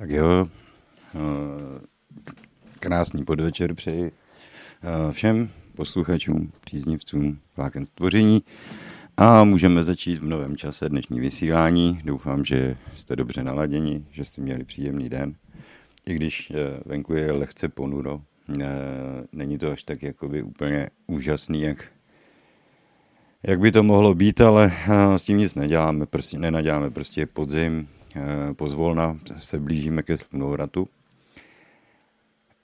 Tak jo, eh, krásný podvečer přeji eh, všem posluchačům, příznivcům vláken stvoření a můžeme začít v novém čase dnešní vysílání. Doufám, že jste dobře naladěni, že jste měli příjemný den. I když eh, venku je lehce ponuro, není to až tak jakoby úplně úžasný, jak, jak by to mohlo být, ale s tím nic neděláme, prostě nenaděláme, prostě je podzim, pozvolna se blížíme ke slunovratu.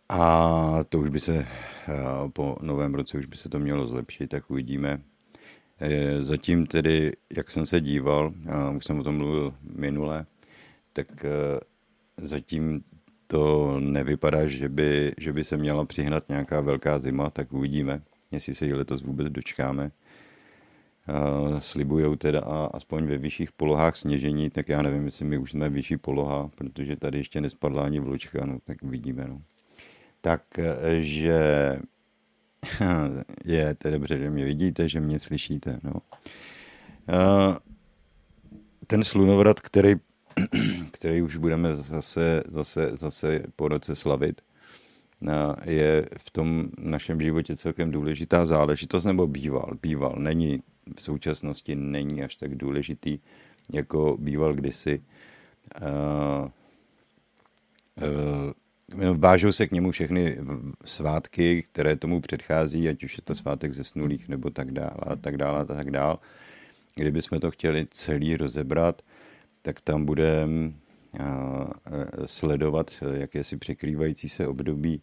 A to už by se eh, po novém roce už by se to mělo zlepšit, tak uvidíme. Eh, zatím tedy, jak jsem se díval, už jsem o tom mluvil minule, tak zatím to nevypadá, že by, že by se měla přihnat nějaká velká zima, tak uvidíme, jestli se ji letos vůbec dočkáme slibují teda aspoň ve vyšších polohách sněžení, tak já nevím, jestli my už jsme vyšší poloha, protože tady ještě nespadla ani vločka, no tak uvidíme. No. Takže je to dobře, že mě vidíte, že mě slyšíte. No. Ten slunovrat, který, který už budeme zase, zase, zase po roce slavit, je v tom našem životě celkem důležitá záležitost, nebo býval, býval, není v současnosti není až tak důležitý, jako býval kdysi. Uh, uh, vážou se k němu všechny svátky, které tomu předchází, ať už je to svátek zesnulých nebo tak dále a tak dále a tak dále. Kdybychom to chtěli celý rozebrat, tak tam budeme sledovat jakési překrývající se období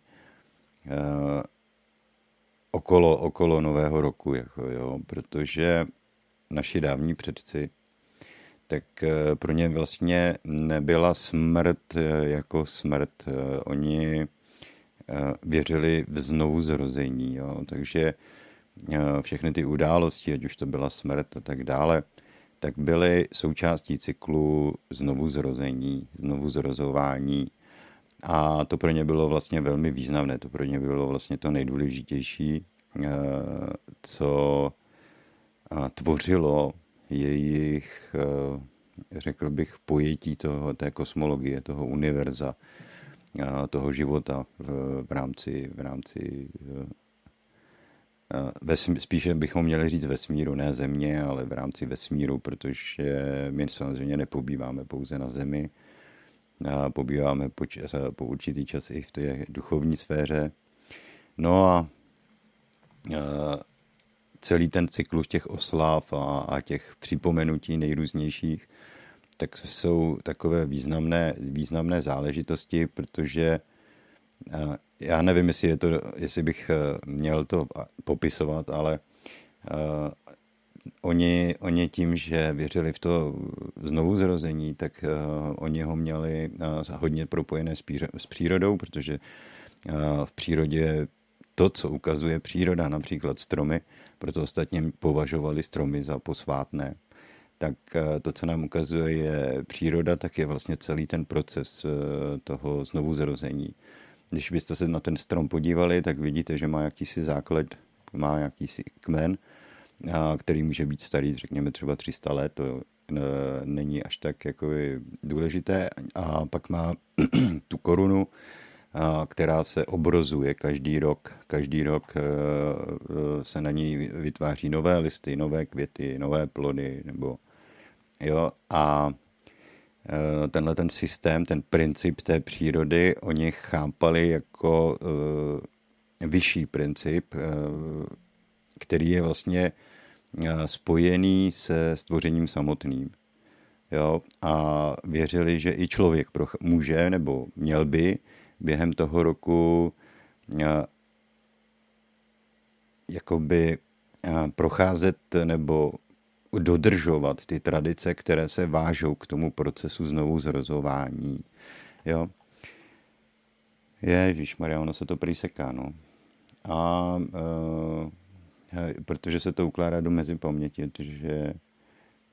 okolo, okolo nového roku, jako jo, protože naši dávní předci, tak eh, pro ně vlastně nebyla smrt eh, jako smrt. Eh, oni věřili v znovu zrození, jo, takže všechny ty události, ať už to byla smrt a tak dále, tak byly součástí cyklu znovu zrození, znovu zrozování, a to pro ně bylo vlastně velmi významné, to pro ně bylo vlastně to nejdůležitější, eh, co eh, tvořilo jejich, eh, řekl bych, pojetí toho, té kosmologie, toho univerza, toho života v, v rámci, v rámci vesm, spíše bychom měli říct vesmíru, ne země, ale v rámci vesmíru, protože my samozřejmě nepobýváme pouze na Zemi, pobýváme po, čas, po určitý čas i v té duchovní sféře. No a celý ten cyklus těch oslav a, a těch připomenutí nejrůznějších, tak jsou takové významné, významné záležitosti, protože já nevím, jestli, je to, jestli bych měl to popisovat, ale oni, oni tím, že věřili v to znovu zrození, tak uh, oni ho měli uh, hodně propojené s, píře, s přírodou, protože uh, v přírodě to, co ukazuje příroda, například stromy, proto ostatně považovali stromy za posvátné, tak to, co nám ukazuje je příroda, tak je vlastně celý ten proces toho znovu zrození. Když byste se na ten strom podívali, tak vidíte, že má jakýsi základ, má jakýsi kmen, který může být starý, řekněme třeba 300 let, to e, není až tak jako důležité. A pak má tu korunu, která se obrozuje každý rok. Každý rok e, e, se na ní vytváří nové listy, nové květy, nové plody, nebo jo, a tenhle ten systém, ten princip té přírody, oni chápali jako vyšší princip, který je vlastně spojený se stvořením samotným. Jo? A věřili, že i člověk může nebo měl by během toho roku eh, jakoby eh, procházet nebo dodržovat ty tradice, které se vážou k tomu procesu znovu zrozování. Jo? Ježíš Maria, ono se to prý seká, no. A protože se to ukládá do mezi paměti, takže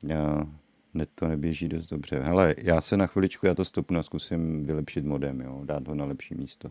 já, ne, to neběží dost dobře. Hele, já se na chviličku, já to stopnu a zkusím vylepšit modem, jo, dát ho na lepší místo.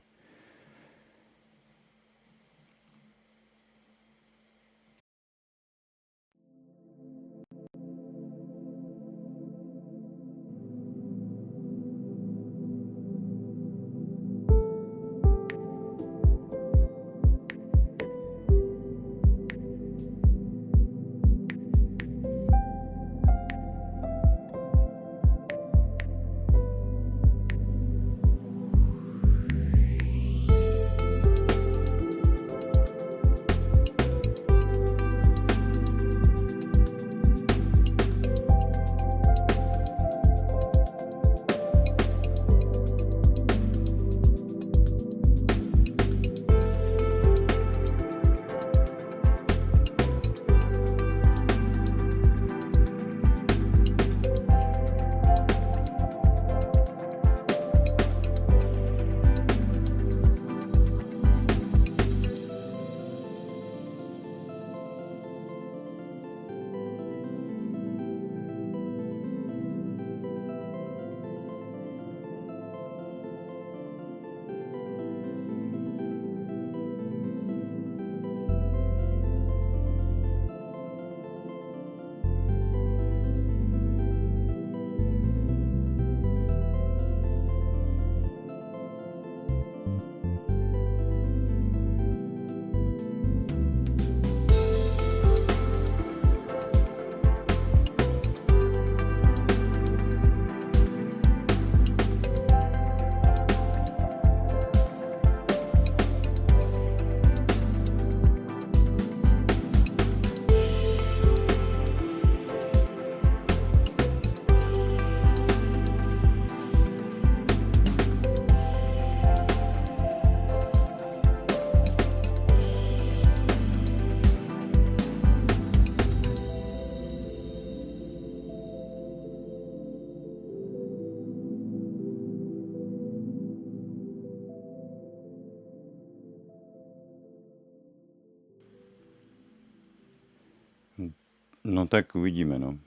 Tak uvidíme, no.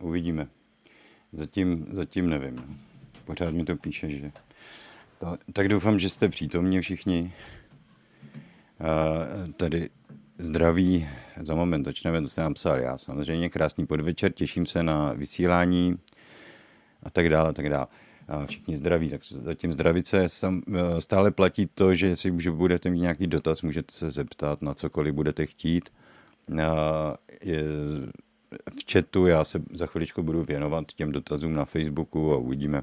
Uvidíme. Zatím, zatím nevím. Pořád mi to píše, že... To, tak doufám, že jste přítomní všichni. A tady zdraví, za moment začneme, to se nám psal já. Samozřejmě krásný podvečer, těším se na vysílání a tak dále, a tak dále. A všichni zdraví, tak zatím zdravice sam, e, stále platí to, že si už budete mít nějaký dotaz, můžete se zeptat na cokoliv budete chtít. A je, v chatu já se za chviličku budu věnovat těm dotazům na Facebooku a uvidíme,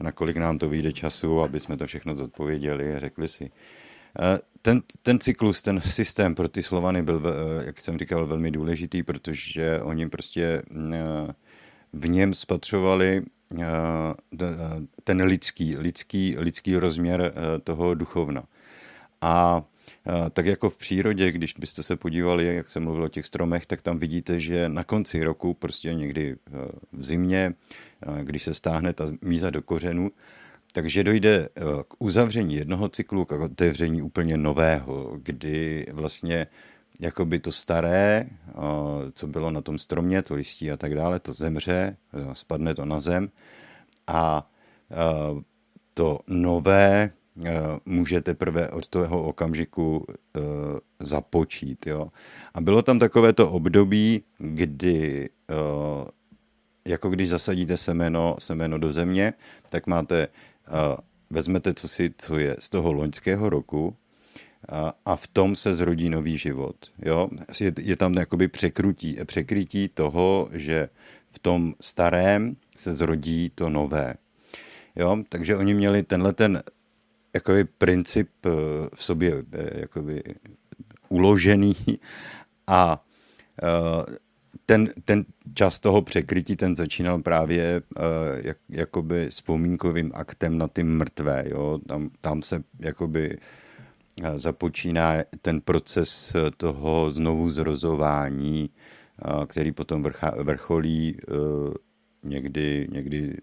nakolik nám to vyjde času, aby jsme to všechno zodpověděli a řekli si. E, ten, ten cyklus, ten systém pro ty Slovany byl, e, jak jsem říkal, velmi důležitý, protože oni prostě v něm spatřovali ten lidský, lidský, lidský rozměr toho duchovna. A tak jako v přírodě, když byste se podívali, jak jsem mluvil o těch stromech, tak tam vidíte, že na konci roku, prostě někdy v zimě, když se stáhne ta míza do kořenu, takže dojde k uzavření jednoho cyklu, k otevření úplně nového, kdy vlastně jakoby to staré, co bylo na tom stromě, to listí a tak dále, to zemře, spadne to na zem a to nové může teprve od toho okamžiku započít. Jo? A bylo tam takové to období, kdy jako když zasadíte semeno, semeno do země, tak máte, vezmete, co, si, co je z toho loňského roku, a, a v tom se zrodí nový život. Jo? Je, je tam jakoby překrutí, překrytí toho, že v tom starém se zrodí to nové. Jo? Takže oni měli tenhle ten jakoby princip eh, v sobě eh, jakoby uložený a eh, ten, ten čas toho překrytí, ten začínal právě jak, jakoby vzpomínkovým aktem na ty mrtvé. Jo? Tam, tam se jakoby započíná ten proces toho znovu zrozování, který potom vrchá, vrcholí někdy, někdy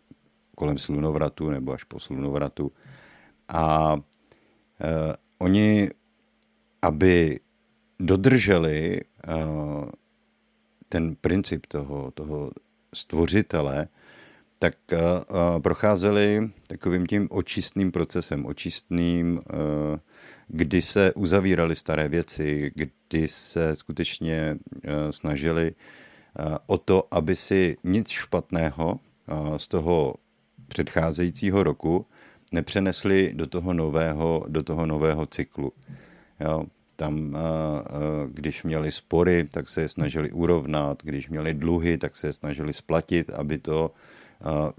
kolem slunovratu nebo až po slunovratu. A eh, oni, aby dodrželi eh, ten princip toho, toho stvořitele, tak procházeli takovým tím očistným procesem, očistným, kdy se uzavíraly staré věci, kdy se skutečně eh, snažili eh, o to, aby si nic špatného eh, z toho předcházejícího roku nepřenesli do toho nového, do toho nového cyklu. Jo, tam, když měli spory, tak se je snažili urovnat, když měli dluhy, tak se je snažili splatit, aby to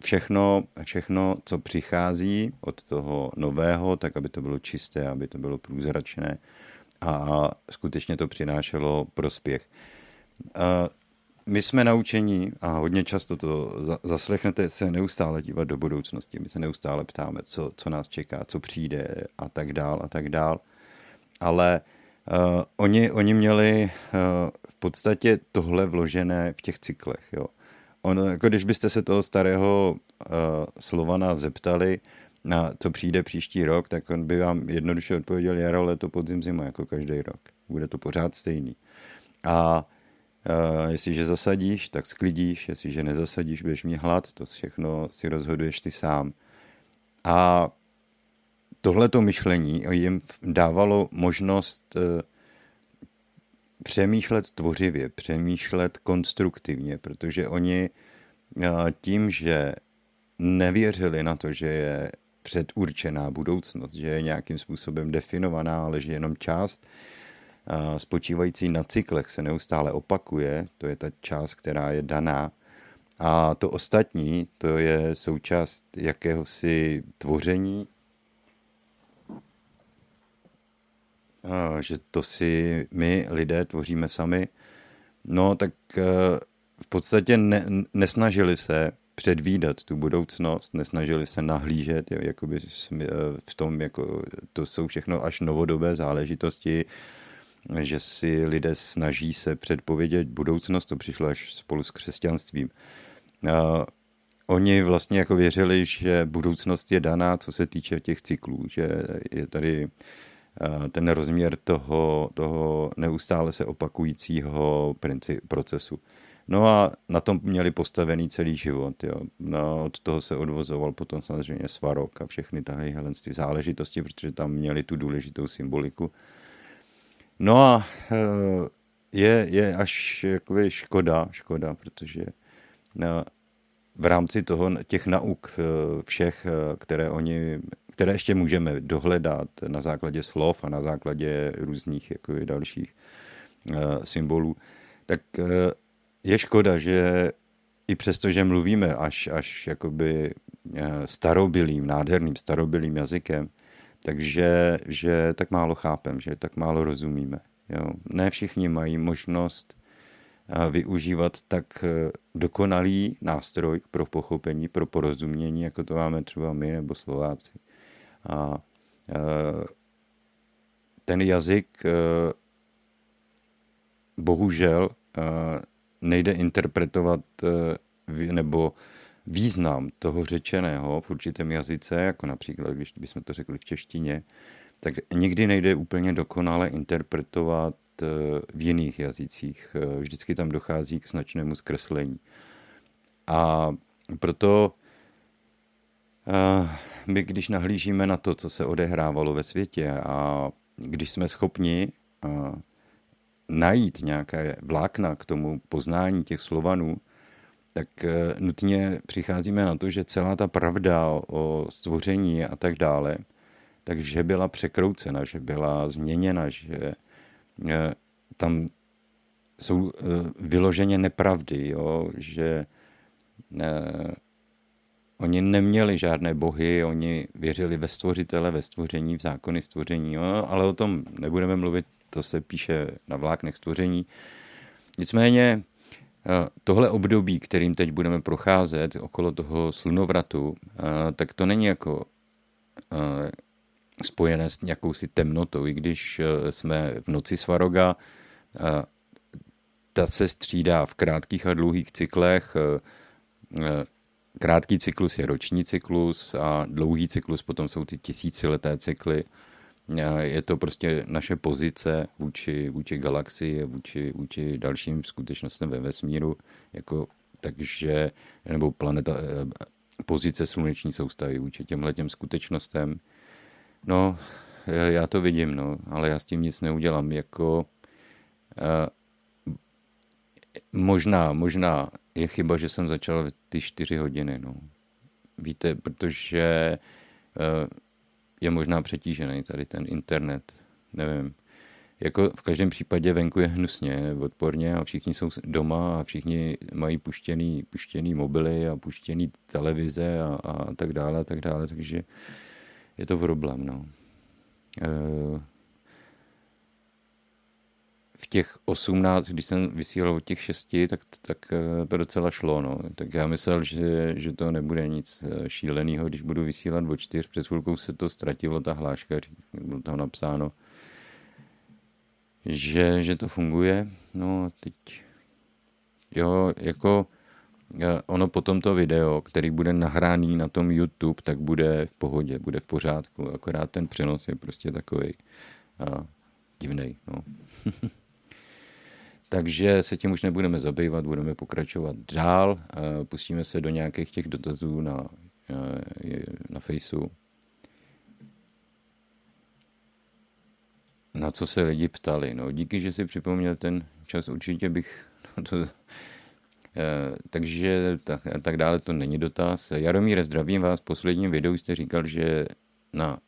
Všechno, všechno, co přichází od toho nového, tak aby to bylo čisté, aby to bylo průzračné a skutečně to přinášelo prospěch. My jsme naučení, a hodně často to zaslechnete, se neustále dívat do budoucnosti. My se neustále ptáme, co, co nás čeká, co přijde a tak dál a tak dál. Ale uh, oni, oni měli uh, v podstatě tohle vložené v těch cyklech. Jo. Ono, jako když byste se toho starého uh, Slovana zeptali, na co přijde příští rok, tak on by vám jednoduše odpověděl jaro, leto, podzim, zima, jako každý rok. Bude to pořád stejný. A jestliže zasadíš, tak sklidíš, jestliže nezasadíš, budeš mít hlad, to všechno si rozhoduješ ty sám. A tohleto myšlení jim dávalo možnost uh, přemýšlet tvořivě, přemýšlet konstruktivně, protože oni eh, tím, že nevěřili na to, že je předurčená budoucnost, že je nějakým způsobem definovaná, ale že jenom část eh, spočívající na cyklech se neustále opakuje, to je ta část, která je daná, a to ostatní, to je součást jakéhosi tvoření, že to si my lidé tvoříme sami, no tak eh, v podstatě ne, nesnažili se předvídat tu budoucnost, nesnažili se nahlížet, jo, jakoby eh, v tom, jako, to jsou všechno až novodobé záležitosti, že si lidé snaží se předpovědět budoucnost, to přišlo až spolu s křesťanstvím. Uh, oni vlastně jako věřili, že budoucnost je daná, co se týče těch cyklů, že je tady ten rozměr toho, toho neustále se opakujícího procesu. No a na tom měli postavený celý život. Jo. No, od toho se odvozoval potom samozřejmě svarok a všechny tahle záležitosti, protože tam měli tu důležitou symboliku. No a eh, je, je až jakoby škoda, škoda, protože no, v rámci toho těch nauk eh, všech, eh, které oni, které ještě můžeme dohledat na základě slov a na základě různých jako dalších symbolů, tak je škoda, že i přesto, že mluvíme až, až jakoby starobilým, nádherným starobilým jazykem, takže že tak málo chápem, že tak málo rozumíme. Jo. Ne všichni mají možnost eh, využívat tak eh, dokonalý nástroj pro pochopení, pro porozumění, jako to máme třeba my nebo Slováci. A eh, ten jazyk bohužel nejde interpretovat nebo význam toho řečeného v určitém jazyce, jako například, když bychom to řekli v češtině, tak nikdy nejde úplně dokonale interpretovat eh, v jiných jazycích. Eh, vždycky tam dochází k značnému zkreslení. A proto eh, my, když nahlížíme na to, co se odehrávalo ve světě a když jsme schopni najít nějaké vlákna k tomu poznání těch Slovanů, tak eh, nutně přicházíme na to, že celá ta pravda o stvoření a tak dále, takže byla překroucena, že byla změněna, že eh, tam jsou eh, vyloženě nepravdy, jo, že oni neměli žádné bohy, oni věřili ve stvořitele, ve stvoření, v zákony stvoření, jo, ale o tom nebudeme mluvit, to se píše na vláknech stvoření. Nicméně tohle období, kterým teď budeme procházet okolo toho slunovratu, tak to není jako spojené s nějakousi temnotou, i když jsme v noci Svaroga, ta se střídá v krátkých a dlouhých cyklech. Krátký cyklus je roční cyklus a dlouhý cyklus potom jsou ty tisícileté cykly je to prostě naše pozice vůči, vůči galaxii, vůči, vůči dalším skutečnostem ve vesmíru, jako, takže, nebo planeta, eh, pozice sluneční soustavy vůči těmhle těm skutečnostem. No, já to vidím, no, ale já s tím nic neudělám. Jako, uh, možná, možná je chyba, že jsem začal ty čtyři hodiny, no. Víte, protože uh, je možná přetížený tady ten internet, nevím. Jako v každém případě venku je hnusně, odporně a všichni jsou doma a všichni mají puštěný, puštěný mobily a puštěný televize a, a tak dále a tak dále, takže je to problém, no. E- v těch 18, když jsem vysílal od těch 6, tak, tak eh, to docela šlo. No. Tak já myslel, že, že to nebude nic eh, šíleného, když budu vysílat od 4. Před chvilkou se to ztratilo, ta hláška, bylo tam napsáno, že, že to funguje. No teď, jo, jako eh, ono potom to video, který bude nahraný na tom YouTube, tak bude v pohodě, bude v pořádku, akorát ten přenos je prostě takový divný. No. Takže se tím už nebudeme zabývat, budeme pokračovat dál. Pustíme se do nějakých těch dotazů na, na Faceu. Na co se lidi ptali. No, díky, že si připomněl ten čas, určitě bych to, e, takže tak, tak dále to není dotaz. Jaromíre, zdravím vás. V posledním videu jste říkal, že na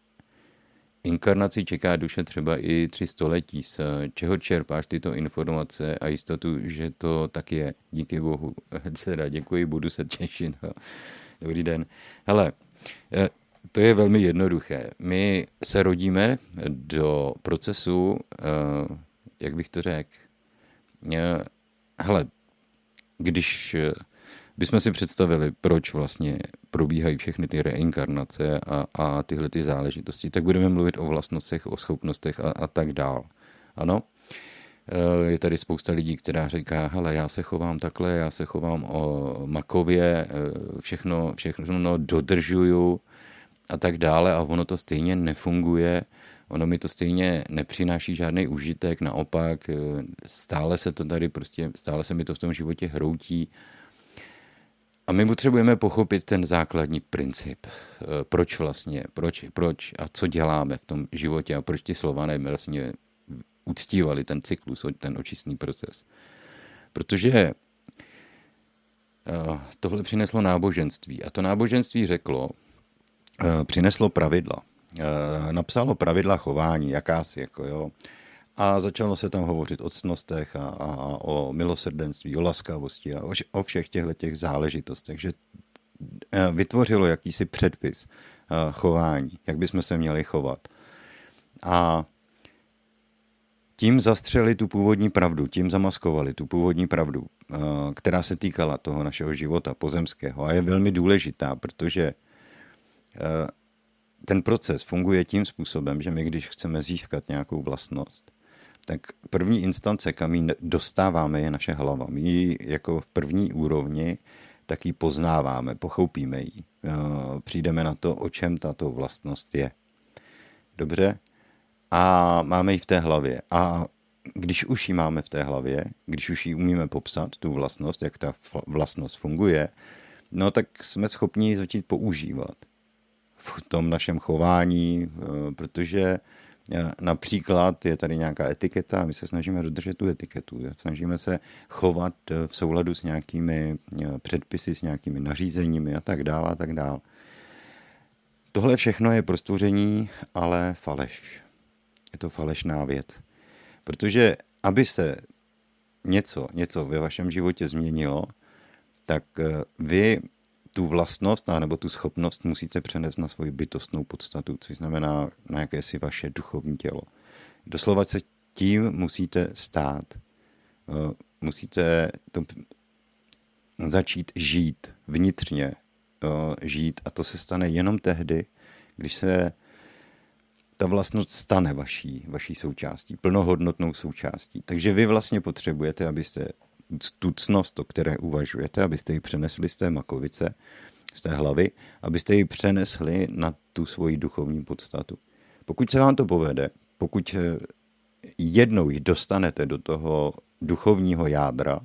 Inkarnaci čeká duše třeba i tři století. Z čeho čerpáš tyto informace a jistotu, že to tak je? Díky bohu. Teda děkuji, budu se těšit. Dobrý den. Hele, eh, to je velmi jednoduché. My se rodíme do procesu, eh, jak bych to řekl, eh, hele, když bychom si představili, proč vlastně probíhají všechny ty reinkarnace a, a tyhle ty záležitosti, tak budeme mluvit o vlastnostech, o schopnostech a, a tak dál. Ano, eh, je tady spousta lidí, která říká, hele, já se chovám takhle, já se chovám o makově, eh, všechno, všechno no, dodržuju a tak dále a ono to stejně nefunguje, ono mi to stejně nepřináší žádný užitek, naopak stále se to tady prostě, stále se mi to v tom životě hroutí. A my potřebujeme pochopit ten základní princip. Proč vlastně, proč, proč a co děláme v tom životě a proč ty slované vlastně uctívali ten cyklus, ten očistný proces. Protože eh, tohle přineslo náboženství. A to náboženství řeklo, eh, přineslo pravidla. Napsalo pravidla chování, jakási, jako jo. A začalo se tam hovořit o cnostech a, a, a o milosrdenství, o laskavosti a o, o všech těchto těch záležitostech. že vytvořilo jakýsi předpis chování, jak bychom se měli chovat. A tím zastřeli tu původní pravdu, tím zamaskovali tu původní pravdu, eh, která se týkala toho našeho života pozemského a je velmi důležitá, protože eh, ten proces funguje tím způsobem, že my, když chceme získat nějakou vlastnost, tak první instance, kam ji dostáváme, je naše hlava. My ji jako v první úrovni tak ji poznáváme, pochopíme ji. Eh, přijdeme na to, o čem tato vlastnost je. Dobře? a máme ji v té hlavě. A když už ji máme v té hlavě, když už ji umíme popsat, tu vlastnost, jak ta vlastnost funguje, no tak jsme schopni ji začít používat v tom našem chování, eh, protože například je tady nějaká etiketa a my se snažíme dodržet tu etiketu. Snažíme se chovat eh, v souladu s nějakými předpisy, s nějakými nařízeními a tak dále a tak dále. Tohle všechno je pro stvoření, ale faleš je to falešná věc. Protože aby se něco, něco ve vašem životě změnilo, tak eh, vy tu vlastnost nebo tu schopnost musíte přenést na svoji bytostnou podstatu, což znamená na jakési vaše duchovní tělo. Doslova se tím musíte stát. Eh, musíte to začít žít vnitřně, eh, žít a to se stane jenom tehdy, když se ta vlastnost stane vaší, vaší součástí, plnohodnotnou součástí. Takže vy vlastně potřebujete, abyste tu cnost, o které uvažujete, abyste ji přenesli z té makovice, z té hlavy, abyste ji přenesli na tu svoji duchovní podstatu. Pokud se vám to povede, pokud eh, jednou ji dostanete do toho duchovního jádra,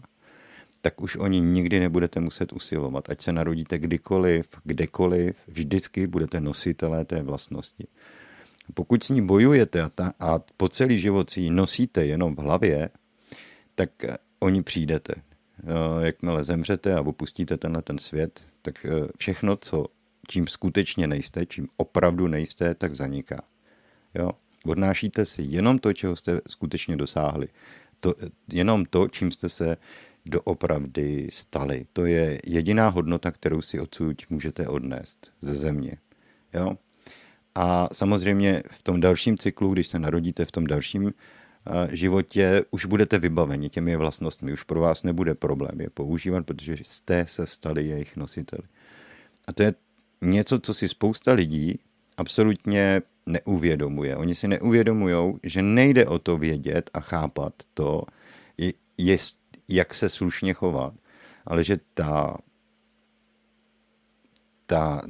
tak už oni nikdy nebudete muset usilovat. Ať se narodíte kdykoliv, kdekoliv, vždycky budete nositelé té vlastnosti. Pokud s ní bojujete a, ta, a po celý život si ji nosíte jenom v hlavě, tak eh, o ní přijdete. Eh, jakmile zemřete a opustíte tenhle ten svět, tak eh, všechno, co, čím skutečně nejste, čím opravdu nejste, tak zaniká. Jo? Odnášíte si jenom to, čeho jste skutečně dosáhli. To, jenom to, čím jste se doopravdy stali. To je jediná hodnota, kterou si odsud můžete odnést ze země. Jo? A samozřejmě v tom dalším cyklu, když se narodíte v tom dalším eh, životě, už budete vybaveni těmi vlastnostmi. Už pro vás nebude problém je používat, protože jste se stali jejich nositeli. A to je něco, co si spousta lidí absolutně neuvědomuje. Oni si neuvědomují, že nejde o to vědět a chápat to, je, jak se slušně chovat, ale že ta, ta,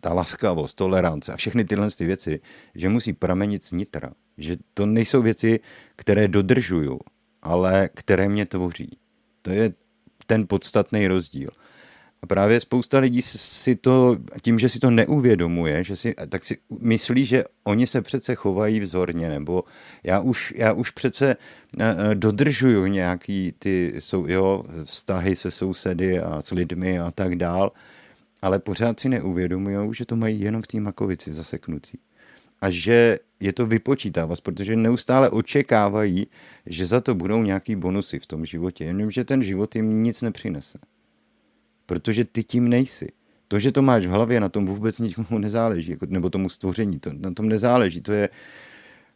ta laskavost, tolerance a všechny tyhle ty věci, že musí pramenit z nitra. Že to nejsou věci, které dodržuju, ale které mě tvoří. To je ten podstatný rozdíl. A právě spousta lidí si to, tím, že si to neuvědomuje, že si, tak si myslí, že oni se přece chovají vzorně, nebo já už, já už přece eh, eh, dodržuju nějaký ty jo, vztahy se sousedy a s lidmi a tak dál ale pořád si neuvědomují, že to mají jenom v té makovici zaseknutý. A že je to vypočítávat, protože neustále očekávají, že za to budou nějaký bonusy v tom životě, jenomže ten život jim nic nepřinese. Protože ty tím nejsi. To, že to máš v hlavě, na tom vůbec nikomu nezáleží, jako, nebo tomu stvoření, to, na tom nezáleží. To je,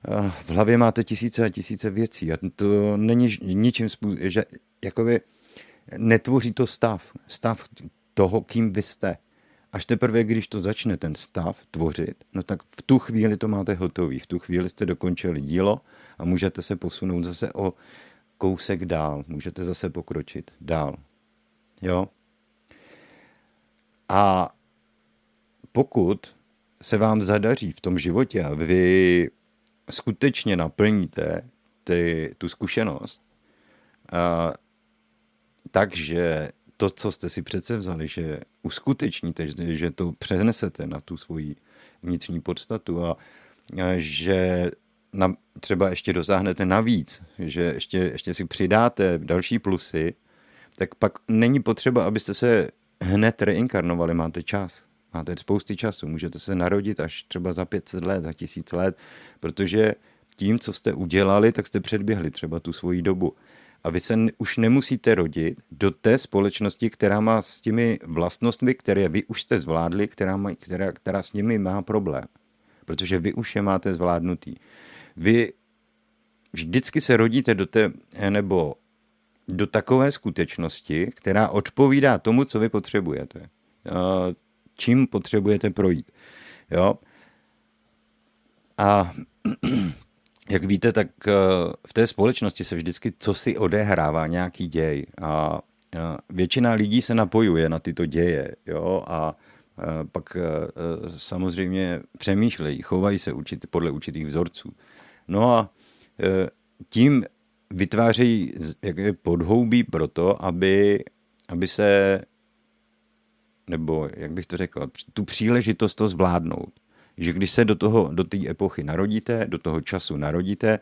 eh, v hlavě máte tisíce a tisíce věcí a to není ničím způsobem, že jakoby netvoří to stav. Stav toho, kým vy jste. Až teprve, když to začne ten stav tvořit, no tak v tu chvíli to máte hotový. V tu chvíli jste dokončili dílo a můžete se posunout zase o kousek dál. Můžete zase pokročit dál. Jo? A pokud se vám zadaří v tom životě a vy skutečně naplníte ty, tu zkušenost, a, takže to, co jste si přece vzali, že uskutečníte, že to přenesete na tu svoji vnitřní podstatu a, že na, třeba ještě dosáhnete navíc, že ještě, ještě si přidáte další plusy, tak pak není potřeba, abyste se hned reinkarnovali, máte čas. Máte spousty času, můžete se narodit až třeba za 500 let, za 1000 let, protože tím, co jste udělali, tak jste předběhli třeba tu svoji dobu. A vy se už nemusíte rodit do té společnosti, která má s těmi vlastnostmi, které vy už jste zvládli, která, má, která, která s nimi má problém. Protože vy už je máte zvládnutý. Vy vždycky se rodíte do té, nebo do takové skutečnosti, která odpovídá tomu, co vy potřebujete. Čím potřebujete projít. Jo? A jak víte, tak eh, v té společnosti se vždycky co si odehrává, nějaký děj. A většina lidí se napojuje na tyto děje. Jo? A pak eh, samozřejmě přemýšlejí, chovají se podle určitých vzorců. No a eh, tím vytvářejí podhoubí pro to, aby, aby se, nebo jak bych to řekl, tu příležitost to zvládnout. Že když se do toho, do té epochy narodíte, do toho času narodíte,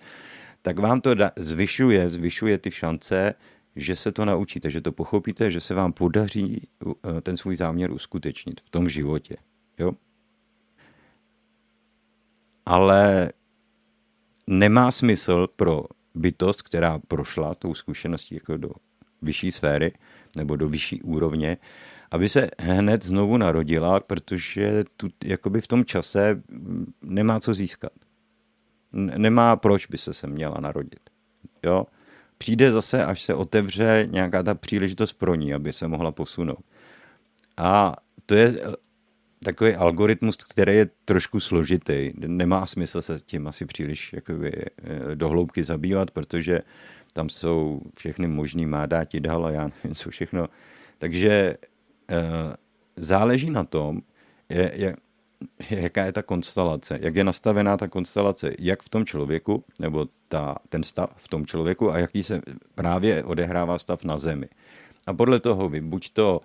tak vám to da, zvyšuje, zvyšuje ty šance, že se to naučíte, že to pochopíte, že se vám podaří eh, ten svůj záměr uskutečnit v tom životě. Jo? Ale nemá smysl pro bytost, která prošla tou zkušeností jako do vyšší sféry nebo do vyšší úrovně, aby se hned znovu narodila, protože tu, jakoby v tom čase nemá co získat. Nemá proč by se se měla narodit. Jo? Přijde zase, až se otevře nějaká ta příležitost pro ní, aby se mohla posunout. A to je takový algoritmus, který je trošku složitý. Nemá smysl se tím asi příliš jakoby, eh, dohloubky zabývat, protože tam jsou všechny možný mádáti dál a já nevím, co všechno. Takže záleží na tom, je, je, jaká je ta konstelace, jak je nastavená ta konstelace, jak v tom člověku, nebo ta, ten stav v tom člověku a jaký se právě odehrává stav na zemi. A podle toho vy buď to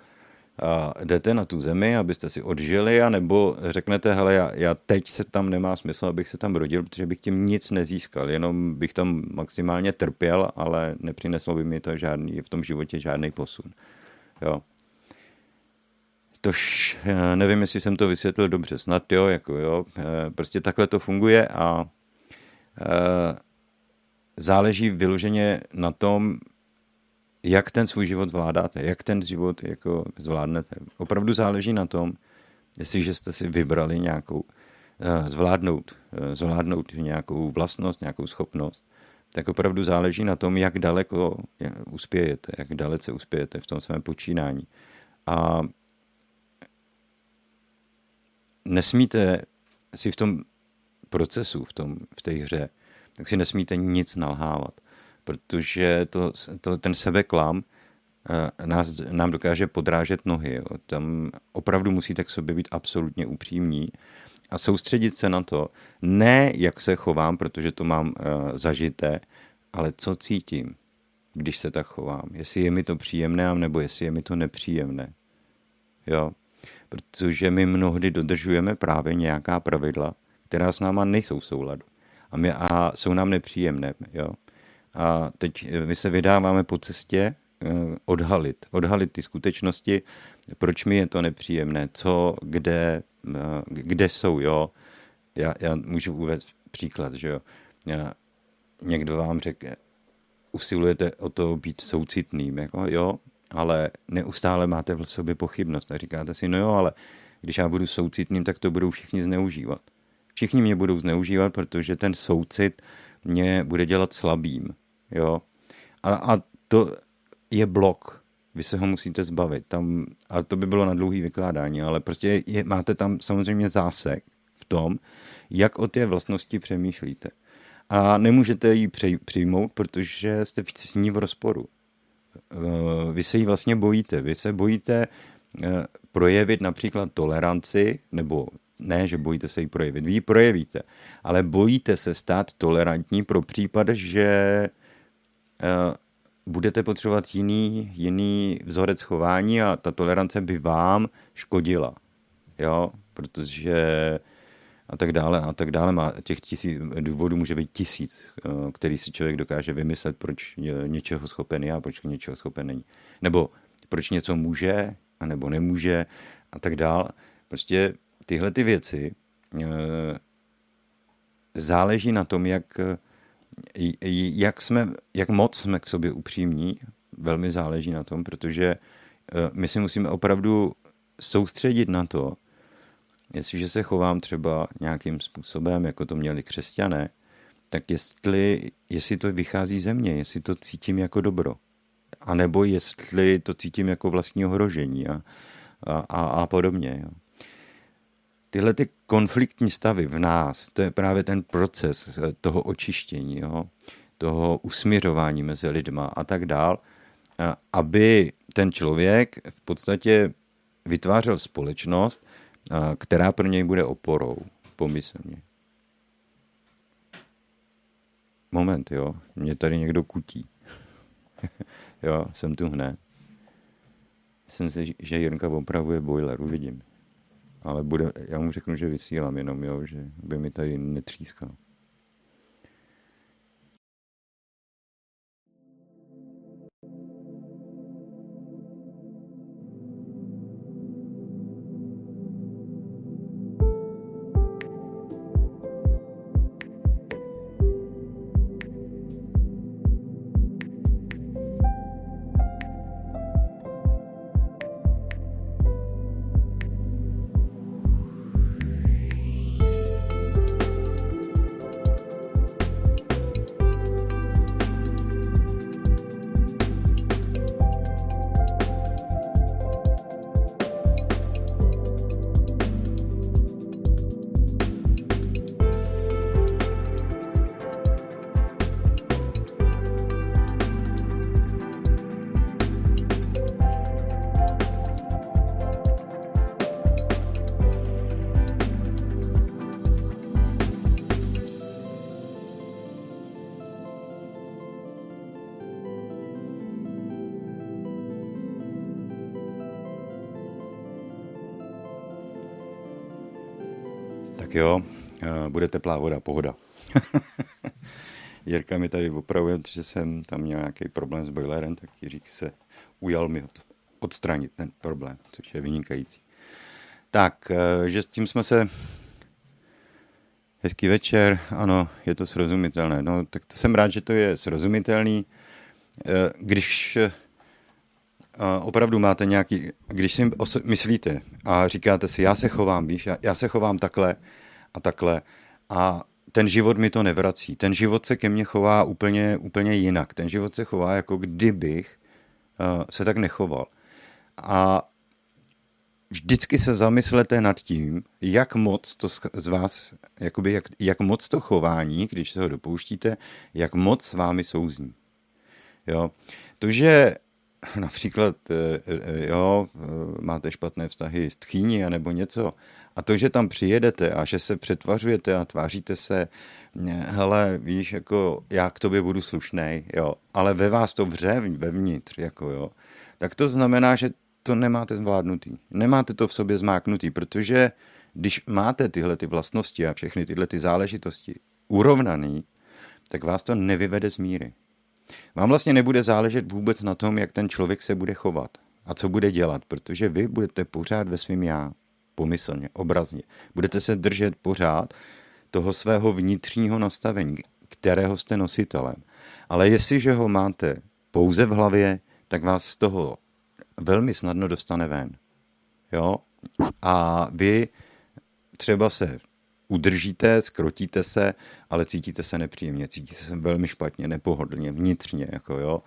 a jdete na tu zemi, abyste si odžili, anebo řeknete, hele, já, já teď se tam nemá smysl, abych se tam rodil, protože bych tím nic nezískal, jenom bych tam maximálně trpěl, ale nepřineslo by mi to žádný, v tom životě žádný posun. Jo. Tož eh, nevím, jestli jsem to vysvětlil dobře, snad jo, jako jo, eh, prostě takhle to funguje a e, záleží vyloženě na tom, jak ten svůj život zvládáte, jak ten život jako zvládnete. Opravdu záleží na tom, jestliže jste si vybrali nějakou zvládnout, zvládnout nějakou vlastnost, nějakou schopnost, tak opravdu záleží na tom, jak daleko uspějete, jak dalece uspějete v tom svém počínání. A nesmíte si v tom procesu, v, tom, v té hře, tak si nesmíte nic nalhávat protože to, to, ten sebeklam eh, nás, nám dokáže podrážet nohy. Jo. Tam opravdu musíte k sobě být absolutně upřímní a soustředit se na to, ne jak se chovám, protože to mám uh, zažité, ale co cítím, když se tak chovám. Jestli je mi to příjemné, nebo jestli je mi to nepříjemné. Jo? Protože my mnohdy dodržujeme právě nějaká pravidla, která s náma nejsou v souladu. A, my, a jsou nám nepříjemné. Jo? A teď eh, my se vydáváme po cestě eh, odhalit, odhalit ty skutečnosti, proč mi je to nepříjemné, co, kde, eh, kde jsou, jo. Já, já můžu uvést příklad, že jo. Já, někdo vám řekne, usilujete o to být soucitným, jako jo, ale neustále máte v sobě pochybnost a říkáte si, no jo, ale když já budu soucitným, tak to budou všichni zneužívat. Všichni mě budou zneužívat, protože ten soucit mě bude dělat slabým. Jo? A, a to je blok. Vy se ho musíte zbavit. Tam, a to by bylo na dlouhý vykládání, ale prostě je, máte tam samozřejmě zásek v tom, jak o té vlastnosti přemýšlíte. A nemůžete ji přijmout, protože jste s ní v rozporu. Eh, vy se jí vlastně bojíte. Vy se bojíte eh, projevit například toleranci nebo ne, že bojíte se ji projevit, vy ji projevíte, ale bojíte se stát tolerantní pro případ, že uh, budete potřebovat jiný, jiný vzorec chování a ta tolerance by vám škodila. Jo, protože a tak dále a tak dále. Má těch tisíc, důvodů může být tisíc, eh, který si člověk dokáže vymyslet, proč něčeho schopen je a proč něčeho schopen není. Nebo proč něco může a nebo nemůže a tak dále. Prostě tyhle ty věci eh, záleží na tom, jak, jak, jsme, jak moc jsme k sobě upřímní, velmi záleží na tom, protože eh, my si musíme opravdu soustředit na to, jestliže se chovám třeba nějakým způsobem, jako to měli křesťané, tak jestli, jestli to vychází ze mě, jestli to cítím jako dobro, a nebo jestli to cítím jako vlastní ohrožení a, a, a, a podobně. Jo. Tyhle ty konfliktní stavy v nás, to je právě ten proces toho očištění, jo, toho usměřování mezi lidma a tak dál, aby ten člověk v podstatě vytvářel společnost, která pro něj bude oporou, pomyslně. Moment, jo, mě tady někdo kutí. jo, jsem tu hned. Myslím si, že Jirka opravuje boiler, uvidím. Ale bude, já mu řeknu, že vysílám jenom, jo, že by mi tady netřískal. Bude teplá voda, pohoda. Jirka mi tady opravuje, že jsem tam měl nějaký problém s boilerem, tak Jiřík se ujal mi odstranit ten problém, což je vynikající. Tak, eh, že s tím jsme se... Hezký večer, ano, je to srozumitelné. No, tak to jsem rád, že to je srozumitelný. Eh, když opravdu máte nějaký, když si myslíte a říkáte si, já se chovám, víš, já, já se chovám takhle a takhle a ten život mi to nevrací. Ten život se ke mně chová úplně, úplně jinak. Ten život se chová, jako kdybych uh, se tak nechoval. A vždycky se zamyslete nad tím, jak moc to z vás, jakoby jak, jak moc to chování, když se ho dopouštíte, jak moc s vámi souzní. Jo? To, že například, eh, eh, jo, eh, máte špatné vztahy s tchýní nebo něco, a to, že tam přijedete a že se přetvařujete a tváříte se, hele, víš, jako já k tobě budu slušnej, jo, ale ve vás to vře vevnitř, jako jo, tak to znamená, že to nemáte zvládnutý. Nemáte to v sobě zmáknutý, protože když máte tyhle ty vlastnosti a všechny tyhle ty záležitosti urovnaný, tak vás to nevyvede z míry. Vám vlastně nebude záležet vůbec na tom, jak ten člověk se bude chovat a co bude dělat, protože vy budete pořád ve svém já, pomyslně, obrazně. Budete se držet pořád toho svého vnitřního nastavení, kterého jste nositelem. Ale jestliže ho máte pouze v hlavě, tak vás z toho velmi snadno dostane ven. Jo? A vy třeba se udržíte, skrotíte se, ale cítíte se nepříjemně, cítíte se velmi špatně, nepohodlně, vnitřně, jako jo.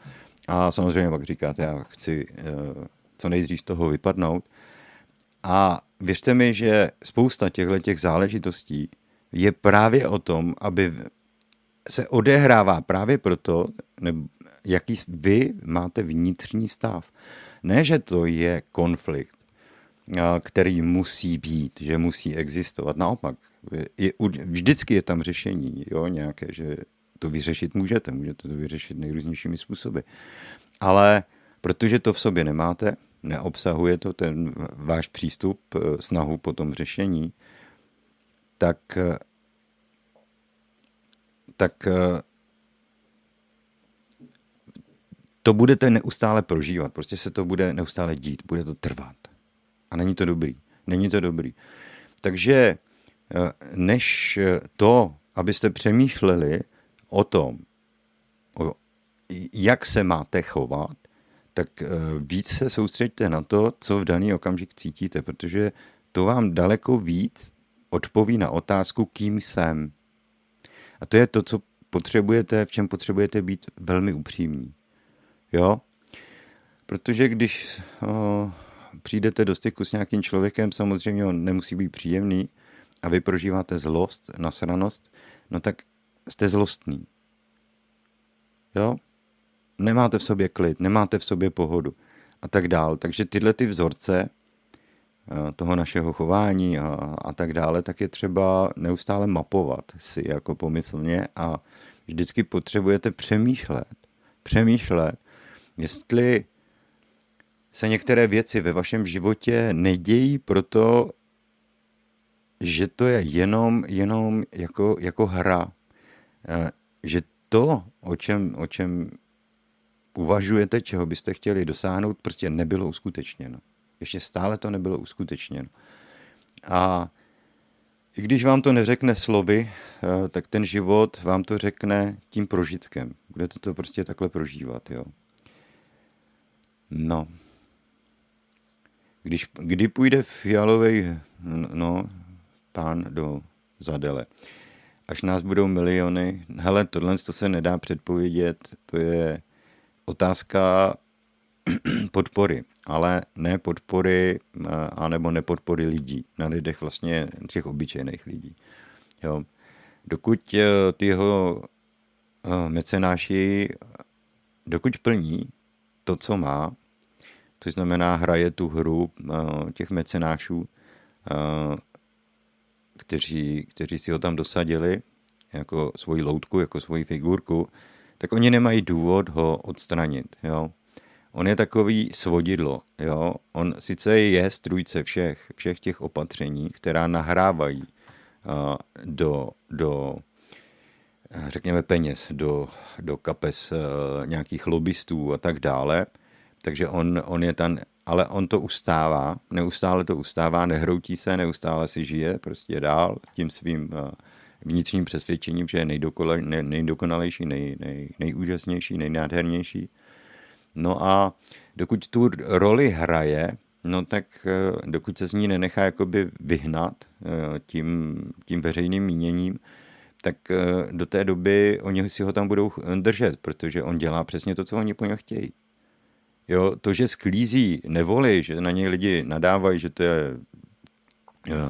A samozřejmě pak říkáte, já chci uh, co nejdřív z toho vypadnout. A věřte mi, že spousta těchto těch záležitostí je právě o tom, aby se odehrává právě proto, nebo jaký vy máte vnitřní stav. Ne, že to je konflikt, který musí být, že musí existovat. Naopak, je, vždycky je tam řešení, jo, nějaké, že to vyřešit můžete, můžete to vyřešit nejrůznějšími způsoby. Ale protože to v sobě nemáte, neobsahuje to ten váš přístup, eh, snahu po tom řešení, tak, eh, tak eh, to budete neustále prožívat. Prostě se to bude neustále dít, bude to trvat. A není to dobrý. Není to dobrý. Takže než to, abyste přemýšleli o tom, jak se máte chovat, tak eh, víc se soustřeďte na to, co v daný okamžik cítíte, protože to vám daleko víc odpoví na otázku, kým jsem. A to je to, co potřebujete, v čem potřebujete být velmi upřímní. Jo? Protože když o, přijdete do styku s nějakým člověkem, samozřejmě on nemusí být příjemný a vy prožíváte zlost, nasranost, no tak jste zlostný. Jo? Nemáte v sobě klid, nemáte v sobě pohodu a tak dál. Takže tyhle ty vzorce eh, toho našeho chování a, a tak dále, tak je třeba neustále mapovat si jako pomyslně a vždycky potřebujete přemýšlet, přemýšlet, jestli se některé věci ve vašem životě nedějí proto, že to je jenom, jenom jako, jako hra. Eh, že to, o čem, o čem uvažujete, čeho byste chtěli dosáhnout, prostě nebylo uskutečněno. Ještě stále to nebylo uskutečněno. A i když vám to neřekne slovy, eh, tak ten život vám to řekne tím prožitkem. Budete to prostě takhle prožívat, jo. No. Když, kdy půjde fialový no, pán do zadele, až nás budou miliony, hele, tohle to se nedá předpovědět, to je otázka podpory, ale ne podpory eh, anebo nepodpory lidí, na lidech vlastně těch obyčejných lidí. Jo. Dokud eh, ty jeho eh, mecenáši, dokud plní to, co má, což znamená hraje tu hru těch mecenášů, kteří, kteří si ho tam dosadili jako svoji loutku, jako svoji figurku, tak oni nemají důvod ho odstranit. Jo? On je takový svodidlo. Jo? On sice je strůjce všech, všech těch opatření, která nahrávají uh, do, do řekněme peněz, do, do kapes uh, nějakých lobbystů a tak dále. Takže on, on je tam, ale on to ustává, neustále to ustává, nehroutí se, neustále si žije prostě dál tím svým uh, vnitřním přesvědčením, že je nejdokonalejší, nej, nej, nejúžasnější, nejnádhernější. No a dokud tu roli hraje, no tak eh, dokud se z ní nenechá jakoby vyhnat eh, tím, tím veřejným míněním, tak eh, do té doby oni si ho tam budou držet, protože on dělá přesně to, co oni po něm chtějí. Jo, to, že sklízí nevoli, že na něj lidi nadávají, že to je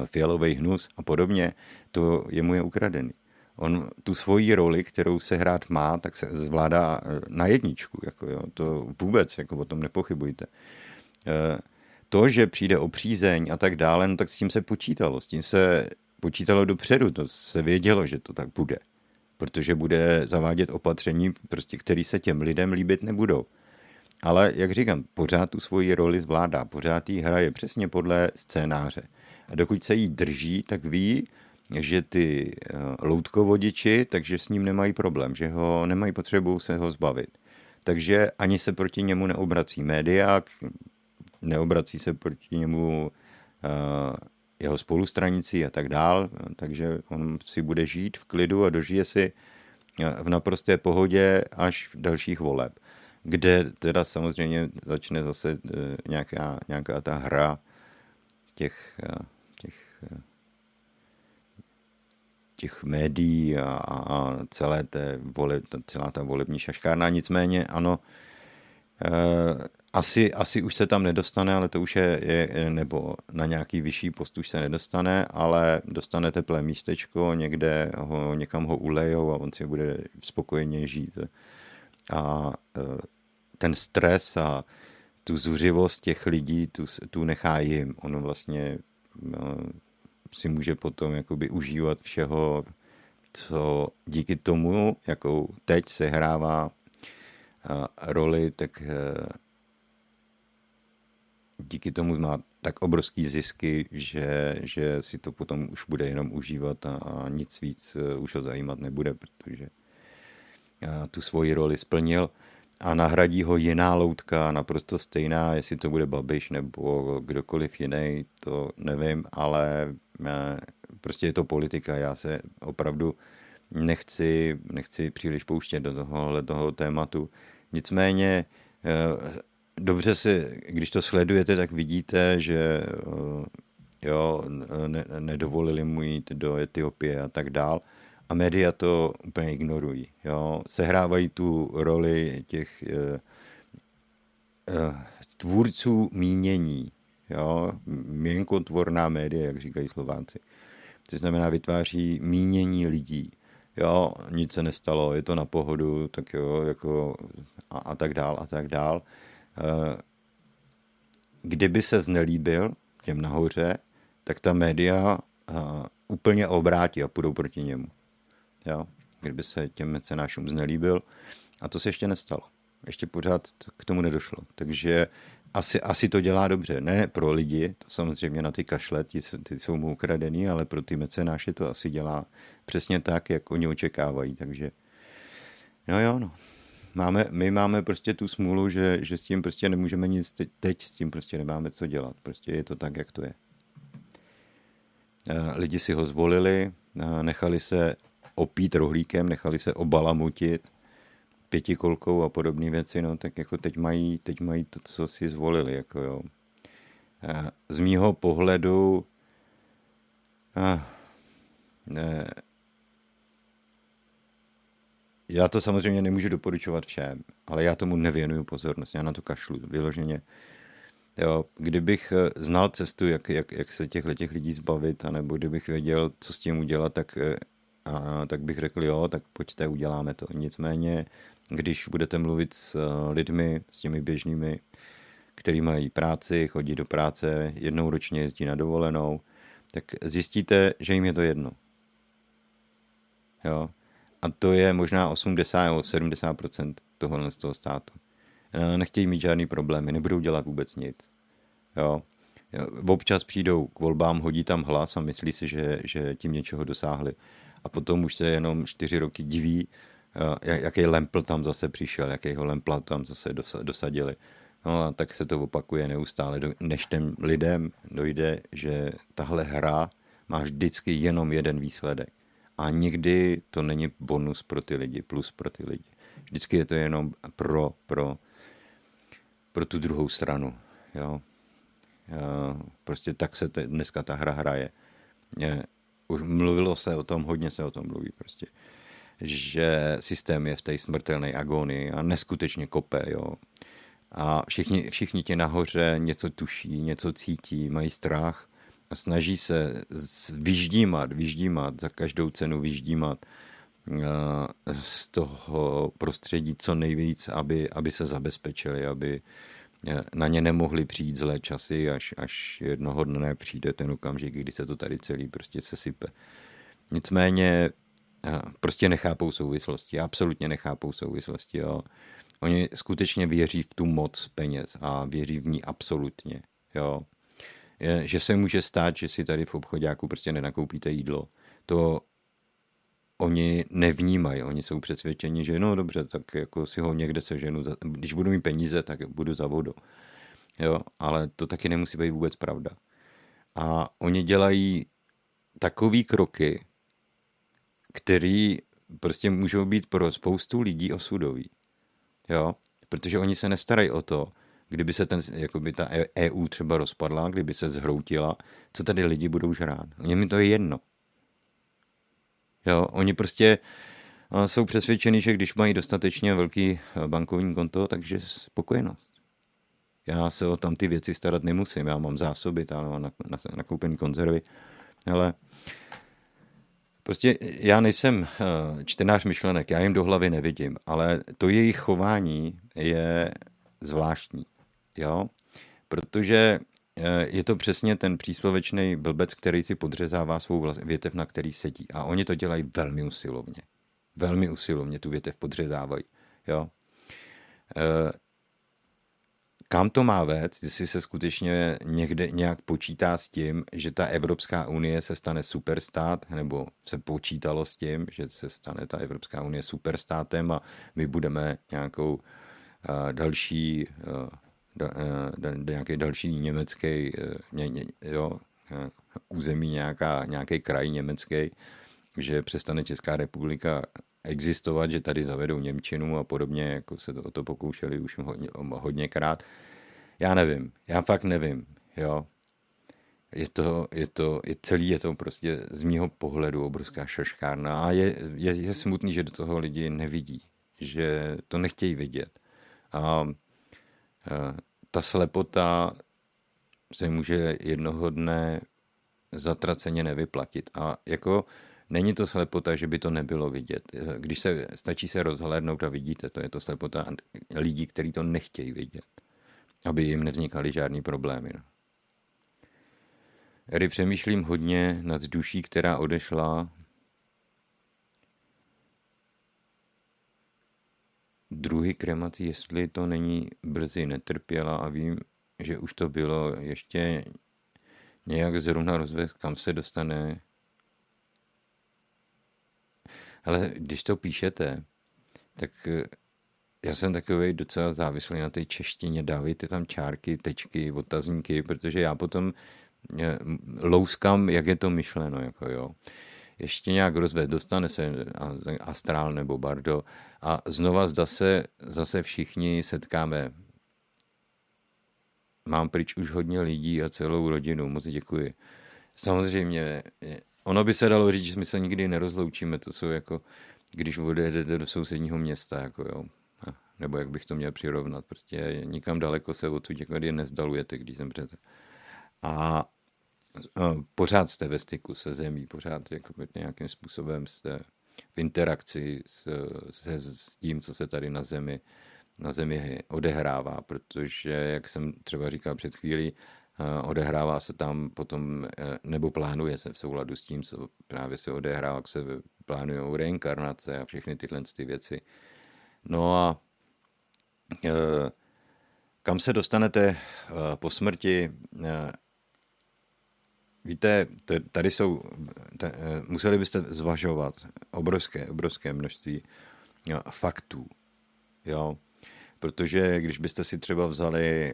fialový hnus a podobně, to jemu je ukradený. On tu svoji roli, kterou se hrát má, tak se zvládá eh, na jedničku. Jako jo, to vůbec, jako o tom nepochybujte. Eh, to, že přijde o přízeň a tak dále, no tak s tím se počítalo. S tím se počítalo dopředu, to se vědělo, že to tak bude. Protože bude zavádět opatření, prostě, které se těm lidem líbit nebudou. Ale, jak říkám, pořád tu svoji roli zvládá, pořád jí hraje přesně podle scénáře. A dokud se jí drží, tak ví, že ty eh, loutkovodiči, takže s ním nemají problém, že ho nemají potřebu se ho zbavit. Takže ani se proti němu neobrací média, neobrací se proti němu uh, jeho spolustranici a tak dál, takže on si bude žít v klidu a dožije si eh, v naprosté pohodě až v dalších voleb, kde teda samozřejmě začne zase nějaká, nějaká ta hra těch, těch těch médií a, a celé té vole, celá ta volební šaškárna. Nicméně ano, e, asi, asi už se tam nedostane, ale to už je, je, nebo na nějaký vyšší post už se nedostane, ale dostane teplé místečko, někde ho, někam ho ulejou a on si bude spokojeně žít. A e, ten stres a tu zuřivost těch lidí, tu, tu nechá jim. Ono vlastně no, si může potom jakoby užívat všeho, co díky tomu, jakou teď se hrává roli, tak eh, díky tomu má tak obrovský zisky, že, že si to potom už bude jenom užívat a, a nic víc eh, už ho zajímat nebude, protože tu svoji roli splnil a nahradí ho jiná loutka, naprosto stejná, jestli to bude Babiš nebo kdokoliv jiný, to nevím, ale prostě je to politika. Já se opravdu nechci, nechci příliš pouštět do tohohle toho tématu. Nicméně eh, dobře si, když to sledujete, tak vidíte, že eh, jo, ne, nedovolili mu jít do Etiopie a tak dál a média to úplně ignorují. Jo? Sehrávají tu roli těch eh, eh, tvůrců mínění. Jo? Měnkotvorná média, jak říkají Slováci. To znamená, vytváří mínění lidí. Jo, nic se nestalo, je to na pohodu, tak jo, jako a, a tak dál, a tak dál. Eh, kdyby se znelíbil těm nahoře, tak ta média eh, úplně obrátí a půjdou proti němu jo, kdyby se těm mecenášům znelíbil. A to se ještě nestalo. Ještě pořád k tomu nedošlo. Takže asi, asi to dělá dobře. Ne pro lidi, to samozřejmě na ty kašle, ty, ty jsou mu ukradený, ale pro ty mecenáše to asi dělá přesně tak, jak oni očekávají. Takže no jo, no. Máme, my máme prostě tu smůlu, že, že s tím prostě nemůžeme nic teď, teď s tím prostě nemáme co dělat. Prostě je to tak, jak to je. Eh, lidi si ho zvolili, eh, nechali se opít rohlíkem, nechali se obalamutit pětikolkou a podobné věci, no tak jako teď mají, teď mají to, co si zvolili, jako jo. Z mýho pohledu a, ne, já to samozřejmě nemůžu doporučovat všem, ale já tomu nevěnuju pozornost, já na to kašlu, vyloženě. Jo, kdybych eh, znal cestu, jak, jak, jak se těch lidí zbavit, anebo kdybych věděl, co s tím udělat, tak eh, a, tak bych řekl, jo, tak pojďte, uděláme to. Nicméně, když budete mluvit s eh, lidmi, s těmi běžnými, kteří mají práci, chodí do práce, jednou ročně jezdí na dovolenou, tak zjistíte, že jim je to jedno. Jo. A to je možná 80 nebo 70 tohohle z toho státu. Eh, nechtějí mít žádný problémy, nebudou dělat vůbec nic. Jo. Občas přijdou k volbám, hodí tam hlas a myslí si, že, že tím něčeho dosáhli a potom už se jenom čtyři roky diví, eh, jaký lempl tam zase přišel, jakýho lempla tam zase dosadili. No a tak se to opakuje neustále, než těm lidem dojde, že tahle hra má vždycky jenom jeden výsledek. A nikdy to není bonus pro ty lidi, plus pro ty lidi. Vždycky je to jenom pro, pro, pro tu druhou stranu. Jo. Prostě tak se te, dneska ta hra hraje už mluvilo se o tom, hodně se o tom mluví prostě, že systém je v té smrtelné agonii a neskutečně kope, jo. A všichni, všichni ti nahoře něco tuší, něco cítí, mají strach a snaží se vyždímat, vyždímat, za každou cenu vyždímat eh, z toho prostředí co nejvíc, aby, aby se zabezpečili, aby, na ně nemohly přijít zlé časy, až, až jednoho dne přijde ten okamžik, kdy se to tady celý prostě sesype. Nicméně prostě nechápou souvislosti, absolutně nechápou souvislosti. Jo. Oni skutečně věří v tu moc peněz a věří v ní absolutně. Jo. Je, že se může stát, že si tady v obchodáku prostě nenakoupíte jídlo. To oni nevnímají, oni jsou přesvědčeni, že no dobře, tak jako si ho někde seženu, když budu mít peníze, tak budu za vodu. Jo, ale to taky nemusí být vůbec pravda. A oni dělají takové kroky, který prostě můžou být pro spoustu lidí osudový. Jo, protože oni se nestarají o to, kdyby se ten, jakoby ta EU třeba rozpadla, kdyby se zhroutila, co tady lidi budou žrát. mi to je jedno. Jo, oni prostě jsou přesvědčeni, že když mají dostatečně velký eh, bankovní konto, takže spokojenost. Já se o tam ty věci starat nemusím, já mám zásoby, tam mám nakoupený konzervy, ale prostě já nejsem eh, čtenář myšlenek, já jim do hlavy nevidím, ale to jejich chování je zvláštní. Jo? Protože je to přesně ten příslovečný blbec, který si podřezává svou větev, na který sedí. A oni to dělají velmi usilovně. Velmi usilovně tu větev podřezávají. Jo? Eh, kam to má vést, jestli se skutečně někde nějak počítá s tím, že ta Evropská unie se stane superstát, nebo se počítalo s tím, že se stane ta Evropská unie superstátem a my budeme nějakou uh, další, uh, da, uh, nějaký další německý uh, ně, ně, jo, uh, území, nějaká, nějaký kraj německý, že přestane Česká republika existovat, že tady zavedou Němčinu a podobně, jako se to, o to pokoušeli už hodně, hodněkrát. Já nevím, já fakt nevím, jo. Je to, je to, je celý je to prostě z mýho pohledu obrovská šaškárna a je, je, je smutný, že do toho lidi nevidí, že to nechtějí vidět. A ta slepota se může jednoho dne zatraceně nevyplatit. A jako Není to slepota, že by to nebylo vidět. Když se, stačí se rozhlédnout a vidíte, to je to slepota lidí, kteří to nechtějí vidět, aby jim nevznikaly žádný problémy. No. Ery přemýšlím hodně nad duší, která odešla. Druhý kremací, jestli to není brzy netrpěla a vím, že už to bylo ještě nějak zrovna rozvést, kam se dostane ale když to píšete, tak eh, já jsem takový docela závislý na té češtině, dávejte tam čárky, tečky, otazníky, protože já potom eh, louskám, jak je to myšleno, jako jo. Ještě nějak rozvést, dostane se astrál nebo bardo a znova zase, zase všichni setkáme. Mám pryč už hodně lidí a celou rodinu, moc děkuji. Samozřejmě Ono by se dalo říct, že my se nikdy nerozloučíme, to jsou jako, když odjedete do sousedního města, jako jo. Nebo jak bych to měl přirovnat, prostě nikam daleko se odsud někdy nezdalujete, když zemřete. A pořád jste ve styku se zemí, pořád jako nějakým způsobem jste v interakci s, se, s tím, co se tady na zemi, na zemi odehrává, protože, jak jsem třeba říkal před chvílí, odehrává se tam potom, e, nebo plánuje se v souladu s tím, co právě se odehrává, jak se plánují reinkarnace a všechny tyhle ty věci. No a kam se dostanete po smrti? Víte, tady jsou, museli byste zvažovat obrovské, obrovské množství faktů. Jo? protože když byste si třeba vzali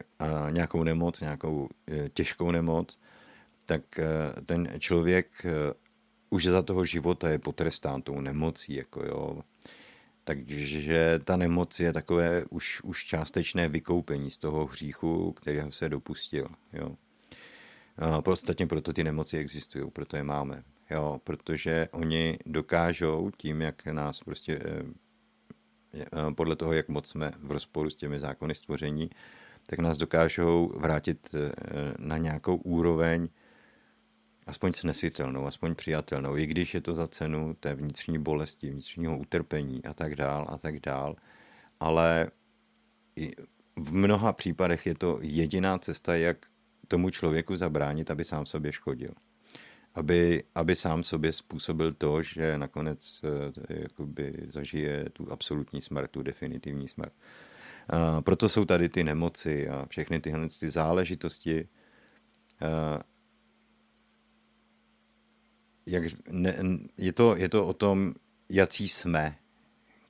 nějakou nemoc, nějakou e, těžkou nemoc, tak ten člověk už za toho života je potrestán tou nemocí, jako jo. Takže ta nemoc je takové už, už částečné vykoupení z toho hříchu, kterého se dopustil. Jo. A podstatně proto ty nemoci existují, proto je máme. Jo, protože oni dokážou tím, jak nás prostě Eh, podle toho, jak moc jsme v rozporu s těmi zákony stvoření, tak nás dokážou vrátit eh, na nějakou úroveň aspoň snesitelnou, aspoň přijatelnou, i když je to za cenu té vnitřní bolesti, vnitřního utrpení a tak dál a tak dál. Ale v mnoha případech je to jediná cesta, jak tomu člověku zabránit, aby sám sobě škodil aby, aby sám sobě způsobil to, že nakonec eh, jakoby zažije tu absolutní smrt, tu definitivní smrt. A proto jsou tady ty nemoci a všechny tyhle ty záležitosti. A jak, ne, je, to, je to o tom, jaký jsme,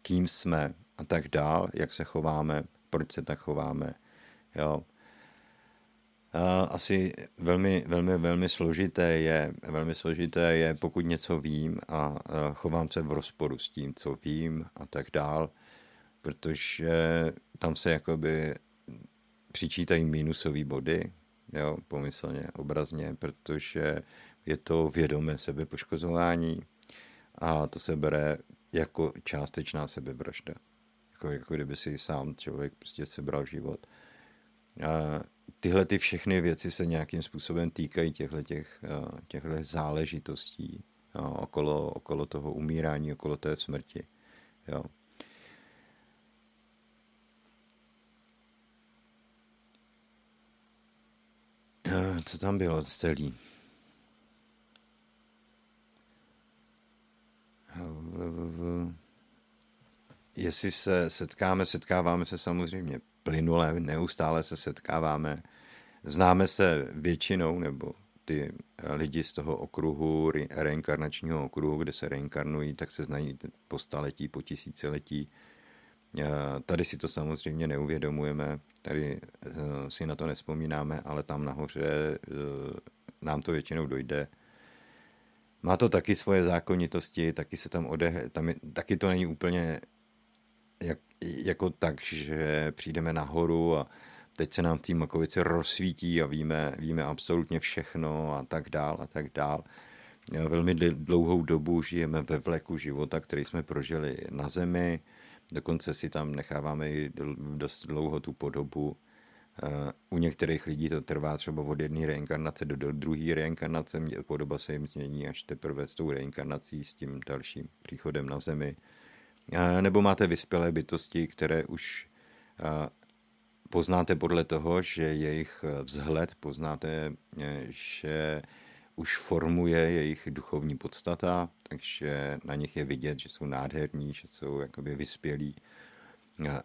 kým jsme a tak dál, jak se chováme, proč se tak chováme. Jo asi velmi, velmi, velmi složité je, velmi složité je, pokud něco vím a chovám se v rozporu s tím, co vím a tak dál, protože tam se jakoby přičítají minusové body, jo, pomyslně, obrazně, protože je to vědomé sebepoškozování a to se bere jako částečná sebevražda. Jako, jako kdyby si sám člověk prostě sebral život. A tyhle ty všechny věci se nějakým způsobem týkají těchto těch, těchto záležitostí okolo, okolo toho umírání, okolo té smrti. Jo. Eh, co tam bylo celý? Jestli se setkáme, setkáváme se samozřejmě plynule, neustále se setkáváme. Známe se většinou, nebo ty lidi z toho okruhu, reinkarnačního okruhu, kde se reinkarnují, tak se znají po staletí, po tisíciletí. Tady si to samozřejmě neuvědomujeme, tady eh, si na to nespomínáme, ale tam nahoře eh, nám to většinou dojde. Má to taky svoje zákonitosti, taky se tam odehr... tam je, taky to není úplně jak, jako tak, že přijdeme nahoru a teď se nám v té Makovici rozsvítí a víme, víme absolutně všechno a tak dál a tak dál. Velmi dlouhou dobu žijeme ve vleku života, který jsme prožili na zemi, dokonce si tam necháváme i dost dlouho tu podobu. U některých lidí to trvá třeba od jedné reinkarnace do, do druhé reinkarnace, podoba se jim změní až teprve s tou reinkarnací, s tím dalším příchodem na zemi. Nebo máte vyspělé bytosti, které už poznáte podle toho, že jejich vzhled, poznáte, že už formuje jejich duchovní podstata, takže na nich je vidět, že jsou nádherní, že jsou jakoby vyspělí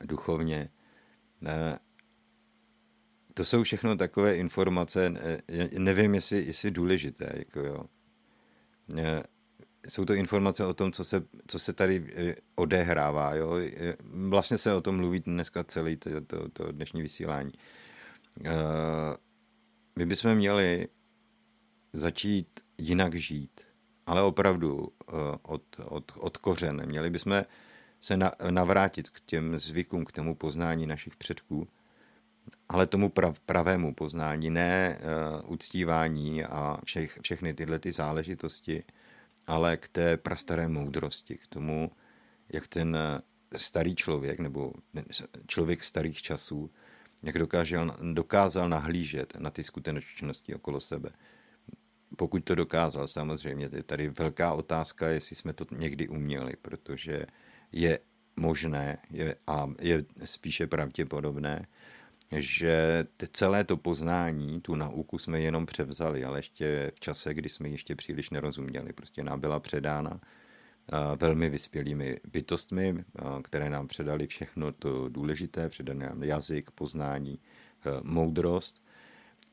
duchovně. To jsou všechno takové informace, nevím, jestli, jestli důležité. Jako jo jsou to informace o tom, co se, co se tady eh, odehrává. Jo? Vlastně se o tom mluví dneska celý to, to, to dnešní vysílání. Eh, my bychom měli začít jinak žít, ale opravdu eh, od, od, od kořen. Měli bychom se na, navrátit k těm zvykům, k tomu poznání našich předků, ale tomu prav, pravému poznání, ne uh, uctívání a všech, všechny tyhle ty záležitosti, ale k té prastaré moudrosti, k tomu, jak ten starý člověk, nebo člověk starých časů, jak dokázal, dokázal nahlížet na ty skutečnosti okolo sebe. Pokud to dokázal, samozřejmě, je tady velká otázka, jestli jsme to někdy uměli, protože je možné je, a je spíše pravděpodobné, že celé to poznání, tu nauku jsme jenom převzali, ale ještě v čase, kdy jsme ještě příliš nerozuměli. Prostě nám byla předána velmi vyspělými bytostmi, které nám předali všechno to důležité, předali nám jazyk, poznání, moudrost,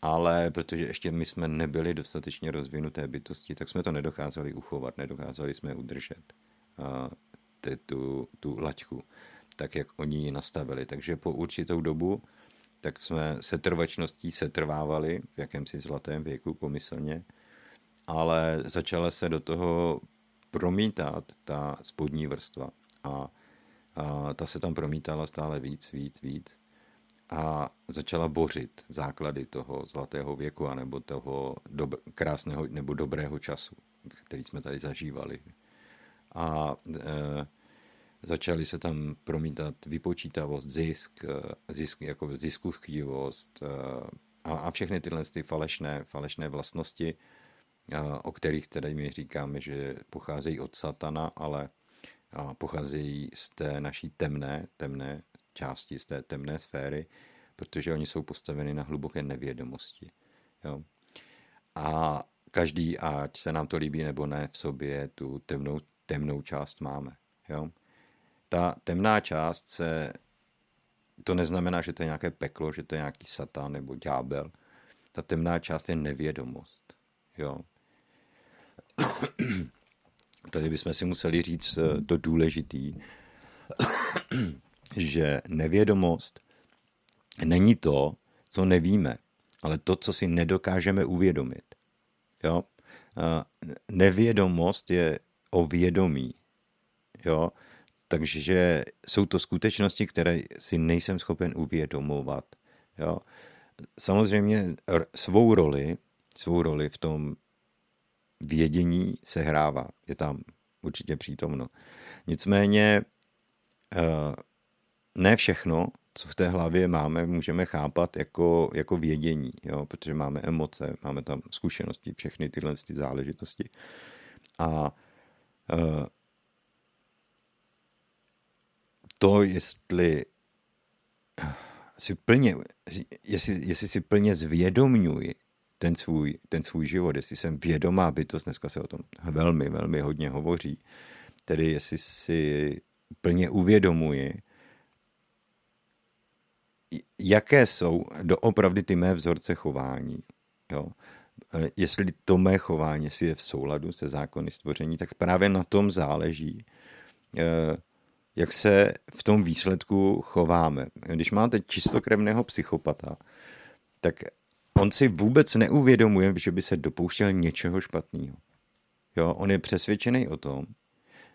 ale protože ještě my jsme nebyli dostatečně rozvinuté bytosti, tak jsme to nedokázali uchovat, nedokázali jsme udržet tu, tu laťku, tak jak oni ji nastavili. Takže po určitou dobu tak jsme se trvačností setrvávali v jakémsi zlatém věku pomyslně, ale začala se do toho promítat ta spodní vrstva a, a ta se tam promítala stále víc, víc, víc a začala bořit základy toho zlatého věku anebo toho dob- krásného nebo dobrého času, který jsme tady zažívali. A e, začaly se tam promítat vypočítavost, zisk, eh, zisk jako ziskuchtivost eh, a, a všechny tyhle ty falešné, falešné vlastnosti, eh, o kterých tedy my říkáme, že pocházejí od satana, ale pocházejí z té naší temné, temné části, z té temné sféry, protože oni jsou postaveni na hluboké nevědomosti. Jo. A každý, ať se nám to líbí nebo ne, v sobě tu temnou, temnou část máme. Jo ta temná část se, to neznamená, že to je nějaké peklo, že to je nějaký satan nebo ďábel. Ta temná část je nevědomost. Jo. Tady bychom si museli říct eh, to důležitý, že nevědomost není to, co nevíme, ale to, co si nedokážeme uvědomit. Jo? Nevědomost je o vědomí. Jo? Takže jsou to skutečnosti, které si nejsem schopen uvědomovat. Jo. Samozřejmě svou roli, svou roli v tom vědění se hrává. Je tam určitě přítomno. Nicméně eh, ne všechno, co v té hlavě máme, můžeme chápat jako, jako vědění, jo? protože máme emoce, máme tam zkušenosti, všechny tyhle ty záležitosti. A eh, to, jestli si plně, jestli, jestli si plně zvědomňuji ten svůj, ten svůj život, jestli jsem vědomá bytost, dneska se o tom velmi, velmi hodně hovoří, tedy jestli si plně uvědomuji, jaké jsou doopravdy ty mé vzorce chování. Jo? E, jestli to mé chování si je v souladu se zákony stvoření, tak právě na tom záleží, e, jak se v tom výsledku chováme. Když máte čistokrevného psychopata, tak on si vůbec neuvědomuje, že by se dopouštěl něčeho špatného. Jo, on je přesvědčený o tom,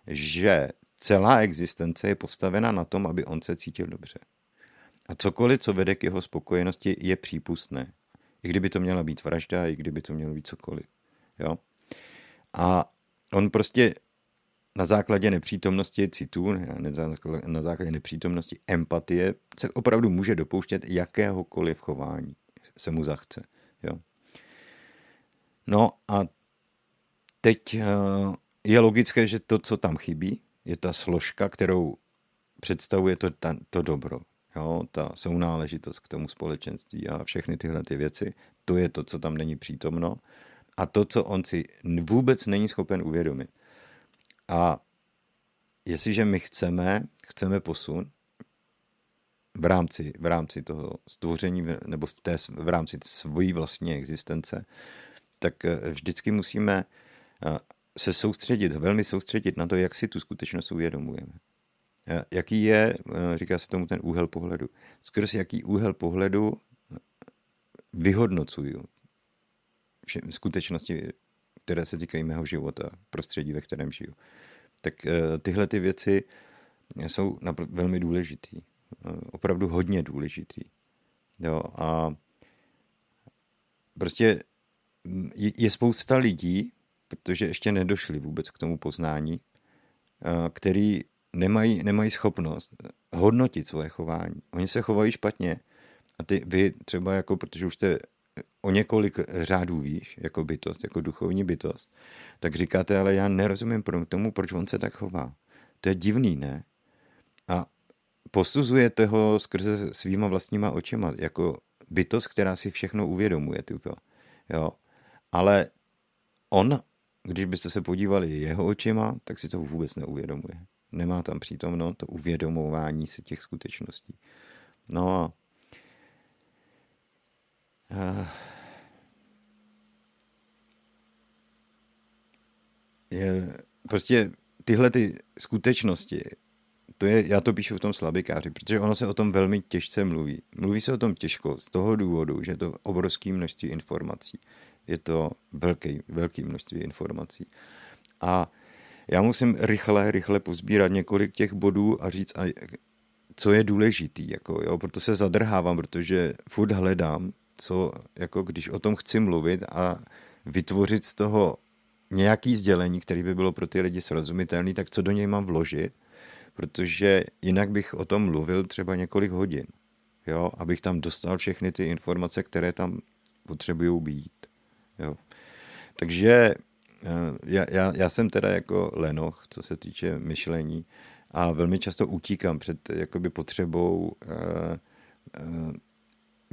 že celá existence je postavena na tom, aby on se cítil dobře. A cokoliv, co vede k jeho spokojenosti, je přípustné. I kdyby to měla být vražda, i kdyby to mělo být cokoliv. Jo? A on prostě na základě nepřítomnosti citů, na základě nepřítomnosti empatie se opravdu může dopouštět jakéhokoliv chování se mu zachce. Jo. No a teď eh, je logické, že to, co tam chybí, je ta složka, kterou představuje to, ta, to dobro. Jo, ta sounáležitost k tomu společenství a všechny tyhle ty věci, to je to, co tam není přítomno a to, co on si vůbec není schopen uvědomit. A jestliže my chceme, chceme posun, v rámci, v rámci toho stvoření nebo v, té, v rámci svojí vlastní existence, tak eh, vždycky musíme eh, se soustředit, velmi soustředit na to, jak si tu skutečnost uvědomujeme. Eh, jaký je, říká se tomu ten úhel pohledu. Skrz jaký úhel pohledu vyhodnocuju skutečnosti, které se týkají mého života, prostředí, ve kterém žiju. Tak tyhle ty věci jsou velmi důležitý opravdu hodně důležitý. Jo, a prostě je spousta lidí, protože ještě nedošli vůbec k tomu poznání, který nemají, nemají schopnost hodnotit svoje chování. Oni se chovají špatně a ty, vy třeba jako, protože už jste o několik řádů výš, jako bytost, jako duchovní bytost, tak říkáte, ale já nerozumím tomu, proč on se tak chová. To je divný, ne? A posuzujete ho skrze svýma vlastníma očima, jako bytost, která si všechno uvědomuje tuto. Jo. Ale on, když byste se podívali jeho očima, tak si to vůbec neuvědomuje. Nemá tam přítomno to uvědomování si těch skutečností. No a je, prostě tyhle ty skutečnosti to je, já to píšu v tom slabikáři, protože ono se o tom velmi těžce mluví. Mluví se o tom těžko z toho důvodu, že je to obrovské množství informací. Je to velké, velké množství informací. A já musím rychle, rychle pozbírat několik těch bodů a říct, co je důležitý. Jako, jo? Proto se zadrhávám, protože furt hledám, co, jako když o tom chci mluvit a vytvořit z toho nějaký sdělení, který by bylo pro ty lidi srozumitelný, tak co do něj mám vložit protože jinak bych o tom mluvil třeba několik hodin, jo, abych tam dostal všechny ty informace, které tam potřebují být. Jo. Takže eh, já, já, já jsem teda jako lenoch, co se týče myšlení a velmi často utíkám před jakoby potřebou uh, uh,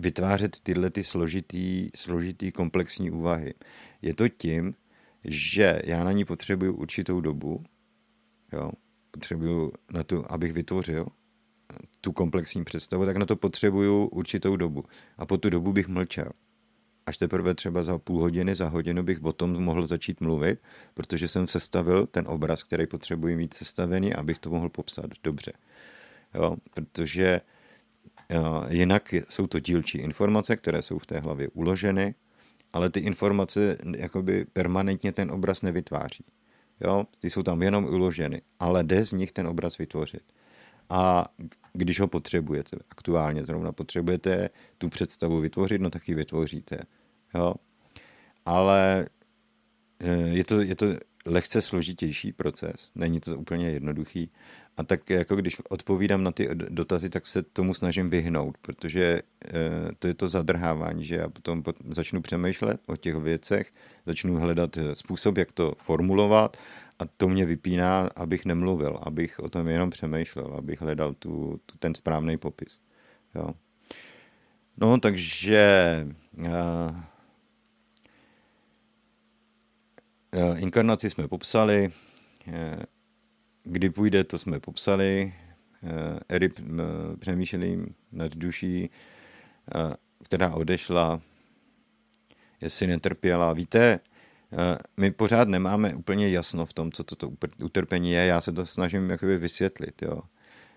vytvářet tyhle ty složitý, složitý komplexní úvahy. Je to tím, že já na ní potřebuju určitou dobu, jo, potřebuju na to, abych vytvořil tu komplexní představu, tak na to potřebuju určitou dobu. A po tu dobu bych mlčel. Až teprve třeba za půl hodiny, za hodinu bych o tom mohl začít mluvit, protože jsem sestavil ten obraz, který potřebuji mít sestavený, abych to mohl popsat dobře. Jo? Protože jinak jsou to dílčí informace, které jsou v té hlavě uloženy, ale ty informace jakoby permanentně ten obraz nevytváří. Jo? Ty jsou tam jenom uloženy, ale jde z nich ten obraz vytvořit. A když ho potřebujete, aktuálně zrovna potřebujete tu představu vytvořit, no tak ji vytvoříte. Jo? Ale eh, je to, je to lehce složitější proces, není to úplně jednoduchý. A tak jako když odpovídám na ty dotazy, tak se tomu snažím vyhnout, protože eh, to je to zadrhávání, že já potom začnu přemýšlet o těch věcech, začnu hledat eh, způsob, jak to formulovat a to mě vypíná, abych nemluvil, abych o tom jenom přemýšlel, abych hledal tu, tu ten správný popis. Jo. No, takže uh, inkarnaci jsme popsali, kdy půjde, to jsme popsali, Erip přemýšlím nad duší, která odešla, jestli netrpěla. Víte, my pořád nemáme úplně jasno v tom, co toto utrpení je. Já se to snažím jakoby vysvětlit, jo.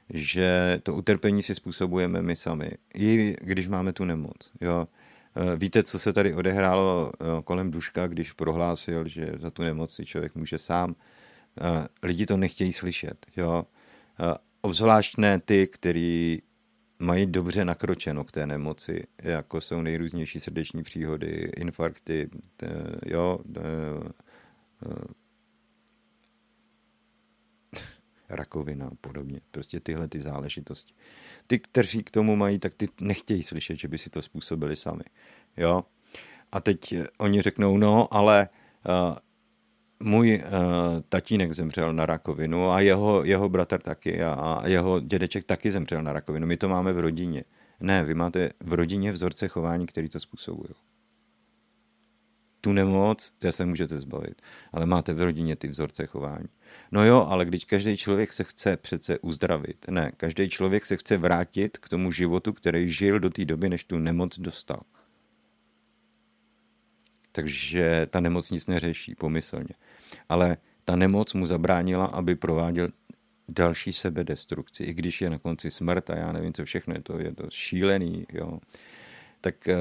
že to utrpení si způsobujeme my sami, i když máme tu nemoc. Jo. Víte, co se tady odehrálo kolem Duška, když prohlásil, že za tu nemoc si člověk může sám. Lidi to nechtějí slyšet. Jo. Obzvlášť ne ty, kteří mají dobře nakročeno k té nemoci, jako jsou nejrůznější srdeční příhody, infarkty, t, jo, rakovina a podobně. Prostě tyhle ty záležitosti. Ty, kteří k tomu mají, tak ty nechtějí slyšet, že by si to způsobili sami. Jo? A teď oni řeknou, no, ale můj uh, tatínek zemřel na rakovinu a jeho, jeho bratr taky a, a jeho dědeček taky zemřel na rakovinu. My to máme v rodině. Ne, vy máte v rodině vzorce chování, který to způsobují. Tu nemoc, té se můžete zbavit, ale máte v rodině ty vzorce chování. No jo, ale když každý člověk se chce přece uzdravit, ne, každý člověk se chce vrátit k tomu životu, který žil do té doby, než tu nemoc dostal. Takže ta nemoc nic neřeší pomyslně. Ale ta nemoc mu zabránila, aby prováděl další sebedestrukci, i když je na konci smrt a já nevím, co všechno je to, je to šílený, jo. Tak eh,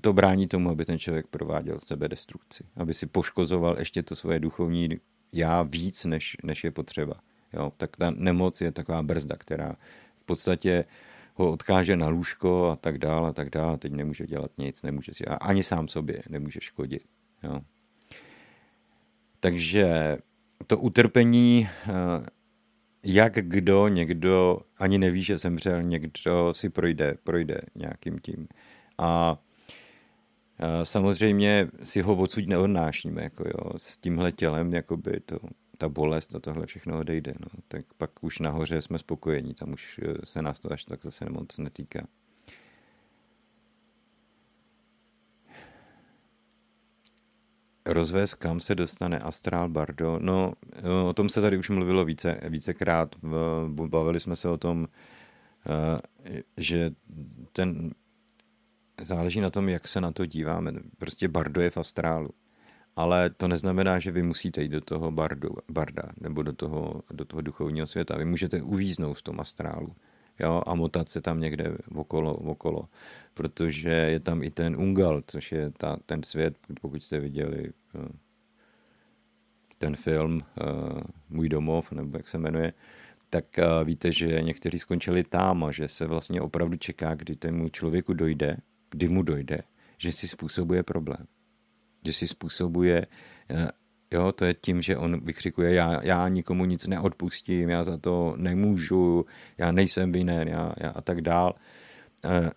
to brání tomu, aby ten člověk prováděl sebedestrukci, aby si poškozoval ještě to svoje duchovní já víc, než, než je potřeba. Jo. Tak ta nemoc je taková brzda, která v podstatě ho odkáže na lůžko a tak dále a tak dále. Teď nemůže dělat nic, nemůže si, ani sám sobě nemůže škodit. Jo. Takže to utrpení, eh, jak kdo, někdo ani neví, že zemřel, někdo si projde, projde nějakým tím. A eh, samozřejmě si ho odsud neodnášíme, jako jo, s tímhle tělem, jakoby to ta bolest a tohle všechno odejde. No. Tak pak už nahoře jsme spokojení, tam už eh, se nás to až tak zase moc netýká. Rozvést, kam se dostane Astral Bardo? No, o tom se tady už mluvilo více, vícekrát. Bavili jsme se o tom, eh, že ten záleží na tom, jak se na to díváme. Prostě Bardo je v astrálu ale to neznamená, že vy musíte jít do toho bardu, barda nebo do toho, do toho duchovního světa. Vy můžete uvíznout v tom astrálu jo, a motat se tam někde okolo, okolo, protože je tam i ten Ungal, což je ta, ten svět, pokud jste viděli eh, ten film eh, Můj domov, nebo jak se jmenuje, tak eh, víte, že někteří skončili tam a že se vlastně opravdu čeká, kdy tomu člověku dojde, kdy mu dojde, že si způsobuje problém. Že si způsobuje, jo, to je tím, že on vykřikuje, já, já nikomu nic neodpustím, já za to nemůžu, já nejsem vinen já, já a tak dál. Eh,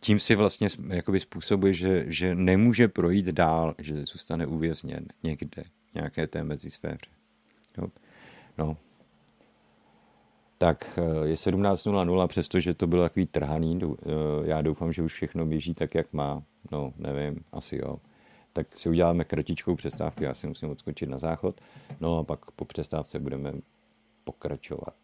tím si vlastně jakoby způsobuje, že, že nemůže projít dál, že zůstane uvězněn někde, nějaké té mezisféře. Jo. No. Tak eh, je 17.00, přestože to bylo takový trhaný, já doufám, že už všechno běží tak, jak má. No, nevím, asi jo tak si uděláme kratičkou přestávku, já si musím odskočit na záchod, no a pak po přestávce budeme pokračovat.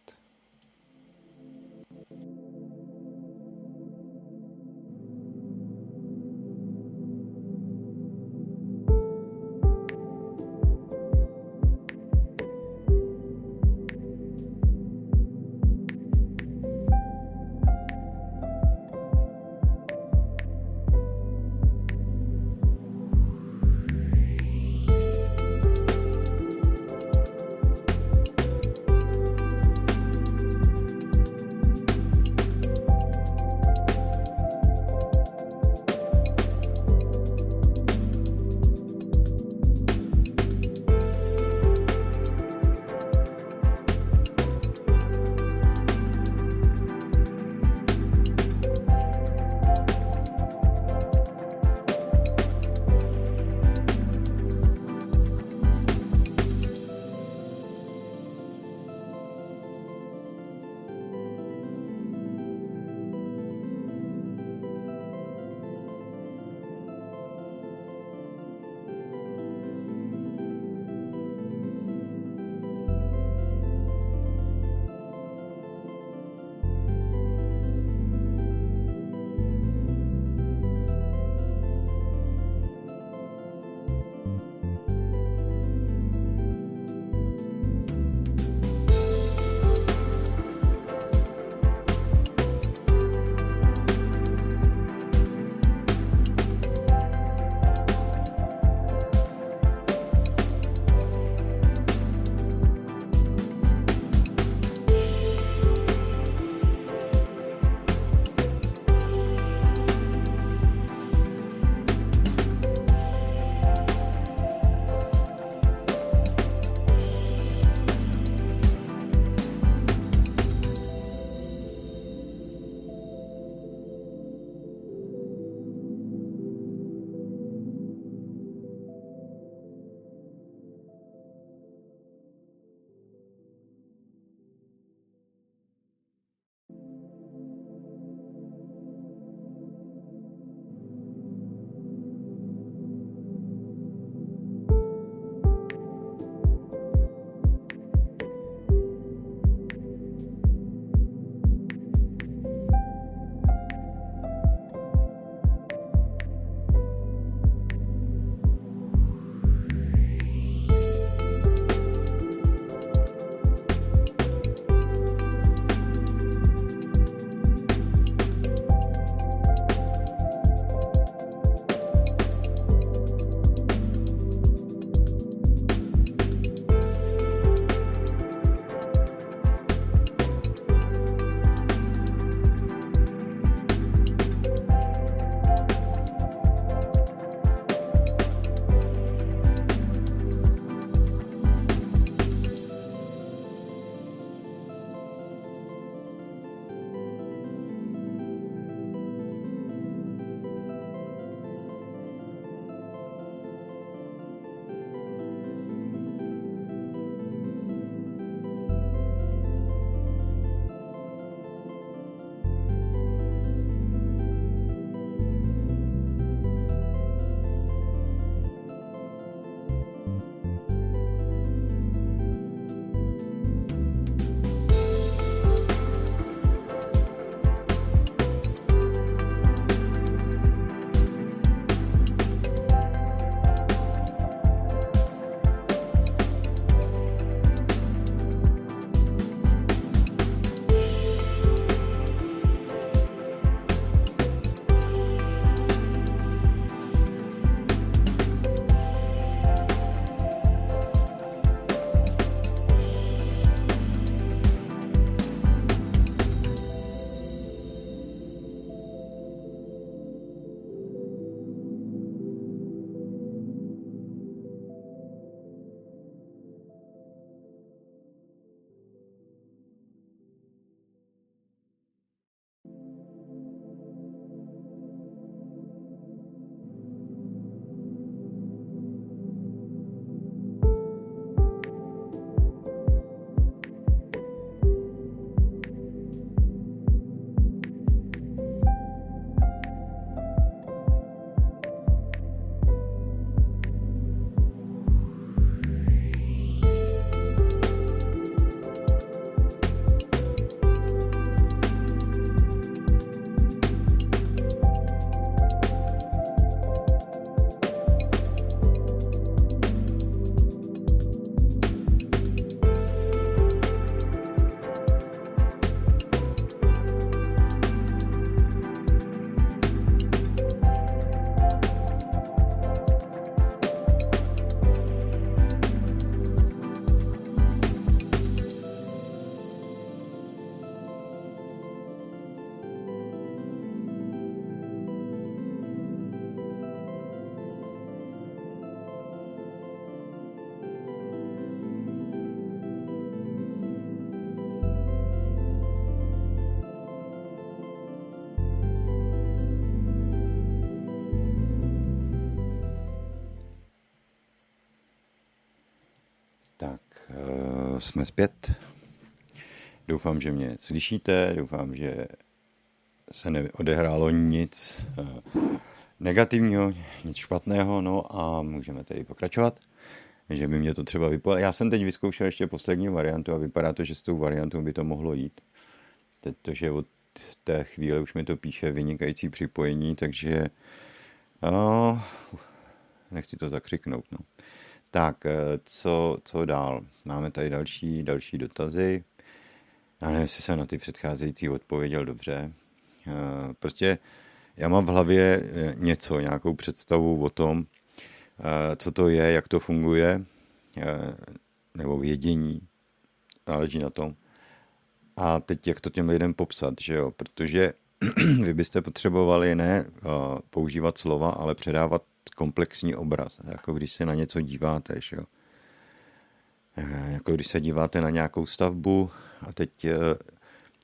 Jsme zpět. Doufám, že mě slyšíte, doufám, že se neodehrálo nic uh, negativního, nic špatného, no a můžeme tedy pokračovat. Že by mě to třeba vypadalo. Já jsem teď vyzkoušel ještě poslední variantu a vypadá to, že s tou variantou by to mohlo jít. Protože od té chvíle už mi to píše vynikající připojení, takže no, nechci to zakřiknout. No. Tak, eh, co, co dál? Máme tady další, další dotazy. Já nevím, jestli jsem na ty předcházející odpověděl dobře. Eh, prostě já mám v hlavě eh, něco, nějakou představu o tom, co to je, jak to funguje, nebo vědění, záleží na tom. A teď jak to těm lidem popsat, že jo? Protože vy byste potřebovali ne používat slova, ale předávat komplexní obraz, jako když se na něco díváte, že jo. E, jako když se díváte na nějakou stavbu a teď e,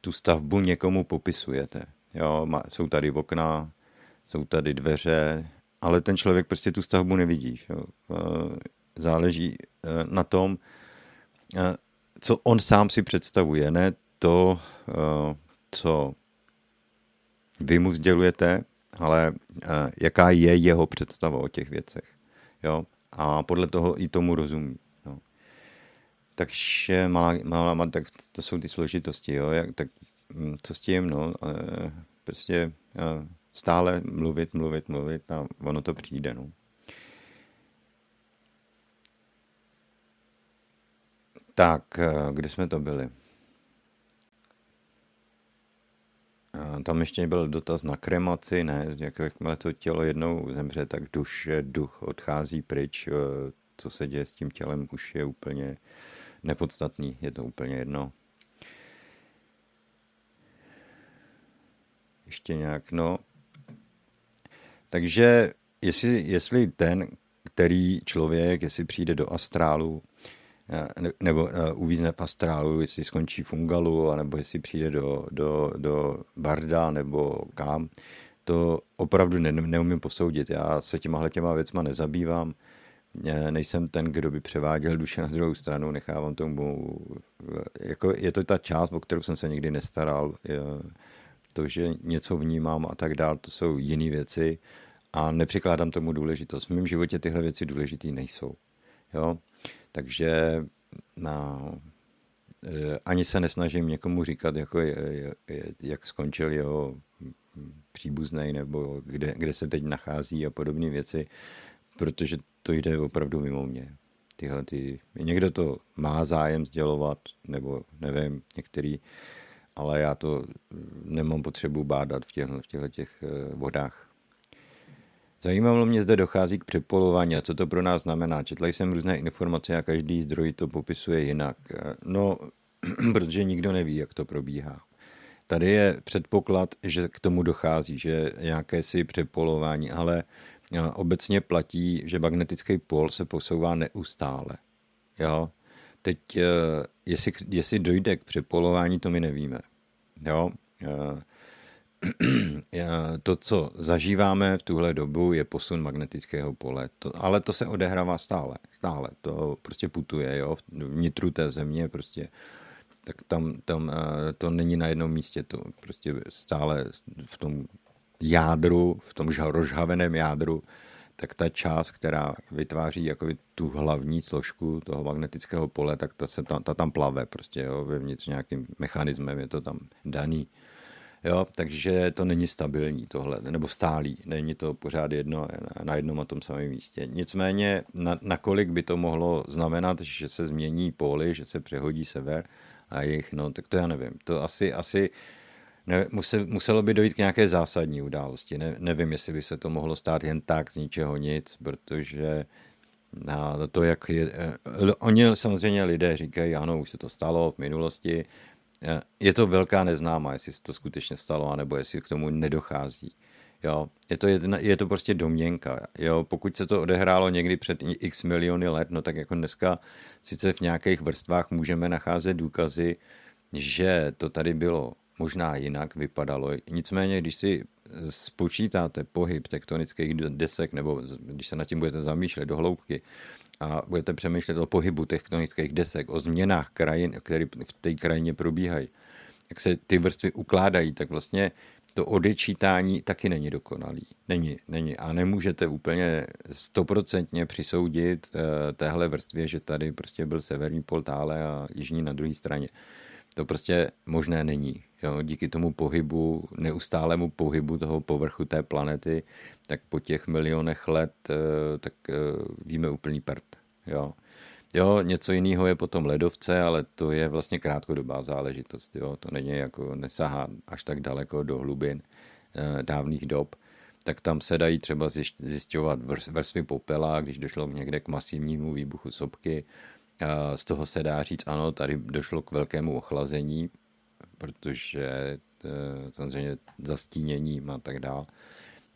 tu stavbu někomu popisujete. Jo, jsou tady okna, jsou tady dveře, ale ten člověk prostě tu stavbu nevidí. Jo. E, záleží na tom, co on sám si představuje, ne to, co vy mu sdělujete, ale uh, jaká je jeho představa o těch věcech. Jo? A podle toho i tomu rozumí. Jo? Takže malá, malá, tak to jsou ty složitosti. Jo? Jak, tak hm, co s tím? No, uh, prostě uh, stále mluvit, mluvit, mluvit a ono to přijde. No. Tak, kde jsme to byli? Tam ještě byl dotaz na kremaci, ne, jakmile to tělo jednou zemře, tak duše, duch odchází pryč, co se děje s tím tělem, už je úplně nepodstatný, je to úplně jedno. Ještě nějak, no. Takže jestli, jestli ten, který člověk, jestli přijde do astrálu, Eh, nebo eh, uvízne v astrálu, jestli skončí v Ungalu, anebo jestli přijde do, do, do Barda, nebo kam. To opravdu ne, neumím posoudit. Já se těma těma věcma nezabývám. Nejsem ten, kdo by převáděl duše na druhou stranu, nechávám tomu, jako je to ta část, o kterou jsem se nikdy nestaral, to, že něco vnímám a tak dál, to jsou jiné věci a nepřikládám tomu důležitost. V mém životě tyhle věci důležité nejsou. Jo? Takže no, ani se nesnažím někomu říkat, jako jak skončil jeho příbuzný nebo kde, kde se teď nachází a podobné věci, protože to jde opravdu mimo mě. Tyhle ty, někdo to má zájem sdělovat, nebo nevím, některý, ale já to nemám potřebu bádat v těchto, v těchto těch eh, vodách. Zajímalo mě, zde dochází k přepolování a co to pro nás znamená. Četl jsem různé informace a každý zdroj to popisuje jinak. No, protože nikdo neví, jak to probíhá. Tady je předpoklad, že k tomu dochází, že nějaké si přepolování, ale obecně platí, že magnetický pol se posouvá neustále. Jo? Teď, e, jestli, jestli dojde k přepolování, to my nevíme. Jo? To, co zažíváme v tuhle dobu, je posun magnetického pole. To, ale to se odehrává stále. Stále. To prostě putuje, jo, vnitru té země prostě tak tam, tam eh, to není na jednom místě, to prostě stále v tom jádru, v tom rozhaveném jádru, tak ta část, která vytváří jako tu hlavní složku toho magnetického pole, tak ta, se tam, ta tam plave prostě, jo, vevnitř nějakým mechanismem je to tam daný. Jo, takže to není stabilní tohle, nebo stálý, není to pořád jedno na jednom a tom samém místě. Nicméně, na, nakolik by to mohlo znamenat, že se změní póly, že se přehodí sever a jich, no tak to já nevím. To asi, asi ne, musel, muselo by dojít k nějaké zásadní události. Ne, nevím, jestli by se to mohlo stát jen tak z ničeho nic, protože na to, jak je, eh, oni samozřejmě lidé říkají, ano, už se to stalo v minulosti, je to velká neznámá, jestli se to skutečně stalo, anebo jestli k tomu nedochází. Jo, je to, jedna, je to prostě domněnka. Jo, pokud se to odehrálo někdy před x miliony let, no tak jako dneska sice v nějakých vrstvách můžeme nacházet důkazy, že to tady bylo možná jinak vypadalo. Nicméně, když si spočítáte pohyb tektonických desek, nebo když se nad tím budete zamýšlet do hloubky, a budete přemýšlet o pohybu tektonických desek, o změnách krajin, které v té krajině probíhají, jak se ty vrstvy ukládají, tak vlastně to odečítání taky není dokonalý. Není, není. A nemůžete úplně stoprocentně přisoudit uh, téhle vrstvě, že tady prostě byl severní pol tále a jižní na druhé straně. To prostě možné není. Jo? Díky tomu pohybu, neustálému pohybu toho povrchu té planety, tak po těch milionech let, uh, tak uh, víme úplný prd. Jo? Jo, něco jiného je potom ledovce, ale to je vlastně krátkodobá záležitost. Jo? To není jako, nesahá až tak daleko do hlubin eh, dávných dob. Tak tam se dají třeba zjišťovat vrstvy popela, když došlo někde k masivnímu výbuchu sopky. Z toho se dá říct, ano, tady došlo k velkému ochlazení, protože eh, samozřejmě zastíněním a tak dále.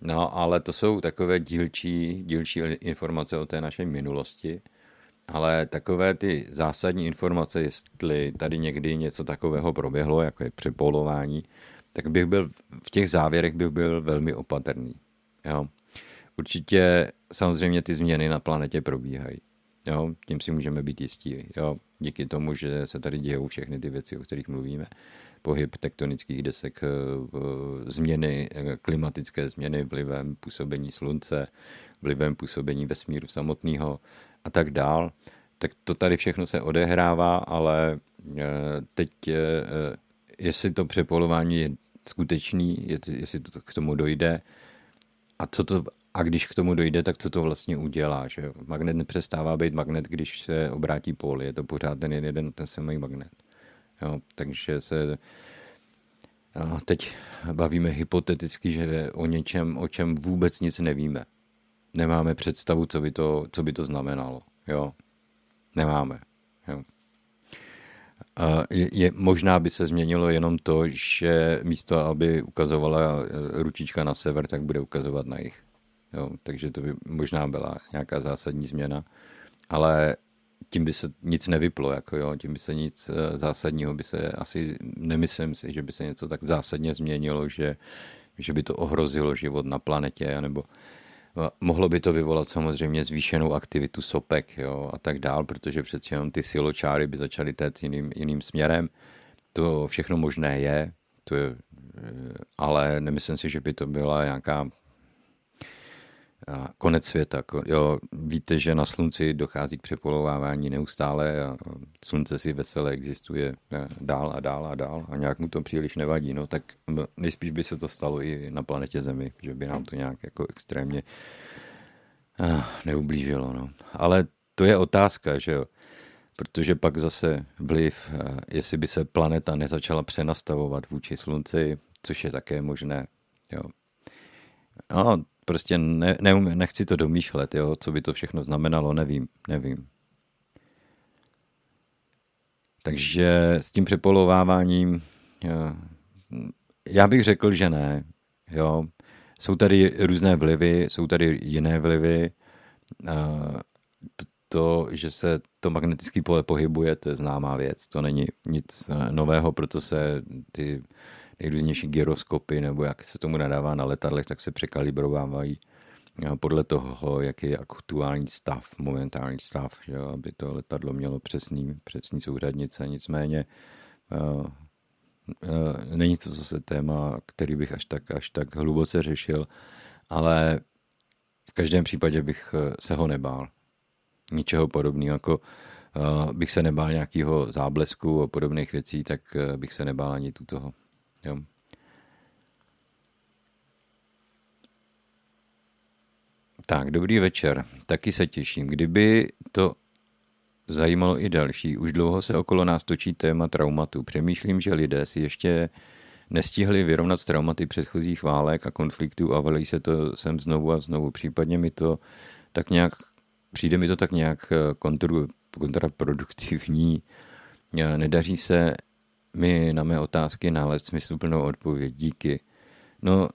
No, ale to jsou takové dílčí, dílčí informace o té naší minulosti. Ale takové ty zásadní informace, jestli tady někdy něco takového proběhlo, jako je přepolování, tak bych byl, v těch závěrech bych byl velmi opatrný. Jo. Určitě samozřejmě ty změny na planetě probíhají. Jo, tím si můžeme být jistí. Jo, díky tomu, že se tady dějou všechny ty věci, o kterých mluvíme. Pohyb tektonických desek, eh, změny, eh, klimatické změny vlivem působení slunce, vlivem působení vesmíru samotného, a tak dál, tak to tady všechno se odehrává, ale eh, teď, jestli to přepolování je skutečný, jestli to k tomu dojde, a co to a když k tomu dojde, tak co to vlastně udělá? Že Magnet nepřestává být magnet, když se obrátí pól. Je to pořád ten jeden ten samý magnet. Jo, takže se teď bavíme hypoteticky, že o něčem, o čem vůbec nic nevíme nemáme představu, co by to, co by to znamenalo. Jo? Nemáme. Jo? Je, je, možná by se změnilo jenom to, že místo, aby ukazovala ručička na sever, tak bude ukazovat na jich. Jo, takže to by možná byla nějaká zásadní změna, ale tím by se nic nevyplo, jako jo, tím by se nic eh, zásadního by se asi, nemyslím si, že by se něco tak zásadně změnilo, že, že by to ohrozilo život na planetě, nebo Mohlo by to vyvolat samozřejmě zvýšenou aktivitu sopek jo, a tak dál, protože přeci jenom ty siločáry by začaly téct jiným, jiným směrem. To všechno možné je, to je, ale nemyslím si, že by to byla nějaká konec světa. Jo, víte, že na slunci dochází k přepolovávání neustále a slunce si veselé existuje eh, dál a dál a dál a nějak mu to příliš nevadí. No tak nejspíš by se to stalo i na planetě Zemi, že by nám to nějak jako extrémně uh, neublížilo. No. Ale to je otázka, že jo. Protože pak zase vliv, uh, jestli by se planeta nezačala přenastavovat vůči slunci, což je také možné. Jo. No, prostě ne, ne, nechci to domýšlet, jo, co by to všechno znamenalo, nevím, nevím. Takže s tím přepolováváním, já bych řekl, že ne. Jo. Jsou tady různé vlivy, jsou tady jiné vlivy. To, že se to magnetické pole pohybuje, to je známá věc. To není nic nového, proto se ty nejrůznější gyroskopy, nebo jak se tomu nadává na letadlech, tak se překalibrovávají podle toho, jaký je aktuální stav, momentální stav, že aby to letadlo mělo přesný, přesný souřadnice. Nicméně uh, uh, není to zase téma, který bych až tak, až tak hluboce řešil, ale v každém případě bych eh, se ho nebál. Ničeho podobného, jako uh, bych se nebál nějakého záblesku a podobných věcí, tak bych se nebál ani tu toho. Jo. Tak, dobrý večer. Taky se těším. Kdyby to zajímalo i další, už dlouho se okolo nás točí téma traumatu. Přemýšlím, že lidé si ještě nestihli vyrovnat s traumaty předchozích válek a konfliktů a velí se to sem znovu a znovu. Případně mi to tak nějak, přijde mi to tak nějak eh, kontru, kontraproduktivní. Nedaří se mi na mé otázky nalézt smysluplnou odpověď. Díky. No,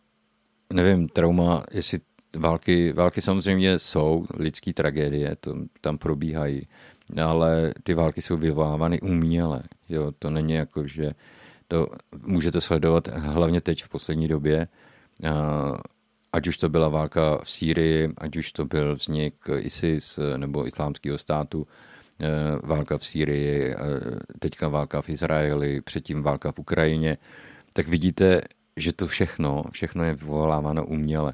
nevím, trauma, jestli války, války samozřejmě jsou lidské tragédie, to tam probíhají, ale ty války jsou vyvolávány uměle. Jo, to není jako, že to můžete sledovat hlavně teď v poslední době, ať už to byla válka v Sýrii, ať už to byl vznik ISIS nebo islámského státu, válka v Sýrii, teďka válka v Izraeli, předtím válka v Ukrajině, tak vidíte, že to všechno, všechno je vyvoláváno uměle.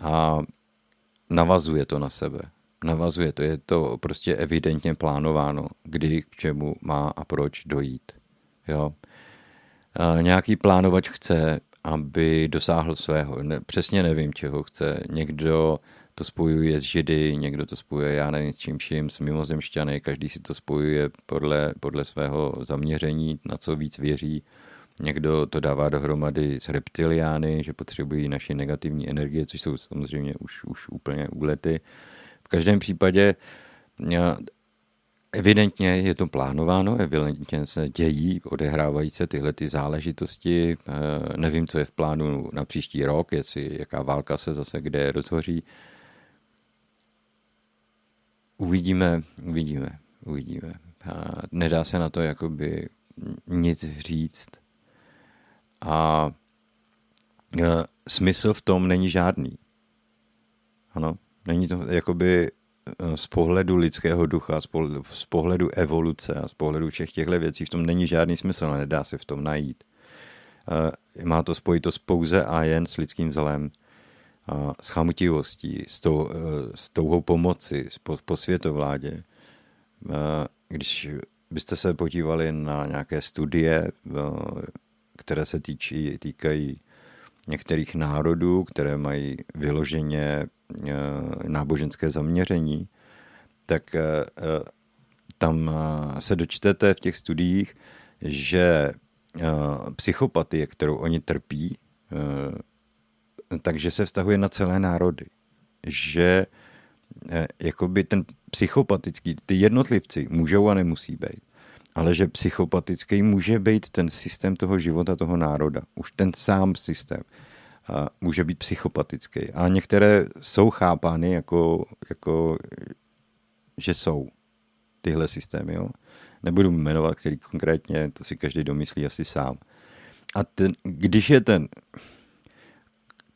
A navazuje to na sebe. Navazuje to, je to prostě evidentně plánováno, kdy k čemu má a proč dojít. Jo? A nějaký plánovač chce, aby dosáhl svého. Ne, přesně nevím, čeho chce. Někdo to spojuje s židy, někdo to spojuje, já nevím, s čím vším, s mimozemšťany, každý si to spojuje podle, podle svého zaměření, na co víc věří. Někdo to dává dohromady s reptiliány, že potřebují naši negativní energie, což jsou samozřejmě už, už úplně úlety. V každém případě Evidentně je to plánováno, evidentně se dějí, odehrávají se tyhle ty záležitosti. Nevím, co je v plánu na příští rok, jestli jaká válka se zase kde rozhoří. Uvidíme, uvidíme, uvidíme. Nedá se na to jakoby nic říct a e, smysl v tom není žádný. Ano, není to jakoby e, z pohledu lidského ducha, z pohledu, z pohledu evoluce a z pohledu všech těchto věcí v tom není žádný smysl, nedá se v tom najít. E, má to spojitost pouze a jen s lidským zlem, s chamutivostí, s, tou, s touhou pomoci, po, po světovládě. Když byste se podívali na nějaké studie, které se týčí, týkají některých národů, které mají vyloženě eh, náboženské zaměření, tak eh, eh, tam se dočtete v těch studiích, že psychopatie, kterou oni trpí, takže se vztahuje na celé národy. Že jakoby ten psychopatický, ty jednotlivci můžou a nemusí být ale že psychopatický může být ten systém toho života, toho národa. Už ten sám systém a může být psychopatický. A některé jsou chápány jako, jako že jsou tyhle systémy. Jo? Nebudu jmenovat, který konkrétně, to si každý domyslí asi sám. A ten, když je ten,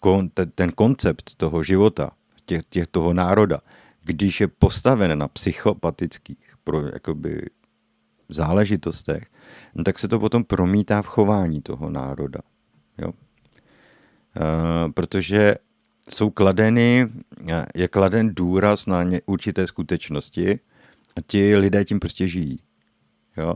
kon, ten, ten koncept toho života, těch, těch, toho národa, když je postaven na psychopatických pro, jakoby, záležitostech, no tak se to potom promítá v chování toho národa. Jo? E, protože jsou kladeny, je kladen důraz na ně, určité skutečnosti a ti lidé tím prostě žijí. Jo?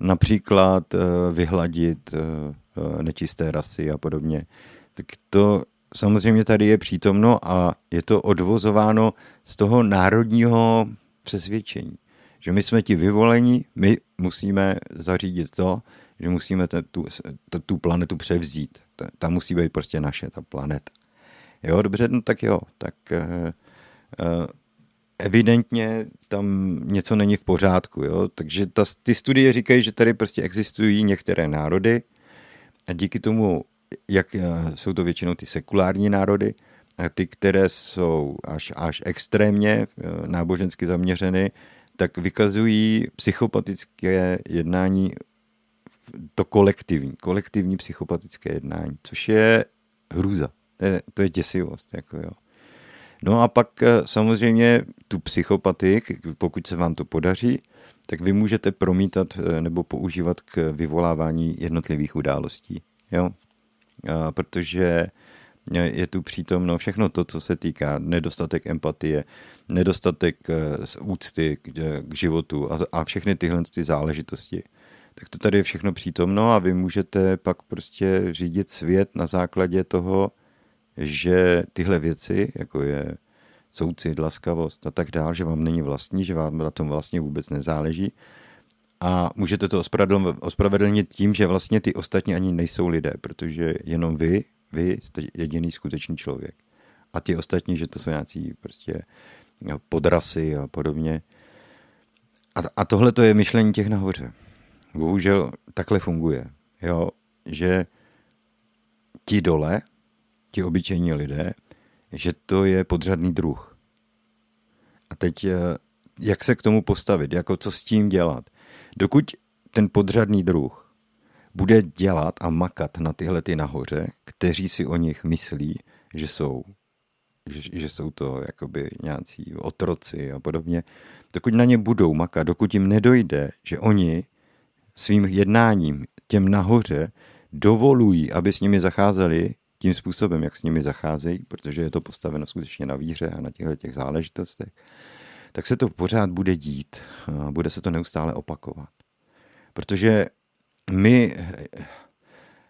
Například e, vyhladit e, nečisté rasy a podobně. Tak to samozřejmě tady je přítomno a je to odvozováno z toho národního přesvědčení že my jsme ti vyvolení, my musíme zařídit to, že musíme tu, tu, tu planetu převzít. Ta, ta musí být prostě naše, ta planeta. Jo, dobře, no tak jo, tak uh, uh, evidentně tam něco není v pořádku, jo, takže ta, ty studie říkají, že tady prostě existují některé národy a díky tomu, jak uh, jsou to většinou ty sekulární národy, a ty, které jsou až, až extrémně nábožensky zaměřeny, tak vykazují psychopatické jednání, to kolektivní, kolektivní psychopatické jednání, což je hrůza. To je, to je děsivost. Jako jo. No a pak eh, samozřejmě tu psychopatii, pokud se vám to podaří, tak vy můžete promítat eh, nebo používat k vyvolávání jednotlivých událostí. Jo? Protože je tu přítomno všechno to, co se týká nedostatek empatie, nedostatek eh, úcty k životu a, všechny tyhle ty záležitosti. Tak to tady je všechno přítomno a vy můžete pak prostě řídit svět na základě toho, že tyhle věci, jako je soucit, laskavost a tak dále, že vám není vlastní, že vám na tom vlastně vůbec nezáleží. A můžete to ospravedlnit tím, že vlastně ty ostatní ani nejsou lidé, protože jenom vy vy jste jediný skutečný člověk. A ti ostatní, že to jsou nějací prostě podrasy a podobně. A, a tohle to je myšlení těch nahoře. Bohužel takhle funguje. Jo, že ti dole, ti obyčejní lidé, že to je podřadný druh. A teď, eh, jak se k tomu postavit, jako co s tím dělat? Dokud ten podřadný druh bude dělat a makat na tyhle ty nahoře, kteří si o nich myslí, že jsou, že, že jsou to jakoby nějací otroci a podobně, dokud na ně budou makat, dokud jim nedojde, že oni svým jednáním těm nahoře dovolují, aby s nimi zacházeli tím způsobem, jak s nimi zacházejí, protože je to postaveno skutečně na víře a na těchto těch záležitostech, tak se to pořád bude dít. Bude se to neustále opakovat. Protože my,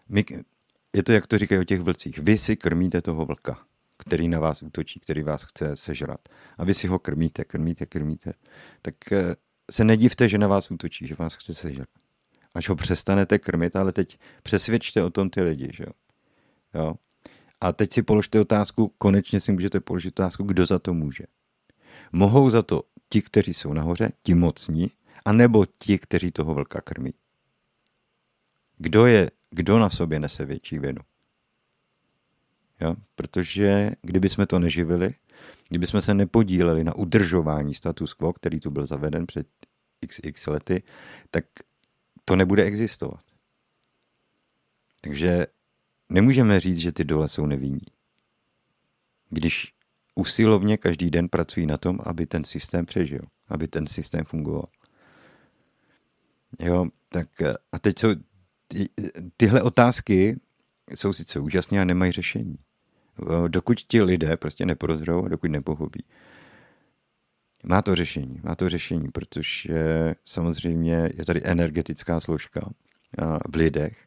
my, je to, jak to říkají o těch vlcích, vy si krmíte toho vlka, který na vás útočí, který vás chce sežrat. A vy si ho krmíte, krmíte, krmíte. Tak eh, se nedivte, že na vás útočí, že vás chce sežrat. Až ho přestanete krmit, ale teď přesvědčte o tom ty lidi, že jo. jo? A teď si položte otázku, konečně si můžete položit otázku, kdo za to může. Mohou za to ti, kteří jsou nahoře, ti mocní, anebo ti, kteří toho vlka krmí. Kdo je, kdo na sobě nese větší vinu? Jo? Protože kdyby jsme to neživili, kdyby jsme se nepodíleli na udržování status quo, který tu byl zaveden před xx lety, tak to nebude existovat. Takže nemůžeme říct, že ty dole jsou nevinní. Když usilovně každý den pracují na tom, aby ten systém přežil, aby ten systém fungoval. Jo, tak a teď jsou ty, tyhle otázky jsou sice úžasné a nemají řešení. Dokud ti lidé prostě neporozřou a dokud nepochopí. Má to řešení, má to řešení, protože samozřejmě je tady energetická složka v lidech.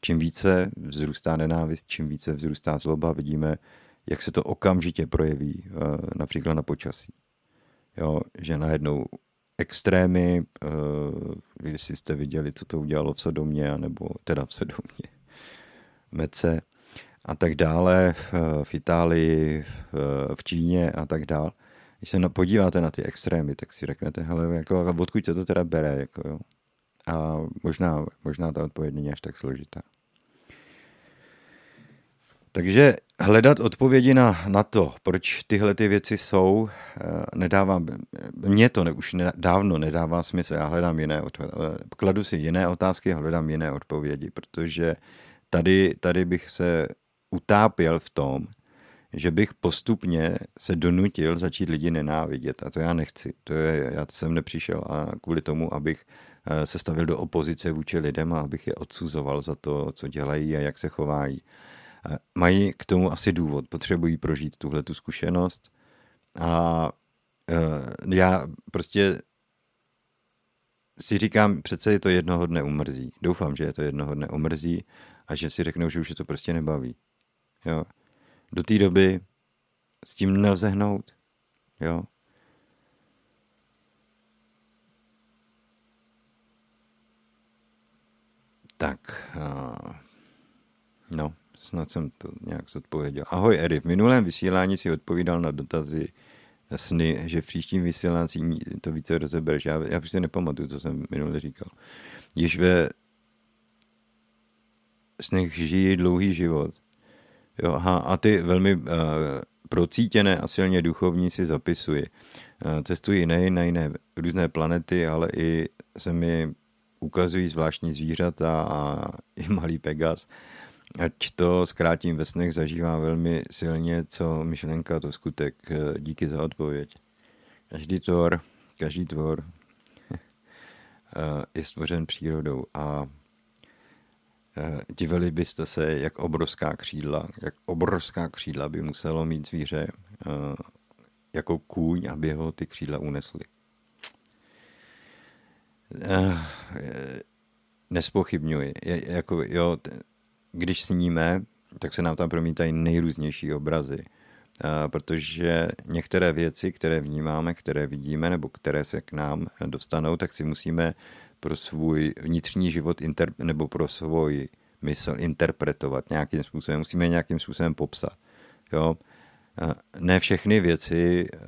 Čím více vzrůstá nenávist, čím více vzrůstá zloba, vidíme, jak se to okamžitě projeví například na počasí. Jo, že najednou extrémy, když jste viděli, co to udělalo v Sodomě, nebo teda v Sodomě, Mece a tak dále, v, Itálii, v, v Číně a tak dále když se podíváte na ty extrémy, tak si řeknete, hele, jako, odkud se to teda bere, jako, jo. A možná, možná ta odpověď není až tak složitá. Takže hledat odpovědi na, na to, proč tyhle ty věci jsou, eh, nedává, mně to ne, už ne, dávno nedává smysl, já hledám jiné odpovědi, kladu si jiné otázky a hledám jiné odpovědi, protože tady, tady bych se utápěl v tom, že bych postupně se donutil začít lidi nenávidět. A to já nechci. To je, já jsem nepřišel a kvůli tomu, abych eh, se stavil do opozice vůči lidem a abych je odsuzoval za to, co dělají a jak se chovají. Mají k tomu asi důvod, potřebují prožít tuhle tu zkušenost a eh, já prostě si říkám, přece je to jednoho dne umrzí. Doufám, že je to jednoho dne umrzí a že si řeknou, že už je to prostě nebaví. Jo do té doby s tím nelze hnout. Jo. Tak, no, snad jsem to nějak zodpověděl. Ahoj Eri, v minulém vysílání si odpovídal na dotazy sny, že v příštím vysílání to více rozebereš. Já, já prostě nepamatuju, co jsem minule říkal. Již ve snech žijí dlouhý život Jo, aha, a ty velmi uh, procítěné a silně duchovní si zapisuji. Uh, cestuji nejen na jiné různé planety, ale i se mi ukazují zvláštní zvířata a i malý Pegas. Ať to zkrátím ve snech zažívám velmi silně, co myšlenka, to skutek. Eh, díky za odpověď. Každý tvor, každý tvor je stvořen přírodou a Eh, divili byste se, jak obrovská křídla, jak obrovská křídla by muselo mít zvíře eh, jako kůň, aby ho ty křídla unesly. Eh, nespochybňuji. Jako, jo, když sníme, tak se nám tam promítají nejrůznější obrazy. Protože některé věci, které vnímáme, které vidíme, nebo které se k nám dostanou, tak si musíme pro svůj vnitřní život inter, nebo pro svůj mysl interpretovat nějakým způsobem. Musíme nějakým způsobem popsat. Jo? Ne všechny věci eh,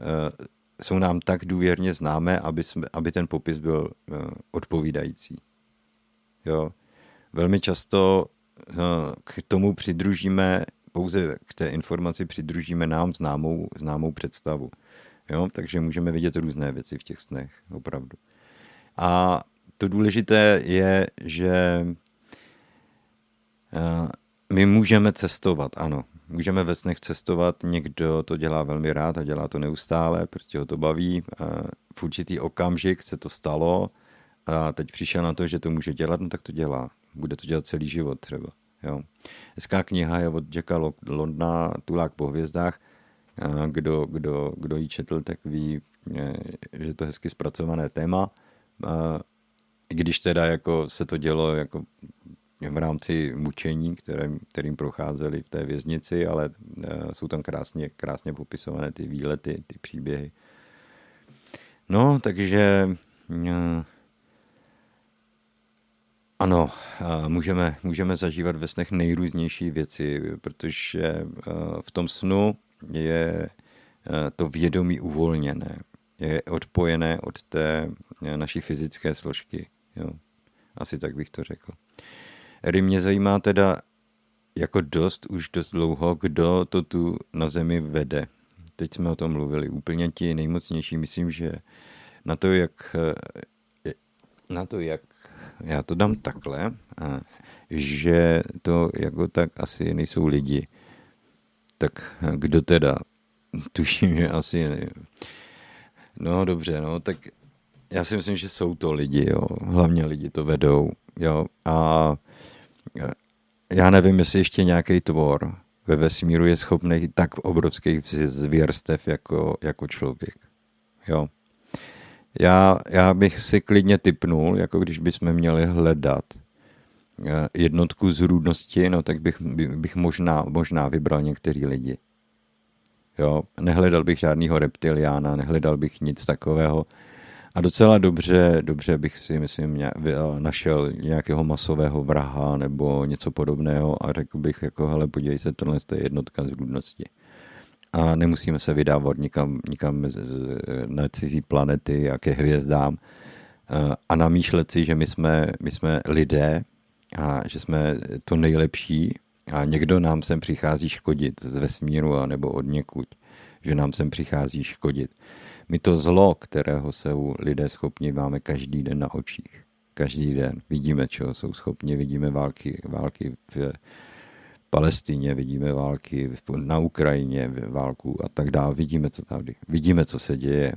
jsou nám tak důvěrně známé, aby, jsme, aby ten popis byl eh, odpovídající. Jo? Velmi často k tomu přidružíme, pouze k té informaci přidružíme nám známou, známou představu. Jo? Takže můžeme vidět různé věci v těch snech, opravdu. A to důležité je, že uh, my můžeme cestovat, ano. Můžeme ve snech cestovat, někdo to dělá velmi rád a dělá to neustále, prostě ho to baví. Uh, v určitý okamžik se to stalo a teď přišel na to, že to může dělat, no tak to dělá. Bude to dělat celý život třeba. Jo. Hezká kniha je od Jacka Londna, Tulák po hvězdách. Kdo, kdo, kdo ji četl, tak ví, že to hezky zpracované téma. Když teda jako se to dělo jako v rámci mučení, kterým, kterým procházeli v té věznici, ale e, jsou tam krásně, krásně popisované ty výlety, ty příběhy. No, takže e, ano, můžeme, můžeme zažívat ve snech nejrůznější věci, protože e, v tom snu je to vědomí uvolněné, je odpojené od té naší fyzické složky. Jo. Asi tak bych to řekl. Ery, mě zajímá teda jako dost, už dost dlouho, kdo to tu na zemi vede. Teď jsme o tom mluvili. Úplně ti nejmocnější, myslím, že na to, jak na to, jak já to dám takhle, že to jako tak asi nejsou lidi. Tak kdo teda? Tuším, že asi nevím. No dobře, no tak já si myslím, že jsou to lidi, jo. Hlavně lidi to vedou, jo. A já nevím, jestli ještě nějaký tvor ve vesmíru je schopný tak obrovských zvěrstev jako, jako člověk. Jo. Já, já bych si klidně typnul, jako když bychom měli hledat eh, jednotku zrůdnosti, no tak bych, bych možná, možná vybral některý lidi. Jo, nehledal bych žádného reptiliána, nehledal bych nic takového. A docela dobře, dobře bych si, myslím, našel nějakého masového vraha nebo něco podobného a řekl bych, jako, hele, podívej se, tohle je jednotka zrůdnosti a nemusíme se vydávat nikam, nikam na cizí planety a ke hvězdám a namýšlet si, že my jsme, my jsme lidé a že jsme to nejlepší a někdo nám sem přichází škodit z vesmíru a nebo od někud, že nám sem přichází škodit. My to zlo, kterého jsou lidé schopni, máme každý den na očích. Každý den. Vidíme, čeho jsou schopni, vidíme války, války v Palestině, vidíme války na Ukrajině, válku a tak dále. Vidíme, co tady. Vidíme, co se děje.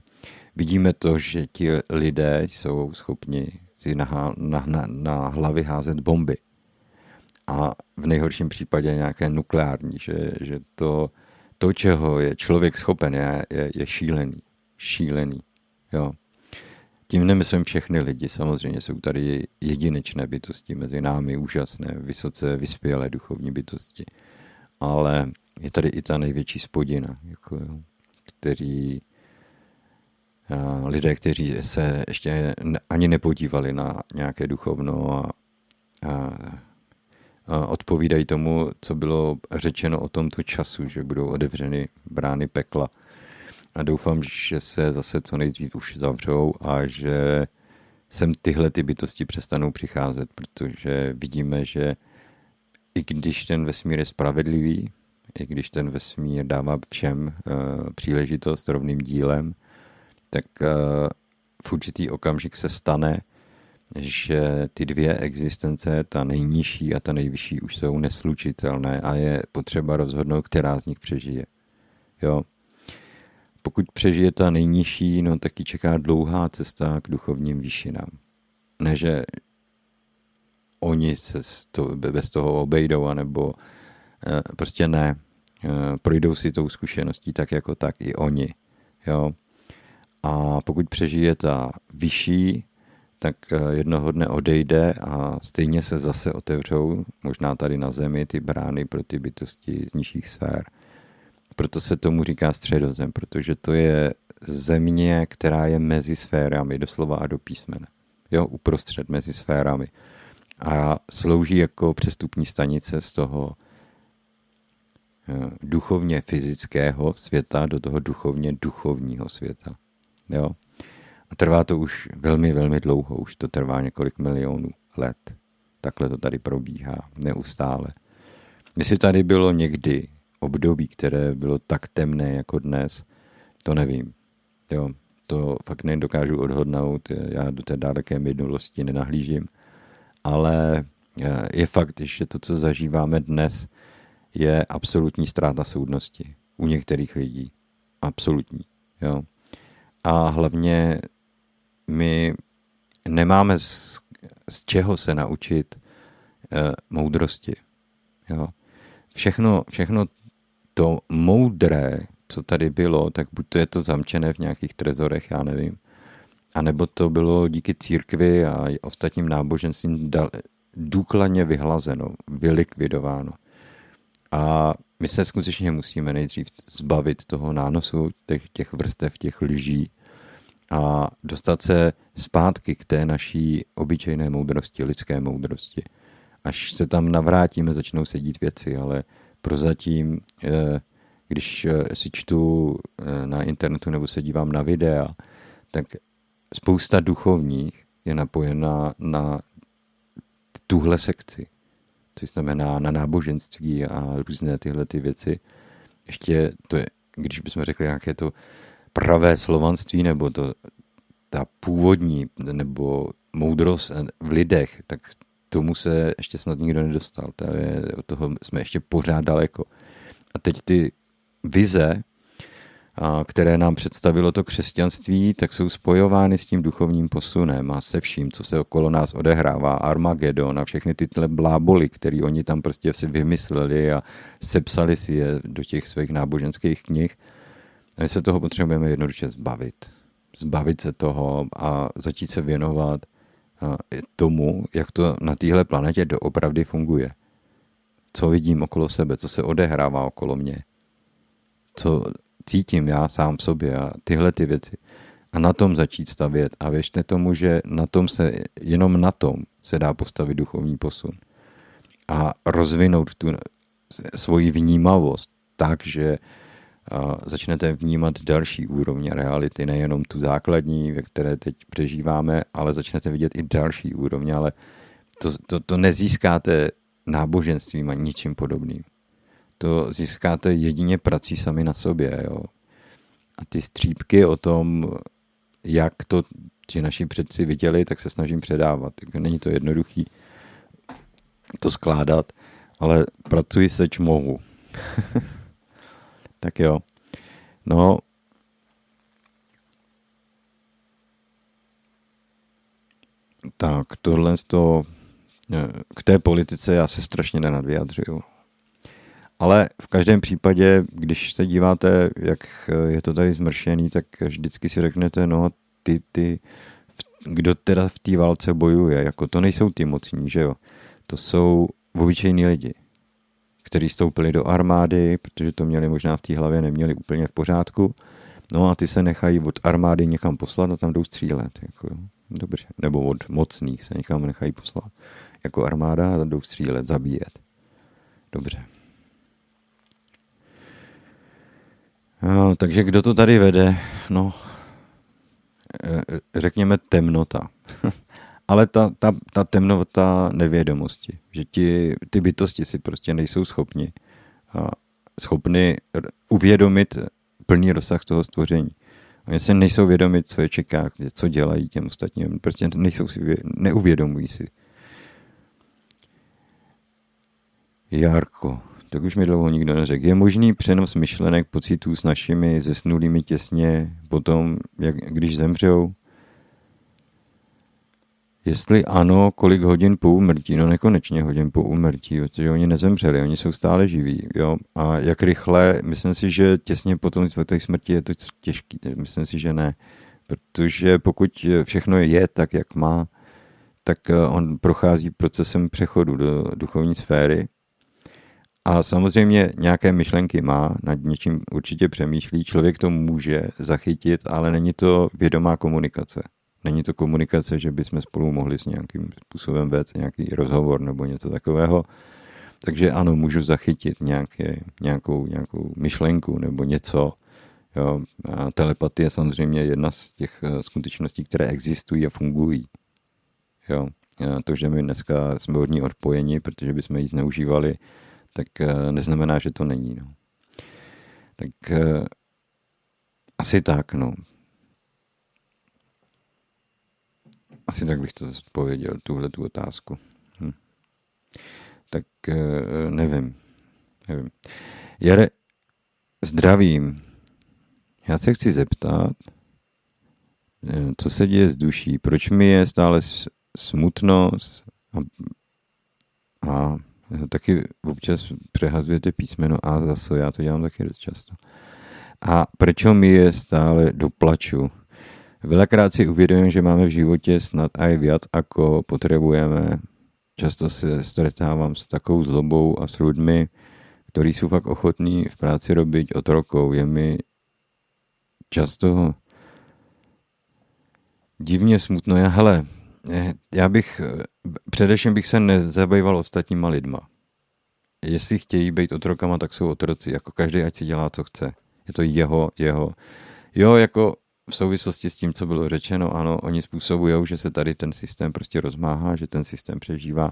Vidíme to, že ti lidé jsou schopni si na, na, na, na hlavy házet bomby. A v nejhorším případě nějaké nukleární, že, že to, to, čeho je člověk schopen, je, je, je šílený. Šílený. Jo. Tím nemyslím všechny lidi, samozřejmě jsou tady jedinečné bytosti mezi námi, úžasné, vysoce vyspělé duchovní bytosti. Ale je tady i ta největší spodina, jako, kteří lidé, kteří se ještě ani nepodívali na nějaké duchovno a, a, a odpovídají tomu, co bylo řečeno o tomto času, že budou otevřeny brány pekla a doufám, že se zase co nejdřív už zavřou a že sem tyhle ty bytosti přestanou přicházet, protože vidíme, že i když ten vesmír je spravedlivý, i když ten vesmír dává všem uh, příležitost rovným dílem, tak uh, v určitý okamžik se stane, že ty dvě existence, ta nejnižší a ta nejvyšší, už jsou neslučitelné a je potřeba rozhodnout, která z nich přežije. Jo? Pokud přežije ta nejnižší, no tak ji čeká dlouhá cesta k duchovním výšinám. Ne, že oni se to, bez toho obejdou, anebo eh, prostě ne. Eh, projdou si tou zkušeností tak jako tak i oni. Jo? A pokud přežije ta vyšší, tak eh, jednoho dne odejde a stejně se zase otevřou, možná tady na zemi, ty brány pro ty bytosti z nižších sfér proto se tomu říká středozem, protože to je země, která je mezi sférami, doslova a do písmene. Jo, uprostřed mezi sférami. A slouží jako přestupní stanice z toho eh, duchovně fyzického světa do toho duchovně duchovního světa. Jo? A trvá to už velmi, velmi dlouho, už to trvá několik milionů let. Takhle to tady probíhá neustále. Jestli tady bylo někdy období, které bylo tak temné jako dnes, to nevím. Jo. to fakt nedokážu odhodnout, já do té daleké minulosti nenahlížím, ale eh, je fakt, že to, co zažíváme dnes, je absolutní ztráta soudnosti u některých lidí. Absolutní. Jo. A hlavně my nemáme z, z čeho se naučit eh, moudrosti. Jo. Všechno, všechno to moudré, co tady bylo, tak buď to je to zamčené v nějakých trezorech, já nevím, anebo to bylo díky církvi a ostatním náboženstvím důkladně vyhlazeno, vylikvidováno. A my se skutečně musíme nejdřív zbavit toho nánosu, těch, těch vrstev, těch lží a dostat se zpátky k té naší obyčejné moudrosti, lidské moudrosti. Až se tam navrátíme, začnou se dít věci, ale prozatím, eh, když eh, si čtu eh, na internetu nebo se dívám na videa, tak spousta duchovních je napojena na tuhle sekci což znamená na náboženství a různé tyhle ty věci. Ještě to je, když bychom řekli nějaké to pravé slovanství nebo to, ta původní nebo moudrost v lidech, tak tomu se ještě snad nikdo nedostal. To je, od toho jsme ještě pořád daleko. A teď ty vize, které nám představilo to křesťanství, tak jsou spojovány s tím duchovním posunem a se vším, co se okolo nás odehrává. Armagedon a všechny tyhle bláboli, které oni tam prostě si vymysleli a sepsali si je do těch svých náboženských knih. A my se toho potřebujeme jednoduše zbavit. Zbavit se toho a začít se věnovat tomu, jak to na téhle planetě doopravdy funguje. Co vidím okolo sebe, co se odehrává okolo mě. Co cítím já sám v sobě a tyhle ty věci. A na tom začít stavět. A věřte tomu, že na tom se, jenom na tom se dá postavit duchovní posun. A rozvinout tu svoji vnímavost tak, že začnete vnímat další úrovně reality, nejenom tu základní, ve které teď přežíváme, ale začnete vidět i další úrovně, ale to, to, to nezískáte náboženstvím a ničím podobným to získáte jedině prací sami na sobě. Jo. A ty střípky o tom, jak to ti naši předci viděli, tak se snažím předávat. Není to jednoduchý to skládat, ale pracuji seč mohu. tak jo. No, tak tohle to, k té politice já se strašně nenadvyjadřuju. Ale v každém případě, když se díváte, jak je to tady zmršený, tak vždycky si řeknete, no ty, ty, kdo teda v té válce bojuje, jako to nejsou ty mocní, že jo. To jsou obyčejní lidi, kteří stoupili do armády, protože to měli možná v té hlavě, neměli úplně v pořádku. No a ty se nechají od armády někam poslat a tam jdou střílet. Jako, dobře. Nebo od mocných se někam nechají poslat. Jako armáda a jdou střílet, zabíjet. Dobře. No, takže kdo to tady vede? No, e, řekněme temnota. Ale ta, ta, ta temnota nevědomosti, že ti, ty bytosti si prostě nejsou schopni a schopni uvědomit plný rozsah toho stvoření. Oni se nejsou vědomit, co je čeká, co dělají těm ostatním. Prostě nejsou si, neuvědomují si. Jarko, tak už mi dlouho nikdo neřekl. Je možný přenos myšlenek, pocitů s našimi zesnulými těsně potom, jak, když zemřou? Jestli ano, kolik hodin po úmrtí? No nekonečně hodin po úmrtí, protože oni nezemřeli, oni jsou stále živí. Jo? A jak rychle, myslím si, že těsně potom té smrti je to těžký. Myslím si, že ne. Protože pokud všechno je tak, jak má, tak eh, on prochází procesem přechodu do duchovní sféry a samozřejmě nějaké myšlenky má, nad něčím určitě přemýšlí, člověk to může zachytit, ale není to vědomá komunikace. Není to komunikace, že bychom spolu mohli s nějakým způsobem vést nějaký rozhovor nebo něco takového. Takže ano, můžu zachytit nějaké, nějakou, nějakou myšlenku nebo něco. Jo. A telepatie je samozřejmě jedna z těch eh, skutečností, které existují a fungují. Jo. A to, že my dneska jsme od ní odpojeni, protože bychom ji zneužívali, tak eh, neznamená, že to není. No. Tak eh, asi tak, no. Asi tak bych to odpověděl, tuhle tu otázku. Hm. Tak eh, nevím. nevím. Jare, zdravím. Já se chci zeptat, eh, co se děje s duší, proč mi je stále smutno a, a taky občas přehazujete písmeno A zase, já to dělám taky dost často. A proč mi je stále doplaču? Velakrát si uvědomím, že máme v životě snad aj viac, ako potrebujeme. Často se stretávám s takovou zlobou a s ľuďmi, ktorí sú fakt ochotní v práci robiť otrokou. Je mi často divně smutno. Já, hele, já bych, především bych se nezabýval ostatníma lidma. Jestli chtějí být otrokama, tak jsou otroci. Jako každý, ať si dělá, co chce. Je to jeho, jeho. Jo, jako v souvislosti s tím, co bylo řečeno, ano, oni způsobují, že se tady ten systém prostě rozmáhá, že ten systém přežívá,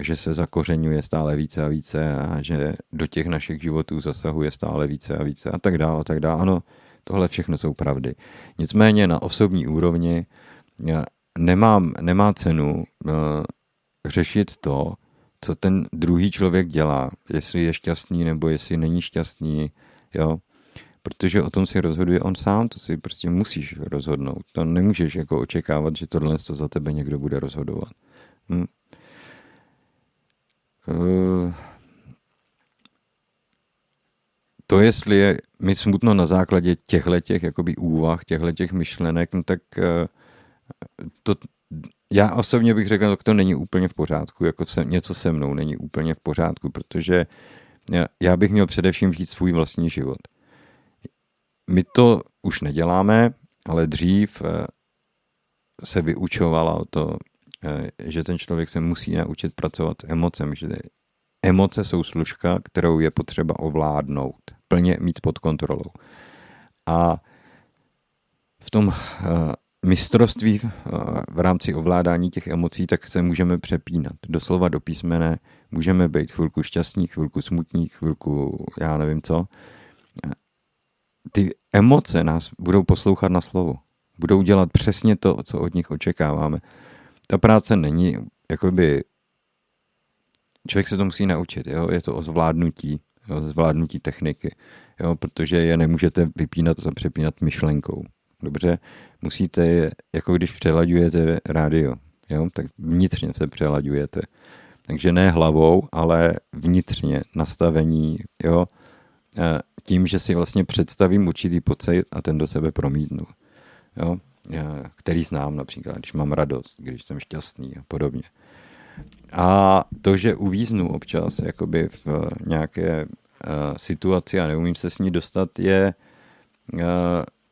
že se zakořenuje stále více a více a že do těch našich životů zasahuje stále více a více a tak dále a tak dále. Ano, tohle všechno jsou pravdy. Nicméně na osobní úrovni nemám, nemá cenu uh, řešit to, co ten druhý člověk dělá, jestli je šťastný nebo jestli není šťastný, jo protože o tom si rozhoduje on sám, to si prostě musíš rozhodnout. To nemůžeš jako očekávat, že tohle to za tebe někdo bude rozhodovat. Hm. Uh, to, jestli je mi smutno na základě těchto těch jakoby úvah, těchto těch myšlenek, no tak uh, to, já osobně bych řekl, že to není úplně v pořádku, jako se, něco se mnou není úplně v pořádku, protože já, já bych měl především žít svůj vlastní život. My to už neděláme, ale dřív eh, se vyučovalo to, eh, že ten člověk se musí naučit pracovat s emocemi, že emoce jsou služka, kterou je potřeba ovládnout, plně mít pod kontrolou. A v tom eh, mistrovství v rámci ovládání těch emocí, tak se můžeme přepínat. Doslova do písmene můžeme být chvilku šťastní, chvilku smutní, chvilku já nevím co ty emoce nás budou poslouchat na slovo. Budou dělat přesně to, co od nich očekáváme. Ta práce není, jakoby, člověk se to musí naučit, jo? je to o zvládnutí, jo? zvládnutí techniky, jo? protože je nemůžete vypínat a přepínat myšlenkou. Dobře, musíte je, jako když přelaďujete rádio, jo? tak vnitřně se přelaďujete. Takže ne hlavou, ale vnitřně nastavení, jo? Eh, tím, že si vlastně představím určitý pocit a ten do sebe promítnu. Jo? Který znám například, když mám radost, když jsem šťastný a podobně. A to, že uvíznu občas jakoby v nějaké uh, situaci a neumím se s ní dostat, je, uh,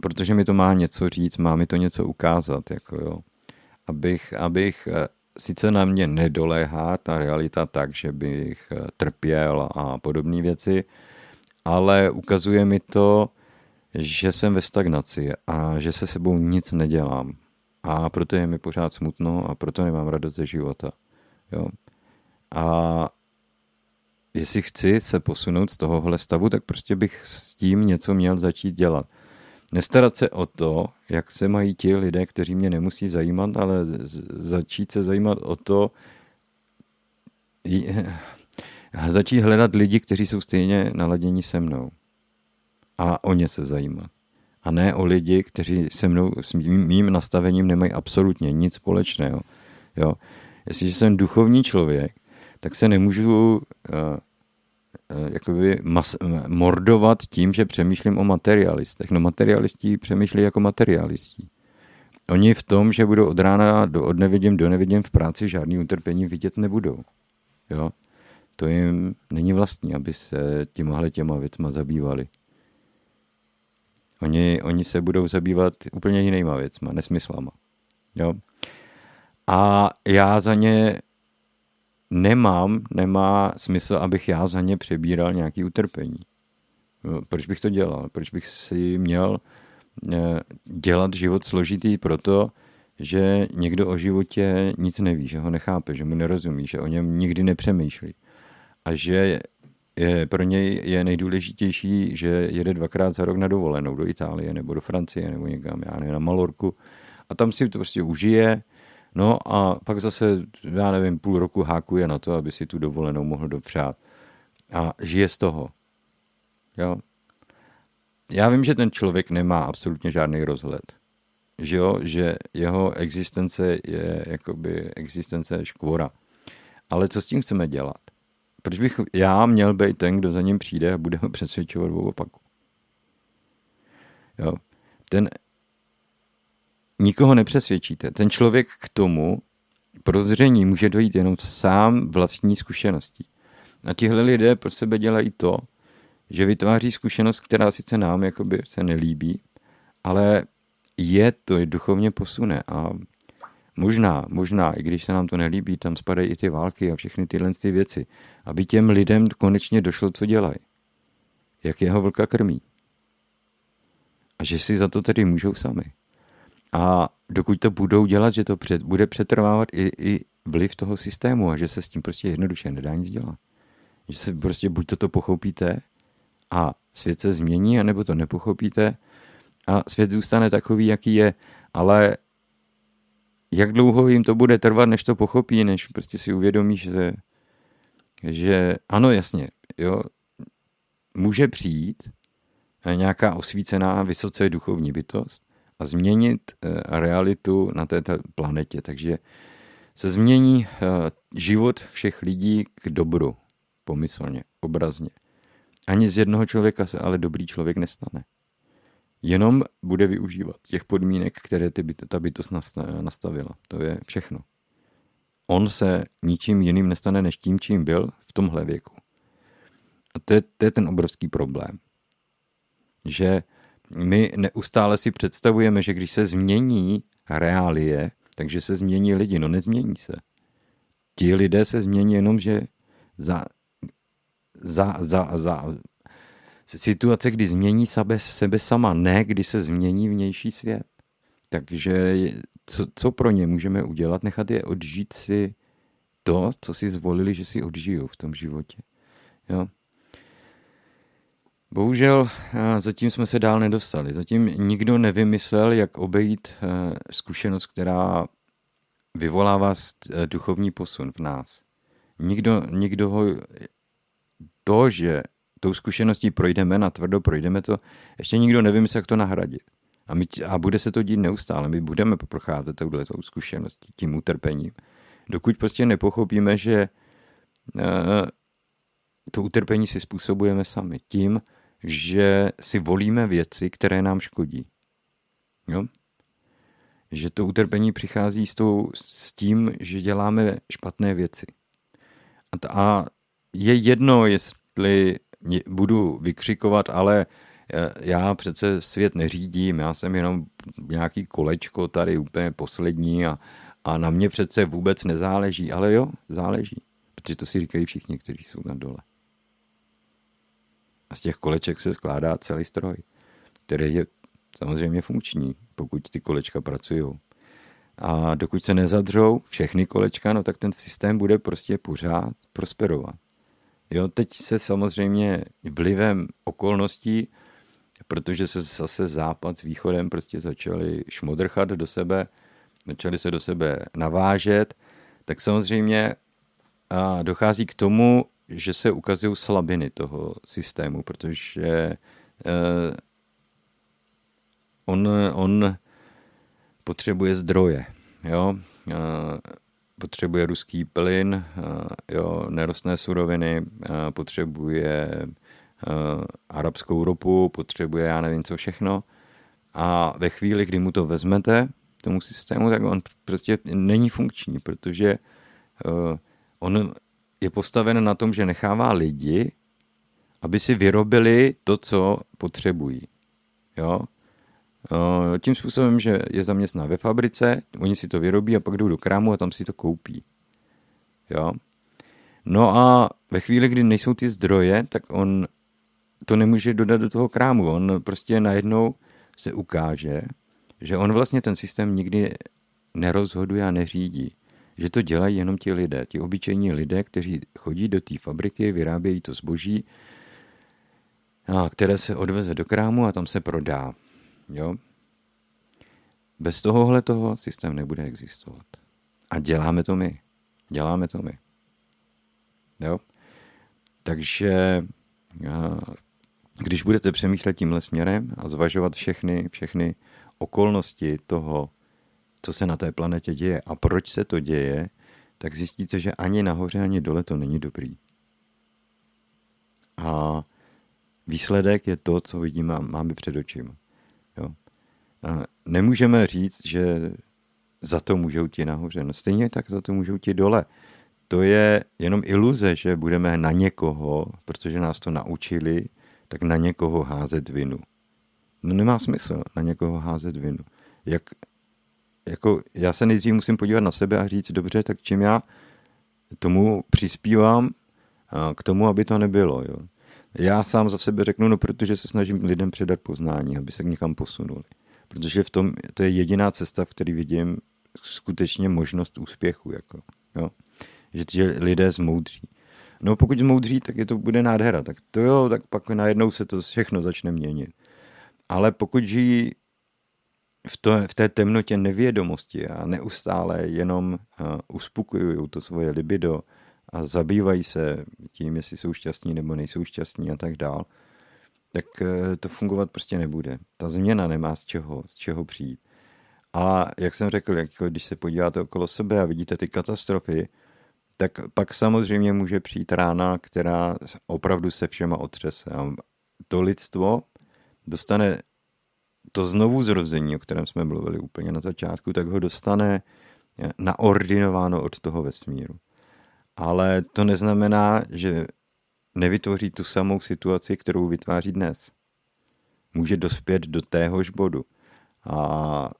protože mi to má něco říct, má mi to něco ukázat, jako jo. Abych, abych sice na mě nedoléhá ta realita tak, že bych trpěl a podobné věci, ale ukazuje mi to, že jsem ve stagnaci a že se sebou nic nedělám. A proto je mi pořád smutno a proto nemám radost ze života. Jo? A jestli chci se posunout z tohohle stavu, tak prostě bych s tím něco měl začít dělat. Nestarat se o to, jak se mají ti lidé, kteří mě nemusí zajímat, ale začít se zajímat o to, začít hledat lidi, kteří jsou stejně naladění se mnou. A o ně se zajímat. A ne o lidi, kteří se mnou, s mým, mým nastavením nemají absolutně nic společného. Jo? Jestliže jsem duchovní člověk, tak se nemůžu uh, uh, jakoby mas, mordovat tím, že přemýšlím o materialistech. No materialisti přemýšlí jako materialisti. Oni v tom, že budou od rána do od nevidím do nevidím v práci žádný utrpení vidět nebudou. Jo? To jim není vlastní, aby se těmahle těma věcma zabývali. Oni, oni se budou zabývat úplně jinýma věcma, nesmyslama. Jo? A já za ně nemám, nemá smysl, abych já za ně přebíral nějaký utrpení. Proč bych to dělal? Proč bych si měl eh, dělat život složitý proto, že někdo o životě nic neví, že ho nechápe, že mu nerozumí, že o něm nikdy nepřemýšlí a že je, pro něj je nejdůležitější, že jede dvakrát za rok na dovolenou do Itálie nebo do Francie nebo někam, já nevím, na Malorku a tam si to prostě užije No a pak zase, já nevím, půl roku hákuje na to, aby si tu dovolenou mohl dopřát. A žije z toho. Jo? Já vím, že ten člověk nemá absolutně žádný rozhled. Že, jo? že jeho existence je jakoby existence škvora. Ale co s tím chceme dělat? Proč bych já měl být ten, kdo za ním přijde a bude ho přesvědčovat o opaku? Jo? Ten nikoho nepřesvědčíte. Ten člověk k tomu prozření může dojít jenom sám vlastní zkušeností. A tihle lidé pro sebe dělají to, že vytváří zkušenost, která sice nám jakoby se nelíbí, ale je to je duchovně posune a možná, možná, i když se nám to nelíbí, tam spadají i ty války a všechny tyhle ty věci, aby těm lidem konečně došlo, co dělají. Jak jeho vlka krmí. A že si za to tedy můžou sami. A dokud to budou dělat, že to před, bude přetrvávat i, i vliv toho systému a že se s tím prostě jednoduše nedá nic dělat. Že se prostě buď to, pochopíte a svět se změní, anebo to nepochopíte a svět zůstane takový, jaký je. Ale jak dlouho jim to bude trvat, než to pochopí, než prostě si uvědomí, že, že ano, jasně, jo, může přijít nějaká osvícená, vysoce duchovní bytost, a změnit eh, realitu na této planetě. Takže se změní eh, život všech lidí k dobru, pomyslně, obrazně. Ani z jednoho člověka se ale dobrý člověk nestane. Jenom bude využívat těch podmínek, které ty byt, ta bytost nastavila. To je všechno. On se ničím jiným nestane než tím, čím byl v tomhle věku. A to je, to je ten obrovský problém. Že my neustále si představujeme, že když se změní reálie, takže se změní lidi. No nezmění se. Ti lidé se změní jenom, že za, za, za, za situace, kdy změní sebe, sebe sama, ne kdy se změní vnější svět. Takže co, co pro ně můžeme udělat? Nechat je odžít si to, co si zvolili, že si odžijou v tom životě. Jo? Bohužel eh, zatím jsme se dál nedostali. Zatím nikdo nevymyslel, jak obejít eh, zkušenost, která vyvolává eh, duchovní posun v nás. Nikdo, nikdo ho, to, že tou zkušeností projdeme, na tvrdo projdeme to, ještě nikdo nevymyslel, jak to nahradit. A, my, a bude se to dít neustále. My budeme procházet touhletou zkušeností, tím utrpením. Dokud prostě nepochopíme, že uh, to utrpení si způsobujeme sami. Tím, že si volíme věci, které nám škodí. Jo? Že to utrpení přichází s, tou, s tím, že děláme špatné věci. A, ta, a je jedno, jestli budu vykřikovat, ale e, já přece svět neřídím, já jsem jenom nějaký kolečko tady úplně poslední a, a na mě přece vůbec nezáleží. Ale jo, záleží, protože to si říkají všichni, kteří jsou na dole. A z těch koleček se skládá celý stroj, který je samozřejmě funkční, pokud ty kolečka pracují. A dokud se nezadřou všechny kolečka, no tak ten systém bude prostě pořád prosperovat. Jo, teď se samozřejmě vlivem okolností, protože se zase západ s východem prostě začali šmodrchat do sebe, začali se do sebe navážet, tak samozřejmě a dochází k tomu, že se ukazují slabiny toho systému, protože uh, on, on potřebuje zdroje, jo, uh, potřebuje ruský plyn, uh, jo, nerostné suroviny, uh, potřebuje uh, arabskou ropu, potřebuje já nevím co všechno. A ve chvíli, kdy mu to vezmete, tomu systému, tak on prostě není funkční, protože on je postaven na tom, že nechává lidi, aby si vyrobili to, co potřebují. Jo? Tím způsobem, že je zaměstná ve fabrice, oni si to vyrobí a pak jdou do krámu a tam si to koupí. Jo? No a ve chvíli, kdy nejsou ty zdroje, tak on to nemůže dodat do toho krámu. On prostě najednou se ukáže, že on vlastně ten systém nikdy nerozhoduje a neřídí že to dělají jenom ti lidé, ti obyčejní lidé, kteří chodí do té fabriky, vyrábějí to zboží, a které se odveze do krámu a tam se prodá. Jo? Bez tohohle toho systém nebude existovat. A děláme to my. Děláme to my. Jo? Takže když budete přemýšlet tímhle směrem a zvažovat všechny, všechny okolnosti toho, co se na té planetě děje a proč se to děje, tak zjistíte, že ani nahoře, ani dole to není dobrý. A výsledek je to, co vidíme máme před očima. Nemůžeme říct, že za to můžou ti nahoře. No stejně tak za to můžou ti dole. To je jenom iluze, že budeme na někoho, protože nás to naučili, tak na někoho házet vinu. No nemá smysl na někoho házet vinu. Jak, jako já se nejdřív musím podívat na sebe a říct, dobře, tak čím já tomu přispívám k tomu, aby to nebylo. Jo. Já sám za sebe řeknu, no protože se snažím lidem předat poznání, aby se někam posunuli. Protože v tom, to je jediná cesta, v které vidím skutečně možnost úspěchu. Jako, jo. Že, že lidé zmoudří. No pokud zmoudří, tak je to bude nádhera. Tak to jo, tak pak najednou se to všechno začne měnit. Ale pokud žijí v, to, v té temnotě nevědomosti a neustále jenom uh, uspokojují to svoje libido a zabývají se tím, jestli jsou šťastní nebo nejsou šťastní a tak dál, tak uh, to fungovat prostě nebude. Ta změna nemá z čeho, z čeho přijít. A jak jsem řekl, jako když se podíváte okolo sebe a vidíte ty katastrofy, tak pak samozřejmě může přijít rána, která opravdu se všema otřese. A to lidstvo dostane to znovu zrození, o kterém jsme mluvili úplně na začátku, tak ho dostane naordinováno od toho vesmíru. Ale to neznamená, že nevytvoří tu samou situaci, kterou vytváří dnes. Může dospět do téhož bodu. A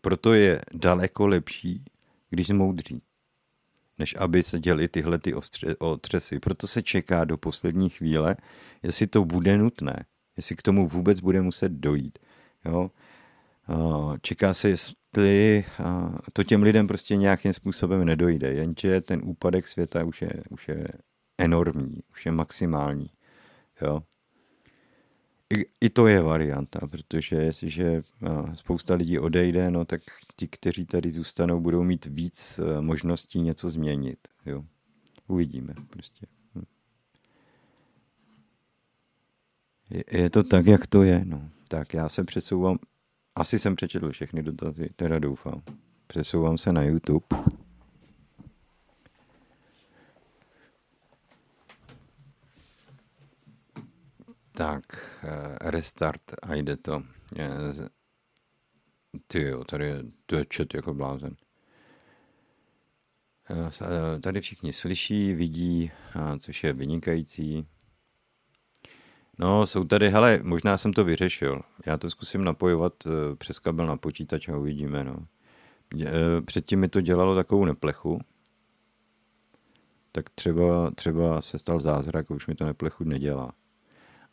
proto je daleko lepší, když zmoudří, než aby se děli tyhle ty otřesy. Proto se čeká do poslední chvíle, jestli to bude nutné jestli k tomu vůbec bude muset dojít. Jo? Čeká se, jestli to těm lidem prostě nějakým způsobem nedojde, jenže ten úpadek světa už je, už je enormní, už je maximální. Jo? I, I to je varianta, protože jestliže spousta lidí odejde, no tak ti, kteří tady zůstanou, budou mít víc možností něco změnit. Jo? Uvidíme prostě. Je, je to tak, jak to je. No. Tak já se přesouvám, asi jsem přečetl všechny dotazy, teda doufám. Přesouvám se na YouTube. Tak, eh, restart a jde to. Ty jo, tady je, to je čet jako blázen. Eh, eh, tady všichni slyší, vidí, což je vynikající. No, jsou tady, hele, možná jsem to vyřešil. Já to zkusím napojovat eh, přes kabel na počítač a uvidíme, no. Eh, předtím mi to dělalo takovou neplechu, tak třeba, třeba se stal zázrak, už mi to neplechu nedělá.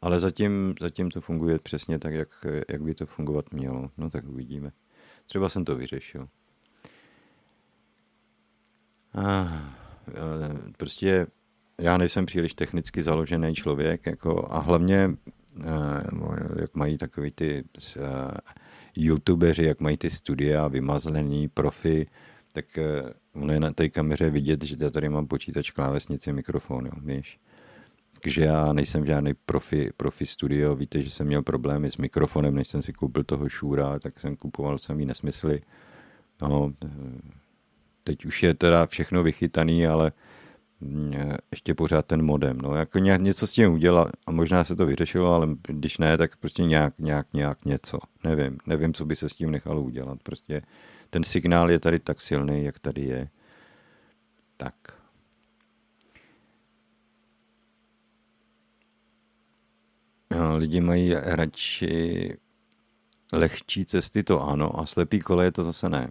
Ale zatím, zatím to funguje přesně tak, jak, jak by to fungovat mělo. No tak uvidíme. Třeba jsem to vyřešil. Ah, prostě já nejsem příliš technicky založený člověk jako, a hlavně, eh, jak mají takový ty uh, youtubeři, jak mají ty studia vymazlený profi, tak uh, je na té kameře vidět, že já tady mám počítač, klávesnici, mikrofon, jo, víš. Takže já nejsem žádný profi, profi studio, víte, že jsem měl problémy s mikrofonem, než jsem si koupil toho šůra, tak jsem kupoval samý nesmysly. No, teď už je teda všechno vychytaný, ale ještě pořád ten modem. No, jako nějak něco s tím udělat a možná se to vyřešilo, ale když ne, tak prostě nějak, nějak, nějak něco. Nevím, nevím, co by se s tím nechalo udělat. Prostě ten signál je tady tak silný, jak tady je. Tak. No, lidi mají radši lehčí cesty, to ano, a slepý kole je to zase ne.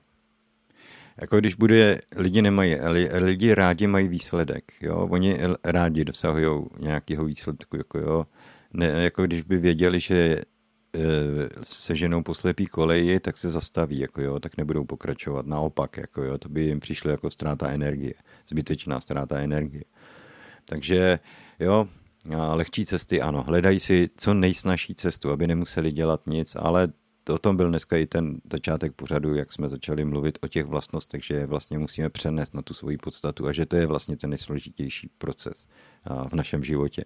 Jako když bude, lidi nemají, lidi rádi mají výsledek, jo, oni rádi dosahují nějakého výsledku, jako jo, ne, jako když by věděli, že e, se ženou po slepý koleji, tak se zastaví, jako jo, tak nebudou pokračovat, naopak, jako jo, to by jim přišlo jako ztráta energie, zbytečná ztráta energie. Takže jo, lehčí cesty, ano, hledají si co nejsnažší cestu, aby nemuseli dělat nic, ale o tom byl dneska i ten začátek pořadu, jak jsme začali mluvit o těch vlastnostech, že vlastně musíme přenést na tu svoji podstatu a že to je vlastně ten nejsložitější proces v našem životě.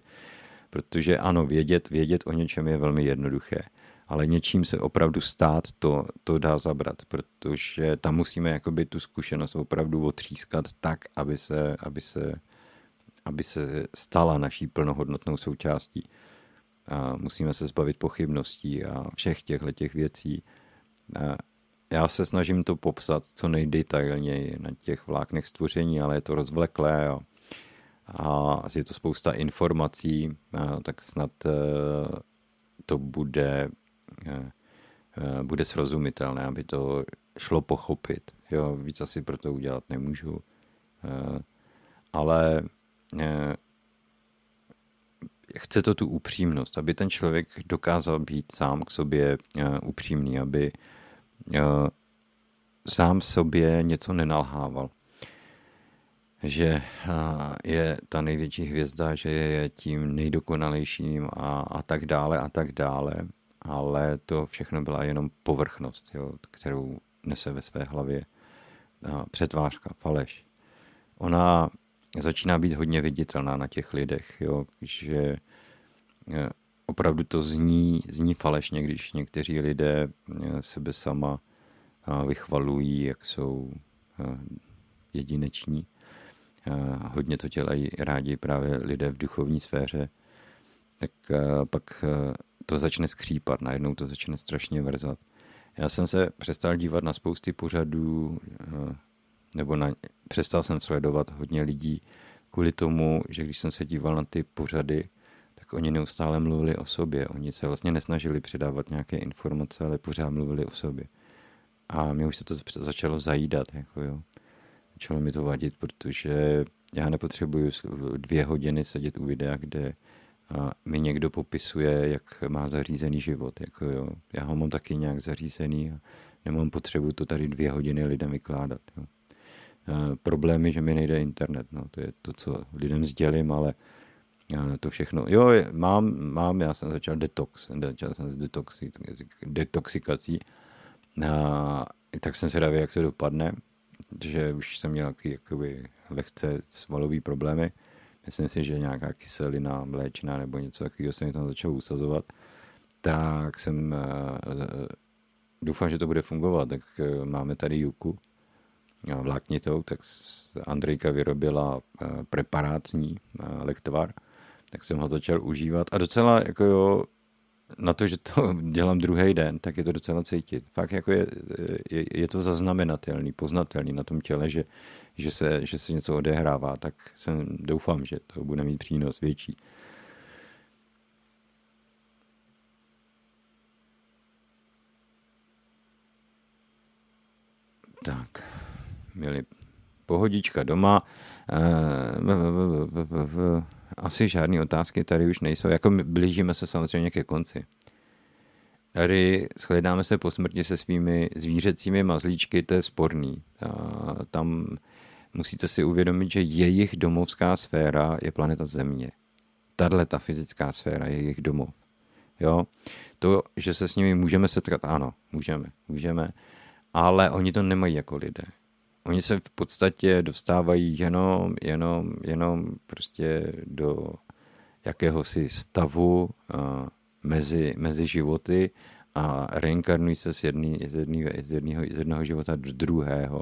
Protože ano, vědět, vědět o něčem je velmi jednoduché, ale něčím se opravdu stát, to, to dá zabrat, protože tam musíme jakoby tu zkušenost opravdu otřískat tak, aby se, aby se, aby se stala naší plnohodnotnou součástí. A musíme se zbavit pochybností a všech těchto těch věcí. A já se snažím to popsat co nejdetailněji na těch vláknech stvoření, ale je to rozvleklé a, a je to spousta informací, a tak snad e, to bude, e, e, bude srozumitelné, aby to šlo pochopit. Jo, víc asi pro to udělat nemůžu. Ale chce to tu upřímnost, aby ten člověk dokázal být sám k sobě uh, upřímný, aby uh, sám sobě něco nenalhával. Že je ta největší hvězda, že je tím nejdokonalejším a, a tak dále a tak dále, ale to všechno byla jenom povrchnost, jo, kterou nese ve své hlavě přetvářka, faleš. Ona začíná být hodně viditelná na těch lidech, jo, že eh, opravdu to zní, zní falešně, když někteří lidé eh, sebe sama eh, vychvalují, jak jsou jedineční. Hodně to dělají rádi právě lidé v duchovní sféře, tak pak to začne skřípat, najednou to začne strašně vrzat. Já jsem se přestal dívat na spousty pořadů nebo na, přestal jsem sledovat hodně lidí kvůli tomu, že když jsem se díval na ty pořady, tak oni neustále mluvili o sobě. Oni se vlastně nesnažili předávat nějaké informace, ale pořád mluvili o sobě. A mě už se to začalo zajídat. Jako jo. Začalo mi to vadit, protože já nepotřebuju dvě hodiny sedět u videa, kde mi někdo popisuje, jak má zařízený život. Jako jo. Já ho mám taky nějak zařízený a nemám potřebu to tady dvě hodiny lidem vykládat. Jo. Eh, problémy, že mi nejde internet. No, to je to, co lidem sdělím, ale eh, to všechno. Jo, mám, mám, já jsem začal detox, začal jsem s detoxi, detoxikací, a, tak jsem se dávě, jak to dopadne, že už jsem měl jaký, jakoby lehce svalový problémy. Myslím si, že nějaká kyselina mléčná nebo něco takového se mi tam začalo usazovat. Tak jsem doufám, že to bude fungovat. Tak máme tady Juku, vláknitou, tak Andrejka vyrobila eh, preparátní eh, lektvar, tak jsem ho začal užívat a docela jako jo, na to, že to dělám druhý den, tak je to docela cítit. Fakt jako je, je, je to zaznamenatelný, poznatelný na tom těle, že, že, se, že se něco odehrává, tak jsem, doufám, že to bude mít přínos větší. Tak měli pohodička doma. Eh, asi žádné otázky tady už nejsou. Jako blížíme se samozřejmě ke konci. Tady shledáme se po smrti se svými zvířecími mazlíčky, to je sporný. Tam musíte si uvědomit, že jejich domovská sféra je planeta Země. Tahle ta fyzická sféra je jejich domov. Jo? To, že se s nimi můžeme setkat, ano, můžeme, můžeme, ale oni to nemají jako lidé. Oni se v podstatě dostávají jenom, jenom, jenom prostě do jakéhosi stavu uh, mezi, mezi životy a reinkarnují se z, jedný, z, jedný, z, jedného, z jednoho života do druhého.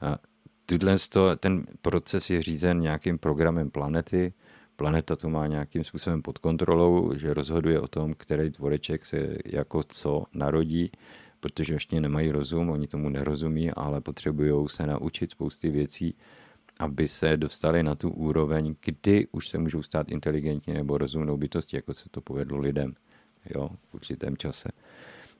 A tuhle ten proces je řízen nějakým programem planety. Planeta to má nějakým způsobem pod kontrolou, že rozhoduje o tom, který tvoreček se jako co narodí protože ještě nemají rozum, oni tomu nerozumí, ale potřebují se naučit spousty věcí, aby se dostali na tu úroveň, kdy už se můžou stát inteligentní nebo rozumnou bytosti, jako se to povedlo lidem jo, v určitém čase.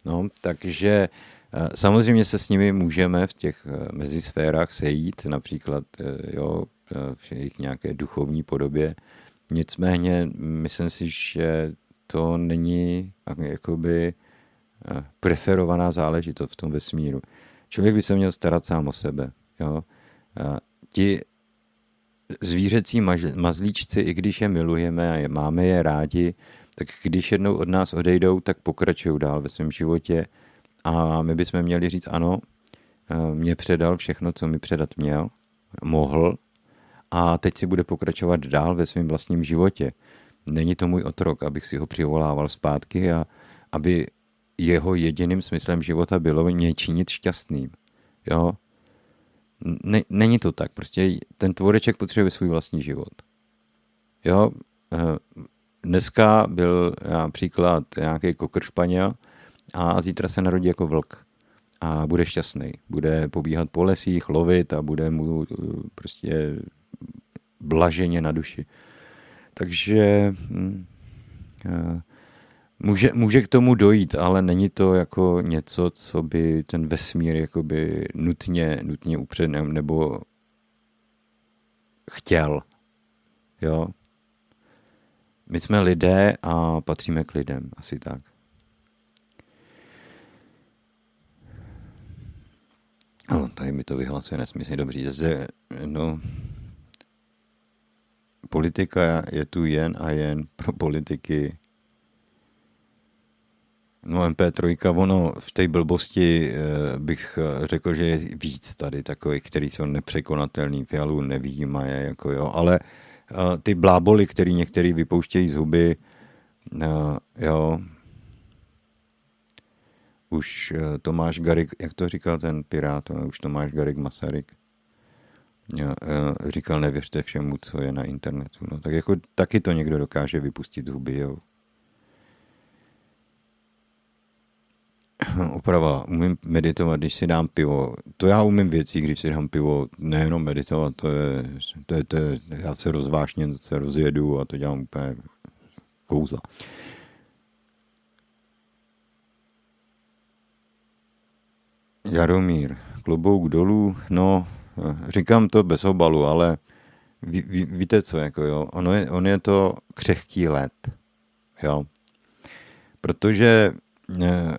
No, takže eh, samozřejmě se s nimi můžeme v těch eh, mezisférách sejít, například eh, jo, v jejich nějaké duchovní podobě. Nicméně myslím si, že to není jakoby preferovaná záležitost v tom vesmíru. Člověk by se měl starat sám o sebe. Jo? A ti zvířecí mazlíčci, i když je milujeme a je, máme je rádi, tak když jednou od nás odejdou, tak pokračují dál ve svém životě a my bychom měli říct ano, eh, mě předal všechno, co mi předat měl, mohl a teď si bude pokračovat dál ve svém vlastním životě. Není to můj otrok, abych si ho přivolával zpátky a aby jeho jediným smyslem života bylo mě činit šťastným. Jo? Ne, není to tak. Prostě ten tvoreček potřebuje svůj vlastní život. Jo? Eh, dneska byl například nějaký kokr španěl a zítra se narodí jako vlk a bude šťastný. Bude pobíhat po lesích, lovit a bude mu eh, prostě blaženě na duši. Takže hm, eh, může, může k tomu dojít, ale není to jako něco, co by ten vesmír jakoby nutně, nutně upřed nebo chtěl. Jo? My jsme lidé a patříme k lidem, asi tak. No, tady mi to vyhlasuje nesmyslně dobrý. Zde, no, politika je tu jen a jen pro politiky. No MP3, ono v té blbosti eh, bych eh, řekl, že je víc tady takových, který jsou nepřekonatelný, fialů nevýjímaje, jako jo, ale eh, ty bláboli, který některý vypouštějí z huby, jo, už Tomáš Garik, jak to říkal ten pirát, už Tomáš Garik Masaryk, říkal, nevěřte všemu, co je na internetu. No, tak jako taky to někdo dokáže vypustit z huby, jo. Oprava, umím meditovat, když si dám pivo. To já umím věcí, když si dám pivo, nejenom meditovat, to je, to je, to je já se rozvážně se rozjedu a to dělám úplně kouzla. Jaromír, klobouk dolů, no, říkám to bez obalu, ale ví, ví, víte co, jako jo, ono je, on je to křehký let, jo, protože eh,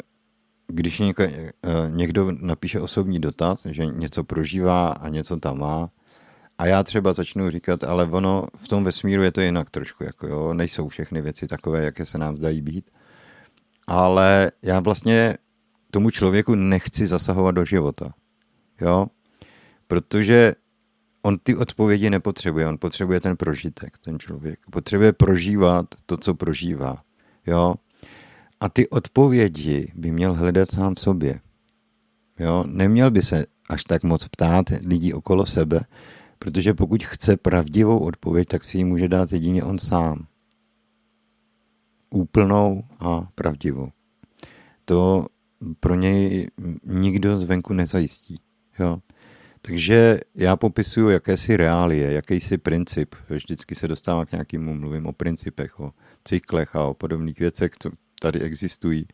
když někdo, eh, někdo napíše osobní dotaz, že něco prožívá a něco tam má, a já třeba začnu říkat, ale ono v tom vesmíru je to jinak trošku, jako jo, nejsou všechny věci takové, jaké se nám zdají být, ale já vlastně tomu člověku nechci zasahovat do života, jo, protože on ty odpovědi nepotřebuje, on potřebuje ten prožitek, ten člověk. Potřebuje prožívat to, co prožívá. Jo? A ty odpovědi by měl hledat sám v sobě. Jo? Neměl by se až tak moc ptát lidí okolo sebe, protože pokud chce pravdivou odpověď, tak si ji může dát jedině on sám. Úplnou a pravdivou. To pro něj nikdo zvenku nezajistí. Jo? Takže já popisuju jakési reálie, jakýsi princip. Vždycky se dostávám k nějakému, mluvím o principech, o cyklech a o podobných věcech, tady existují.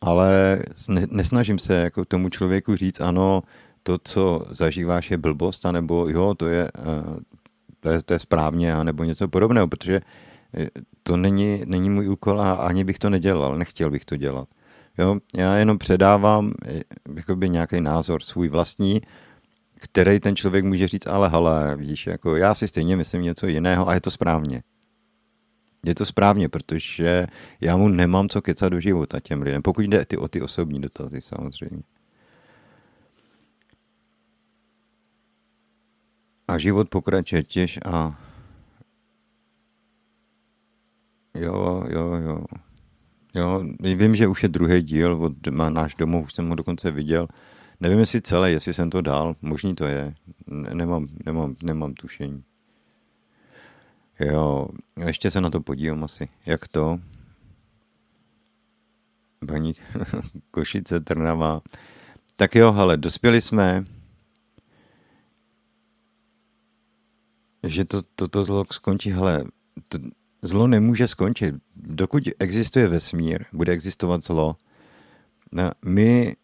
Ale nesnažím se jako tomu člověku říct, ano, to, co zažíváš, je blbost, anebo jo, to je, eh, to je, to je správně, anebo něco podobného, protože eh, to není, není můj úkol a ani bych to nedělal, nechtěl bych to dělat. Jo, já jenom předávám eh, jakoby nějaký názor svůj vlastní který ten člověk může říct, ale hele, víš, jako já si stejně myslím něco jiného a je to správně. Je to správně, protože já mu nemám co kecat do života těm lidem, pokud jde ty o ty osobní dotazy samozřejmě. A život pokračuje těž a jo, jo, jo. Jo, vím, že už je druhý díl od náš domov, už jsem ho dokonce viděl. Nevím, jestli celé, jestli jsem to dal, možný to je. Nemám, nemám, nemám tušení. Jo, ještě se na to podívám asi. Jak to? Paní Košice, Trnava. Tak jo, ale dospěli jsme, že to, to, to zlo skončí, hele, to, zlo nemůže skončit. Dokud existuje vesmír, bude existovat zlo. My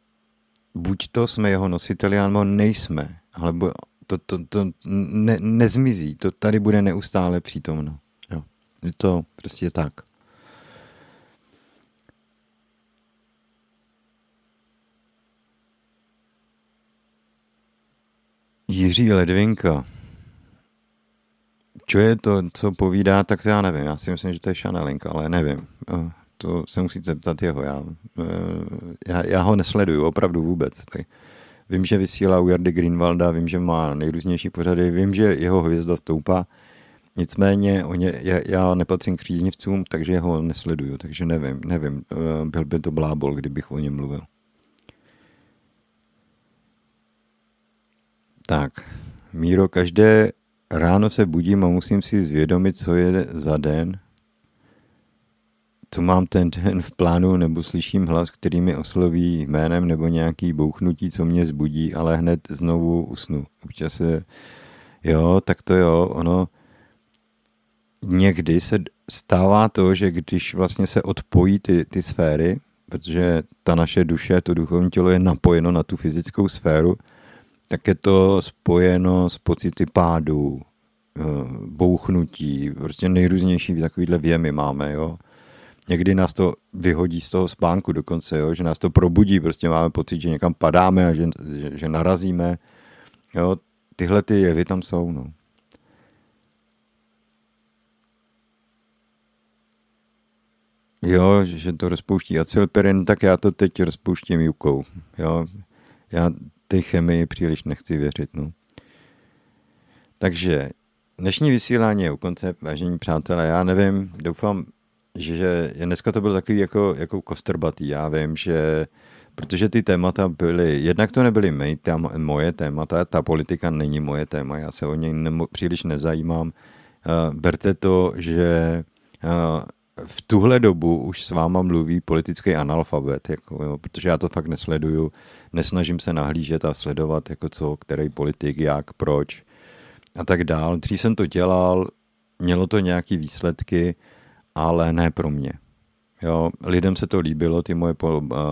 buď to jsme jeho nositeli, nebo nejsme. Ale to, to, to ne, nezmizí, to tady bude neustále přítomno. Jo. Je to prostě tak. Jiří Ledvinka. Co je to, co povídá, tak já nevím. Já si myslím, že to je Šanelinka, ale nevím. to se musíte ptat jeho. Já, eh, já, já ho nesleduju opravdu vůbec. Tak vím, že vysílá u Jardy Greenwalda, vím, že má nejrůznější pořady, vím, že jeho hvězda stoupá, Nicméně ně, já, já nepatřím k příznivcům, takže ho nesleduju, takže nevím, nevím. Eh, byl by to blábol, kdybych o něm mluvil. Tak, Míro, každé ráno se budím a musím si zvědomit, co je za den, co mám ten den v plánu, nebo slyším hlas, který mi osloví jménem, nebo nějaký bouchnutí, co mě zbudí, ale hned znovu usnu. Občas se, jo, tak to jo, ono, někdy se stává to, že když vlastně se odpojí ty, ty sféry, protože ta naše duše, to duchovní tělo je napojeno na tu fyzickou sféru, tak je to spojeno s pocity pádu, eh, bouchnutí, prostě nejrůznější takovýhle věmy máme, jo. Někdy nás to vyhodí z toho spánku dokonce, jo, že nás to probudí, prostě máme pocit, že někam padáme a že, že, že narazíme, jo. Tyhle ty jevy tam jsou, no. Jo, že to rozpouští acylperin, tak já to teď rozpouštím jukou. Jo, já té chemii příliš nechci věřit. No. Takže dnešní vysílání je u konce, vážení přátelé. Já nevím, doufám, že dneska to bylo takový jako, jako kostrbatý. Já vím, že protože ty témata byly, jednak to nebyly mý, tam, moje témata, ta politika není moje téma, já se o něj nemo, příliš nezajímám. Uh, berte to, že uh, v tuhle dobu už s váma mluví politický analfabet, jako, jo, protože já to fakt nesleduju, nesnažím se nahlížet a sledovat, jako co, který politik, jak, proč a tak dál. Dřív jsem to dělal, mělo to nějaké výsledky, ale ne pro mě. Jo, lidem se to líbilo, ty moje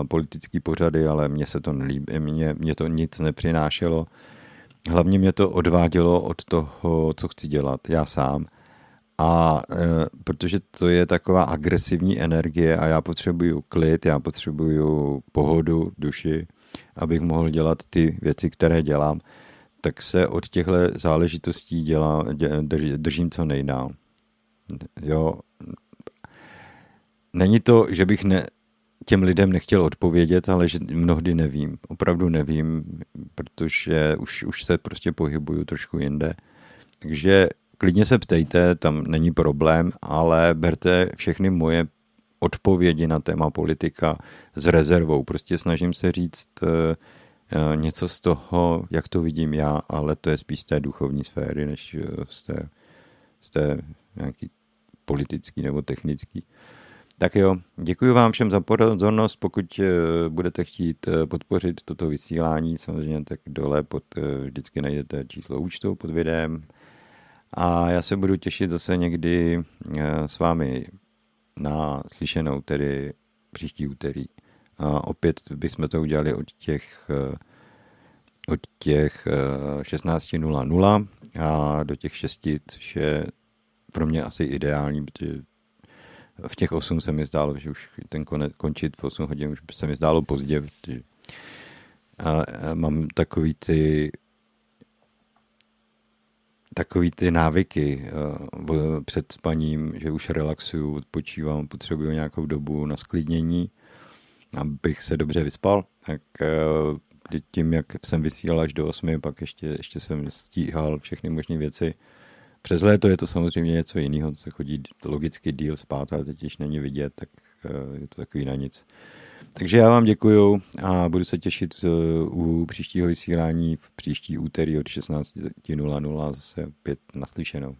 politické pořady, ale mně se to nelíbí, mě, mě to nic nepřinášelo. Hlavně mě to odvádělo od toho, co chci dělat já sám – a e, protože to je taková agresivní energie a já potřebuju klid, já potřebuju pohodu duši, abych mohl dělat ty věci, které dělám, tak se od těchto záležitostí dělá, drž, držím co nejdál. Jo. Není to, že bych ne, těm lidem nechtěl odpovědět, ale že mnohdy nevím. Opravdu nevím, protože už, už se prostě pohybuju trošku jinde. Takže klidně se ptejte, tam není problém, ale berte všechny moje odpovědi na téma politika s rezervou. Prostě snažím se říct eh, eh, něco z toho, jak to vidím já, ale to je spíš z té duchovní sféry, než eh, z té, z té nějaký politický nebo technický. Tak jo, děkuji vám všem za pozornost. Pokud budete chtít podpořit toto vysílání, samozřejmě tak dole pod, vždycky najdete číslo účtu pod videem a já se budu těšit zase někdy eh, s vámi na slyšenou, tedy příští úterý. A opět bychom to udělali od těch, eh, od těch 16.00 eh, a do těch 6, což je pro mě asi ideální, protože v těch 8 se mi zdálo, že už ten konec, končit v 8 hodin už se mi zdálo pozdě, protože a mám takový ty takový ty návyky uh, před spaním, že už relaxuju, odpočívám, potřebuju nějakou dobu na sklidnění, abych se dobře vyspal, tak uh, tím, jak jsem vysílal až do 8, pak ještě, ještě jsem stíhal všechny možné věci. Přes léto je to samozřejmě něco jiného, se chodí logicky díl spát, ale teď, když není vidět, tak uh, je to takový na nic. Takže já vám děkuju a budu se těšit uh, u příštího vysílání v příští úterý od 16.00 zase opět naslyšenou.